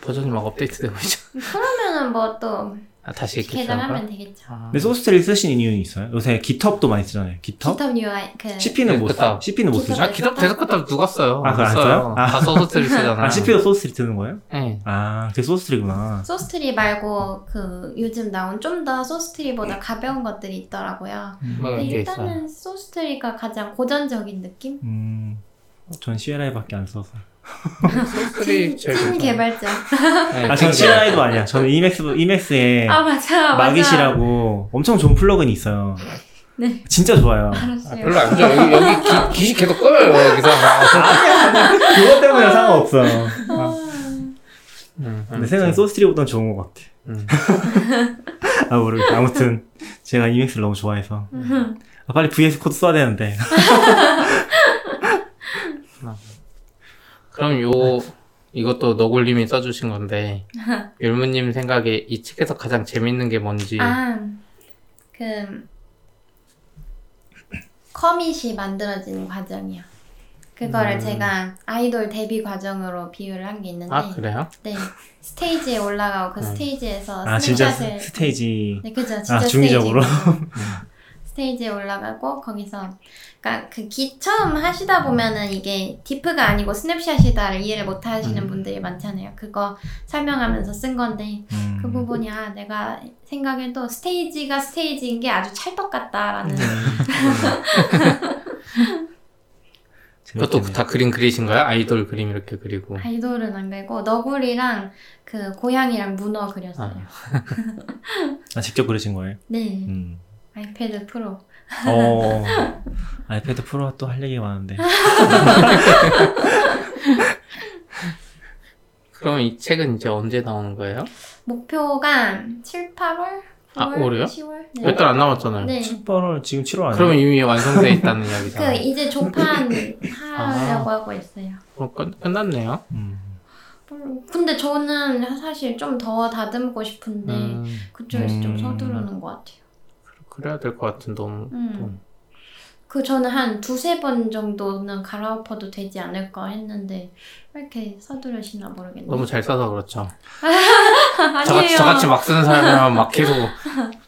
버전이 막 업데이트되고 있죠. 그러면은 뭐 또 아, 다시 캡처하고. 되겠죠. 아, 근데 Sourcetree를 쓰신 이유는 있어요? 요새 GitHub도 많이 쓰잖아요. GitHub? GitHub UI 그 CP는 못 써. GitHub. CP는 못 쓰죠. 아, GitHub Desktop 누가 써요? 아, 그거 안못 써요? 아. 다 Sourcetree 쓰잖아. 아, CP도 Sourcetree 쓰는 거예요? 네. 아, 그게 Sourcetree구나. Sourcetree 말고 그 요즘 나온 좀 더 소스트리보다 가벼운 것들이 있더라고요. 뭐 근데 이게 있어요. 일단은 소스트리가 가장 고전적인 느낌? 음, 전 CLI밖에 안 써서. 찐 괜찮아요. 개발자. 네, 아, 전찐 CLI도 아니야. 저는 이맥스, 이맥스에 아 맞아 맞아. 마깃이라고 엄청 좋은 플러그인이 있어요. 네. 진짜 좋아요. 알았어요. 별로 안 좋아. 여기, 여기 기, 기시 계속 꺼요, 여기서. 그것 때문에 상관없어. 음, 근데 생각에 Sourcetree보단 좋은 것 같아. 음. 아, 모르겠어. 아무튼, 제가 Emacs를 너무 좋아해서. 아, 빨리 VS Code 써야 되는데. <laughs> 그럼 요, 이것도 너굴님이 써주신 건데, <laughs> 율무님 생각에 이 책에서 가장 재밌는 게 뭔지. 아, 그 commit이 만들어지는 과정이요. 그거를 음. 제가 아이돌 데뷔 과정으로 비유를 한 게 있는데, 아, 그래요? 네 스테이지에 올라가고 그 음. 스테이지에서 아, 진짜 snapshot을 스- 스테이지. 네, 그죠. 진짜 아, 중의적으로? <laughs> 스테이지. 스테이지에 올라가고 거기서 그러니까 그 기 처음 하시다 보면은 이게 diff가 아니고 snapshot이다를 이해를 못 하시는 음. 분들이 많잖아요. 그거 설명하면서 쓴 건데 음. 그 부분이 아 내가 생각해도 스테이지가 스테이지인 게 아주 찰떡 같다라는 음. <laughs> 그것도. 다 그림 그리신 거야? 아이돌 그림 이렇게 그리고. 아이돌은 안 그리고 너구리랑 그 고양이랑 문어 그렸어요. 아, <laughs> 직접 그리신 거예요? 네. 음. iPad Pro. 어, <laughs> iPad Pro 또 할 얘기가 많은데. <laughs> 그럼 이 책은 이제 언제 나오는 거예요? 목표가 7, 8월? 아, 9월? 올해요? 10월? 네. 몇달 안 남았잖아요. 네. 7월을 지금 7월 아니에요? 그러면 이미 완성돼 있다는 <laughs> 그 이야기잖아요. 이제 조판 하려고 아. 하고 있어요. 그럼 끝, 끝났네요. 음. 음, 근데 저는 사실 좀 더 다듬고 싶은데 음, 그쪽에서 좀 음. 서두르는 것 같아요. 그래야 될 것 같은 너무. 음. 그 저는 한 두세 번 정도는 갈아엎어도 되지 않을까 했는데 왜 이렇게 서두르시나 모르겠네요. 너무 잘 써서 그렇죠. <laughs> 아니에요. 저같이, 저같이 막 쓰는 사람이면 막 <laughs> 계속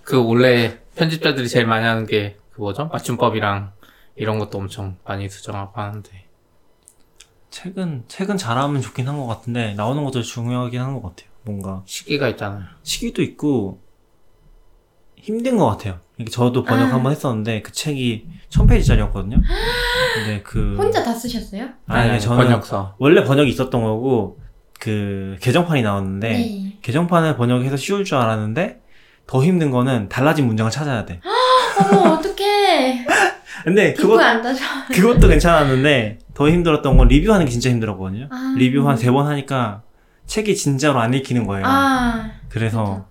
그 원래 편집자들이 제일 많이 하는 게 그 뭐죠? 맞춤법이랑 이런 것도 엄청 많이 수정하고 하는데. 책은, 책은 잘하면 좋긴 한 것 같은데, 나오는 것도 중요하긴 한 것 같아요. 뭔가. 시기가 있잖아요. 시기도 있고, 힘든 것 같아요. 저도 번역 아. 한번 했었는데, 그 책이 1000페이지짜리였거든요? <gasps> 근데 그. 혼자 다 쓰셨어요? 아니, 저는 번역서. 원래 번역이 있었던 거고, 그, 개정판이 나왔는데, 네. 개정판을 번역해서 쉬울 줄 알았는데, 더 힘든 거는 달라진 문장을 찾아야 돼. <gasps> 어머 어떡해. <laughs> 근데 그것, 안 따져. 그것도 괜찮았는데, 더 힘들었던 건 리뷰하는 게 진짜 힘들었거든요. 아. 리뷰 한 세 번 하니까, 책이 진짜로 안 읽히는 거예요. 아. 그래서,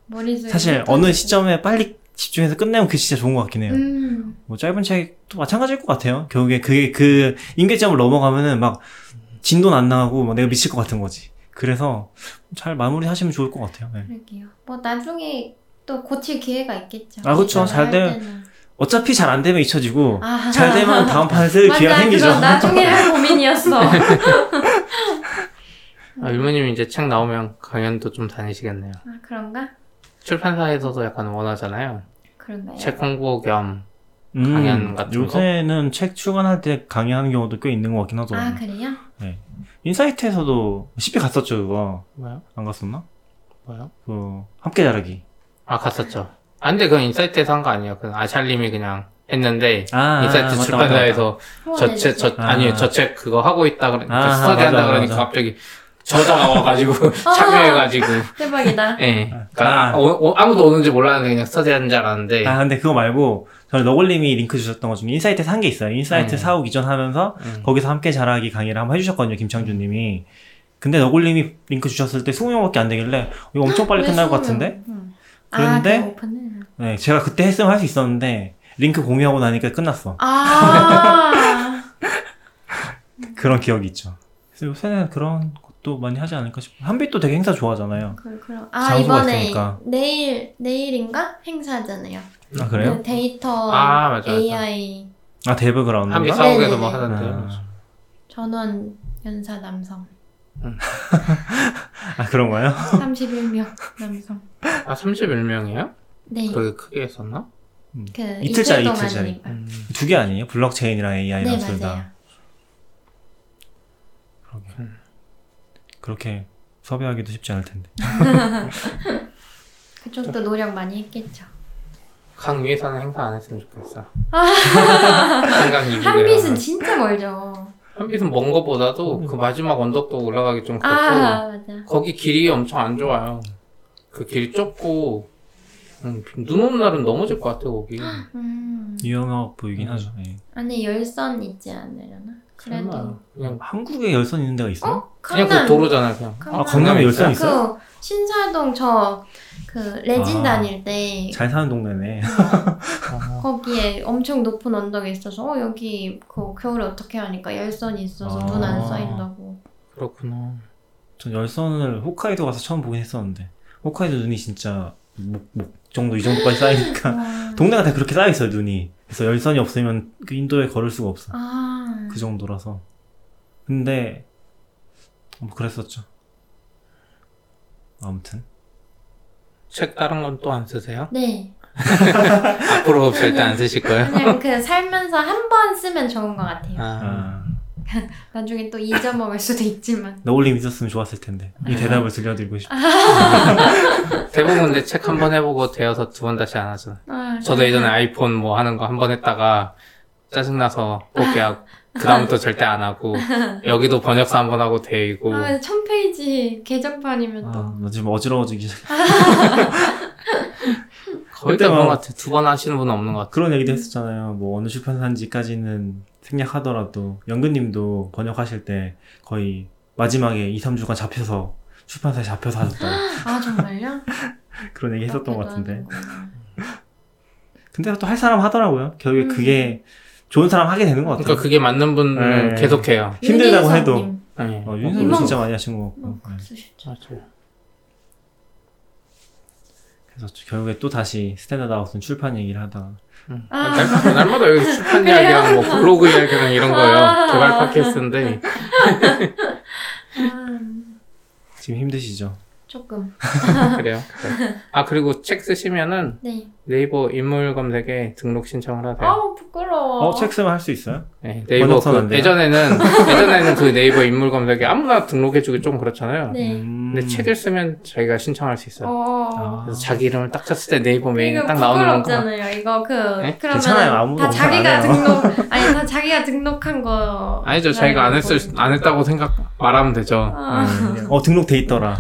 사실. 어느 시점에 빨리 집중해서 끝내면 그게 진짜 좋은 것 같긴 해요. 음. 뭐 짧은 책도 마찬가지일 것 같아요. 결국에 그게 그 임계점을 넘어가면은 막 진도는 안 나가고 막 내가 미칠 것 같은 거지. 그래서 잘 마무리 하시면 좋을 것 같아요. 네. 그러게요. 뭐 나중에 또 고칠 기회가 있겠죠. 아, 그쵸. 이전을 잘할 되면-. 어차피 잘 안 되면 잊혀지고 아. 잘 되면 다음 쓸 기회가 생기죠. 그건 나중에 할 <laughs> 고민이었어. 아, 일모님 이제 책 나오면 강연도 좀 다니시겠네요. 아, 그런가? 출판사에서도 약간 원하잖아요. 그런가요? 책 홍보 겸. 음, 강연 같은 거? 요새는 책 출간할 때 강의하는 경우도 꽤 있는 것 같긴 하더라고요. 아, 그래요? 인사이트에서도 10회 갔었죠, 그거. 뭐요? 안 갔었나? 뭐요? 그 함께 자라기. 아, 갔었죠. 아, 근데 그건 인사이트에서 한 거 아니에요. 그 아샬님이 그냥 했는데, 아, 인사이트 맞다, 출판사에서 저 책, 저, 아. 아니, 저책 그거 하고 있다 그러니까, 아, 스터디 한다 그러니까 맞아. 갑자기 저자가 와가지고, 참여해가지고, <laughs> 대박이다. 예. 그러니까 아. 아, 오- 오- 아무도 오는지 몰랐는데 그냥 스터디 하는 줄 알았는데, 아, 근데 그거 말고, 저는 너굴님이 링크 주셨던 것 중에 인사이트에서 한 게 있어요. 인사이트 음. 사옥 이전하면서, 음. 거기서 함께 자라기 강의를 한번 해주셨거든요, 김창준님이. 근데 너굴님이 링크 주셨을 때 20명밖에 안 되길래, 이거 엄청 빨리 왜 끝날 것? 같은데? 음. 그런데- 아. 네, 제가 그때 했으면 할 수 있었는데, 링크 공유하고 나니까 끝났어. 아. <laughs> 그런 기억이 있죠. 그래서 요새는 그런 것 도 많이 하지 않을까 싶어요. 한빛도 되게 행사 좋아하잖아요. 그, 그럼. 아, 이번에 있으니까. 내일, 내일인가? 행사잖아요. 아, 그래요? 그 데이터 아, 맞아, 맞아. AI 아, DevGround인가? 한빛 사- 사옥에서 뭐 네네네. 하던데요. 아, 전원 연사 남성. 아, 그런 거요? 31명 남성. 아, 31명이에요? 네. 그렇게 크게 했었나? 그 이틀짜리, 이틀 이틀짜리. 음. 두개 아니에요? 블록체인이랑 AI랑 네, 둘 다. 그러게. 그렇게 섭외하기도 쉽지 않을 텐데. <laughs> 그쪽도 노력 많이 했겠죠. 강 위에서는 행사 안 했으면 좋겠어. <laughs> 한강 이북에. 한빛은 진짜 멀죠. 한빛은 먼 것보다도 그 마지막 언덕도 올라가기 좀 그렇고, 아, 맞아. 거기 길이 엄청 안 좋아요. 그 길이 좁고, 음, 눈 오는 날은 넘어질 것 같아, 거기. 음. 유용하고 보이긴 음. 하죠. 예. 안에 열선 있지 않으려나? 그래도. 설마. 그냥, 한국에 열선 있는 데가 있어요? 어? 그냥 그 강남. 도로잖아, 그냥. 강남. 아, 강남에 열선 있어요? 그 신사동 저 그 레진 아. 다닐 때 잘 사는 동네네. 아, <laughs> 거기에 엄청 높은 언덕에 있어서 어 여기 그 겨울에 어떻게 하니까 열선이 있어서 아. 눈안 쌓인다고. 그렇구나. 전 열선을 호카이도 가서 처음 보긴 했었는데 호카이도 눈이 진짜 목, 목 정도 이 정도까지 쌓이니까 와. <laughs> <laughs> 동네가 다 그렇게 쌓여 있어요 눈이. 그래서 열선이 없으면 그 인도에 걸을 수가 없어. 아. 그 정도라서. 근데 뭐 그랬었죠. 아무튼 책 다른 건 또 안 쓰세요? 네. <laughs> 앞으로 절대 안 쓰실 거예요? 그냥 그 살면서 한 번 쓰면 좋은 것 같아요. 아, 아, <laughs> 나중에 또 잊어먹을 수도 있지만. 너울림 있었으면 좋았을 텐데 이 대답을 들려드리고 싶어. <laughs> 대부분 근데 책한 번 해보고 되어서 두 번 다시 안 하잖아. 아, 저도 예전에 아이폰 뭐 하는 거 한 번 했다가 짜증나서 포기하고. 그다음부터 절대 안 하고 <laughs> 여기도 번역사 한 번 하고 대이고 아, 천 페이지 개정판이면 또. 아, 나 지금 어지러워지기 시작. <laughs> 거의 그때 다 그런 막- 것 같아. 두 번 하시는 분은 없는 것 같아. 그런 얘기도 했었잖아요. 뭐 어느 출판사인지까지는 생략하더라도 연근님도 번역하실 때 거의 마지막에 2, 3주간 잡혀서 출판사에 잡혀서 하셨다고 <laughs> 아 정말요? 그런 얘기 했었던 것 같은데. 근데 또 할 사람 하더라고요. 결국에 음. 그게 좋은 사람 하게 되는 것 같아요. 그러니까 그게 맞는 분은 네. 계속해요. 힘들다고 해도. 네. 어, 윤석도 이만- 진짜 많이 하신 것 같고. 어, 네. 맞아요. 그래서 결국에 또 다시 Standard Out은 출판 얘기를 하다가 음. 아. 날마다, 날마다 여기 출판 이야기랑 뭐 블로그 이야기랑 이런 거예요. 아. 개발 팟캐스트인데 <laughs> 아, 지금 힘드시죠? 조금. <laughs> 그래요. 네. 아 그리고 책 쓰시면은 네. 네이버 인물 검색에 등록 신청을 하세요. 아우 부끄러워. 어, 책 쓰면 할 수 있어요? 네, 네이버 그? 예전에는 <laughs> 예전에는 그 네이버 인물 검색에 아무나 등록해주기 좀 그렇잖아요. 네. 음. 근데 책을 쓰면 자기가 신청할 수 있어요. 어. 아. 그래서 자기 이름을 딱 쳤을 때 네이버 메인 딱 나오는 건가? 부끄럽잖아요. 이거 그 네? 그러면 괜찮아요. 아무도 다 자기가 해요. 등록 <laughs> 아니 다 자기가 등록한 거. 아니죠. 자기가 안 했을 안 했다고 생각 말하면 되죠. 아. 음. 어, 등록돼 있더라.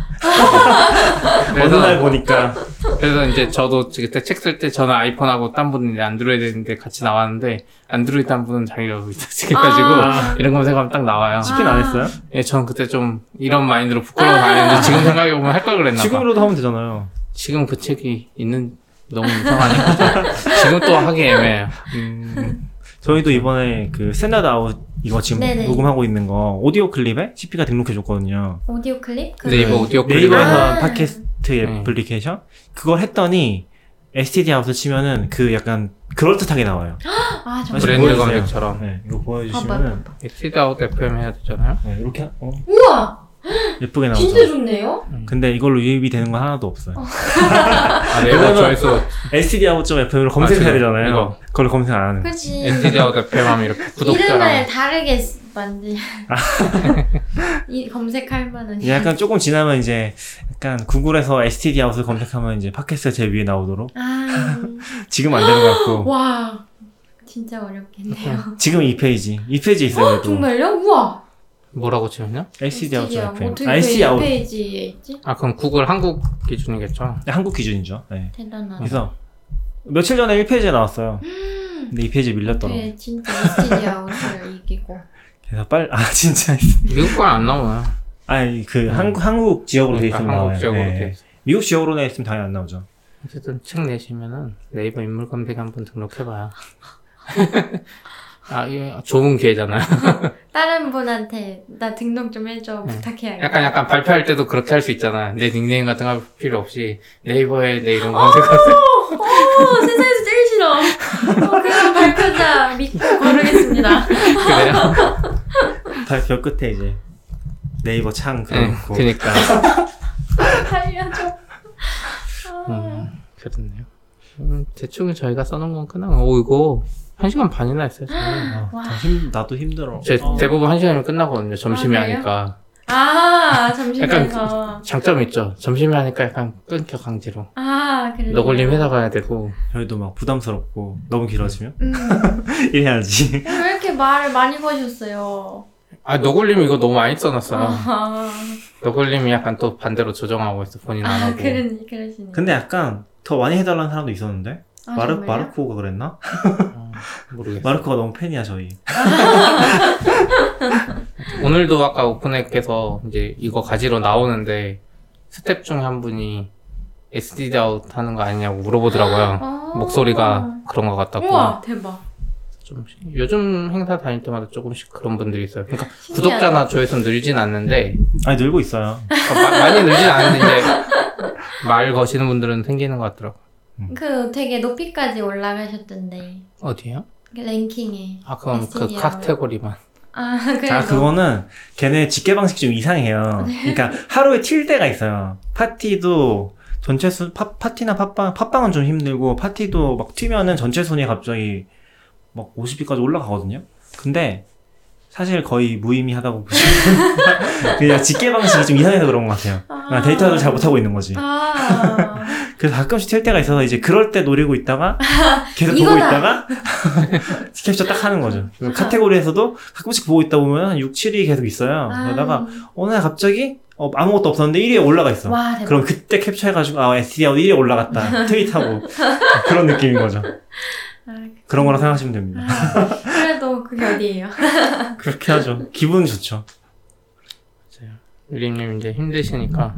어느 그래서 날 보니까. 그래서 이제 저도 그때 책 쓸 때 저는 아이폰하고 딴 분은 이제 안드로이드인데 같이 나왔는데 안드로이드 한 분은 자기가 여기 해가지고 아. 이런 검색하면 딱 나와요. 치킨 안 했어요? 예, 저는 그때 좀 이런 마인드로 부끄러워서 안 했는데 지금 생각해보면 할 걸 그랬나 봐. 지금으로도 하면 되잖아요. 지금 그 책이 있는 너무 이상하니까 지금 또 하기 애매해요. 음. 저희도 이번에 그 Standard Out 이거 지금 네네. 녹음하고 있는 거 오디오 클립에 CP가 등록해 줬거든요. 오디오 클립? 그 네이버 오디오 클립 네이버에서 아. 팟캐스트 네. 애플리케이션 그걸 했더니 STD out을 치면은 그 약간 그럴듯하게 나와요. <gasps> 아 정말. 브랜드 보여주세요. 검색처럼 네, 이거. 보여주시면은 봐봐. STD out FM 해야 되잖아요. 네, 이렇게 어, 우와 예쁘게 나오죠. 진짜 좋네요. 근데 이걸로 유입이 되는 건 하나도 없어요. 아, 네이버 왜냐면- 조회수 std.fm으로 검색해야 지금 되잖아요. 이거. 그걸 검색 안 하는. 엑시드아웃 FM 하면 이렇게 <laughs> 이름을 구독자랑 다르게 만지. <laughs> 이 검색할 만한. 이제 약간 조금 지나면 이제 약간 구글에서 std 아웃을 검색하면 이제 팟캐스트 제 위에 나오도록 아. <laughs> 지금 안 되는 것 같고 <gasps> 와. 진짜 어렵겠네요. 지금 이 페이지 이 페이지 있어요. 어, 그래도. 정말요? 우와. 뭐라고 치면요? STD 야. FM. 어떻게 아, std 아웃 이 페이지에 있지? 아 그럼 구글 한국 기준이겠죠. 한국 기준이죠. 네. 대단하다. 그래서 며칠 전에 1페이지에 나왔어요. 근데 이 페이지 밀렸더라고. 어떻게 진짜 stdout을 이기고. 그래서 빨리 아 진짜 <laughs> 미국 건 안 나오나요? 아니 그 한국 한국 지역으로 돼 그러니까 있으면 한국 나와요. 지역으로 네. 돼 있어. 미국 지역으로 돼 있으면 당연히 안 나오죠. 어쨌든 책 내시면은 네이버 인물 검색 한번 등록해봐요. <laughs> 아, 예, 좋은 기회잖아요. <laughs> 다른 분한테 나 등록 좀 해줘 부탁해야겠다. 약간 약간 발표할 때도 그렇게 할 수 있잖아. 내 닉네임 같은 거 할 필요 없이 네이버에 내 이름 검색하세요. 어, 세상에서 제일 싫어. 어, 그럼 발표자 믿고 고르겠습니다. 그래요? <laughs> 발표 끝에 이제 네이버 창 네, 그려놓고 그니까. 살려줘. 아, 음, 그렇네요. 음, 대충 저희가 써놓은 건 거. 오, 이거 한 시간 반이나 했어요. 저는. 아, <gasps> 와. 더 힘, 나도 힘들어. 제 어. 대부분 한 시간이면 끝나거든요. 점심에 아, 그래요? 하니까. 아, 점심에서. 장점이 있죠. 점심에 하니까 약간 끊겨 강제로. 아, 그래요. 너굴림 회사 가야 되고. 저희도 막 부담스럽고 너무 길어지면 음, <laughs> 이래야지. 왜 이렇게 말을 많이 거셨어요? 아, 너굴림 이거 너무 많이 써놨어요. 아, 너굴림이 약간 또 반대로 조정하고 있어. 본인 안 아 하고. 그러니, 그러시네. 근데 약간 더 많이 해달라는 사람도 있었는데 아, 마르 정말요? 마르코가 그랬나? 어, 모르겠어. 마르코가 너무 팬이야 저희. <laughs> 오늘도 아까 오픈앱에서 이제 이거 가지러 나오는데 스텝 중 한 분이 stdout 하는 거 아니냐고 물어보더라고요. <gasps> 아. 목소리가 그런 것 같다고. 우와, 대박. 좀 요즘 행사 다닐 때마다 조금씩 그런 분들이 있어요. 그러니까 신기하다. 구독자나 조회수 늘진 않는데 <laughs> 아니 늘고 있어요. 그러니까 마- 많이 늘진 않는데 이제 말 거시는 분들은 생기는 것 같더라고. 그 되게 높이까지 올라가셨던데. 어디요? 그 랭킹에. 아 그럼 그. 카테고리만. 아. <laughs> 아 그거는 걔네 집계 방식이 좀 이상해요. 네. 그러니까 하루에 튈 때가 있어요. 파티도 전체 수 파, 파티나 팟빵 팟빵은 좀 힘들고 파티도 막 튀면은 전체 순위 갑자기 막 50위까지 올라가거든요. 근데 사실 거의 무의미하다고 보시면 <laughs> 그냥 집계 방식이 좀 이상해서 그런 것 같아요. 아. 그냥 데이터를 잘 못하고 있는 거지. 아. <laughs> 그래서 가끔씩 튈 때가 있어서 이제 그럴 때 노리고 있다가 계속 보고. 있다가 <laughs> 캡처 딱 하는 거죠. 카테고리에서도 가끔씩 보고 있다 보면 한 6, 7위 계속 있어요. 그러다가 어느 날 갑자기 어, 아무것도 없었는데 1위에 올라가 있어. 와. 그럼 그때 캡처해가지고 아 SDR 1위에 올라갔다 트윗하고 그런 느낌인 거죠. 아, 그런 거라 생각하시면 됩니다. 아, 그게 어디예요? <laughs> 그렇게 하죠. 기분 좋죠. 유림님 이제 힘드시니까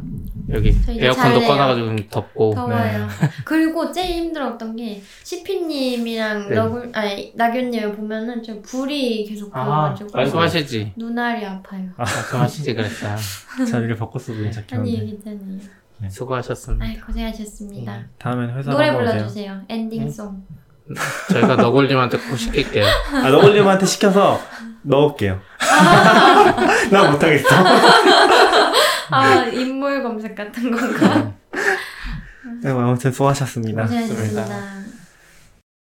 여기 에어컨도 잘래요. 꺼놔가지고 좀 덥고 더워요. <laughs> 그리고 제일 힘들었던 게 시피님이랑 네. 너굴 아니 나균님을 보면은 좀 불이 계속 아 보여가지고 말씀하시지 눈알이 아파요. 말씀하시지 그랬어요 <laughs> 자 이렇게 벚꽃 쓰고 한 시작했는데 얘기잖아요. 수고하셨습니다 아이 고생하셨습니다. 다음엔 회사 노래. 불러주세요. 엔딩송. 저희가 너굴님한테 꼭 시킬게요 아 너굴님한테 시켜서 넣을게요. <laughs> 나 못하겠어. 아 인물 검색 같은 건가? 네, 아무튼 수고하셨습니다. 고생하셨습니다.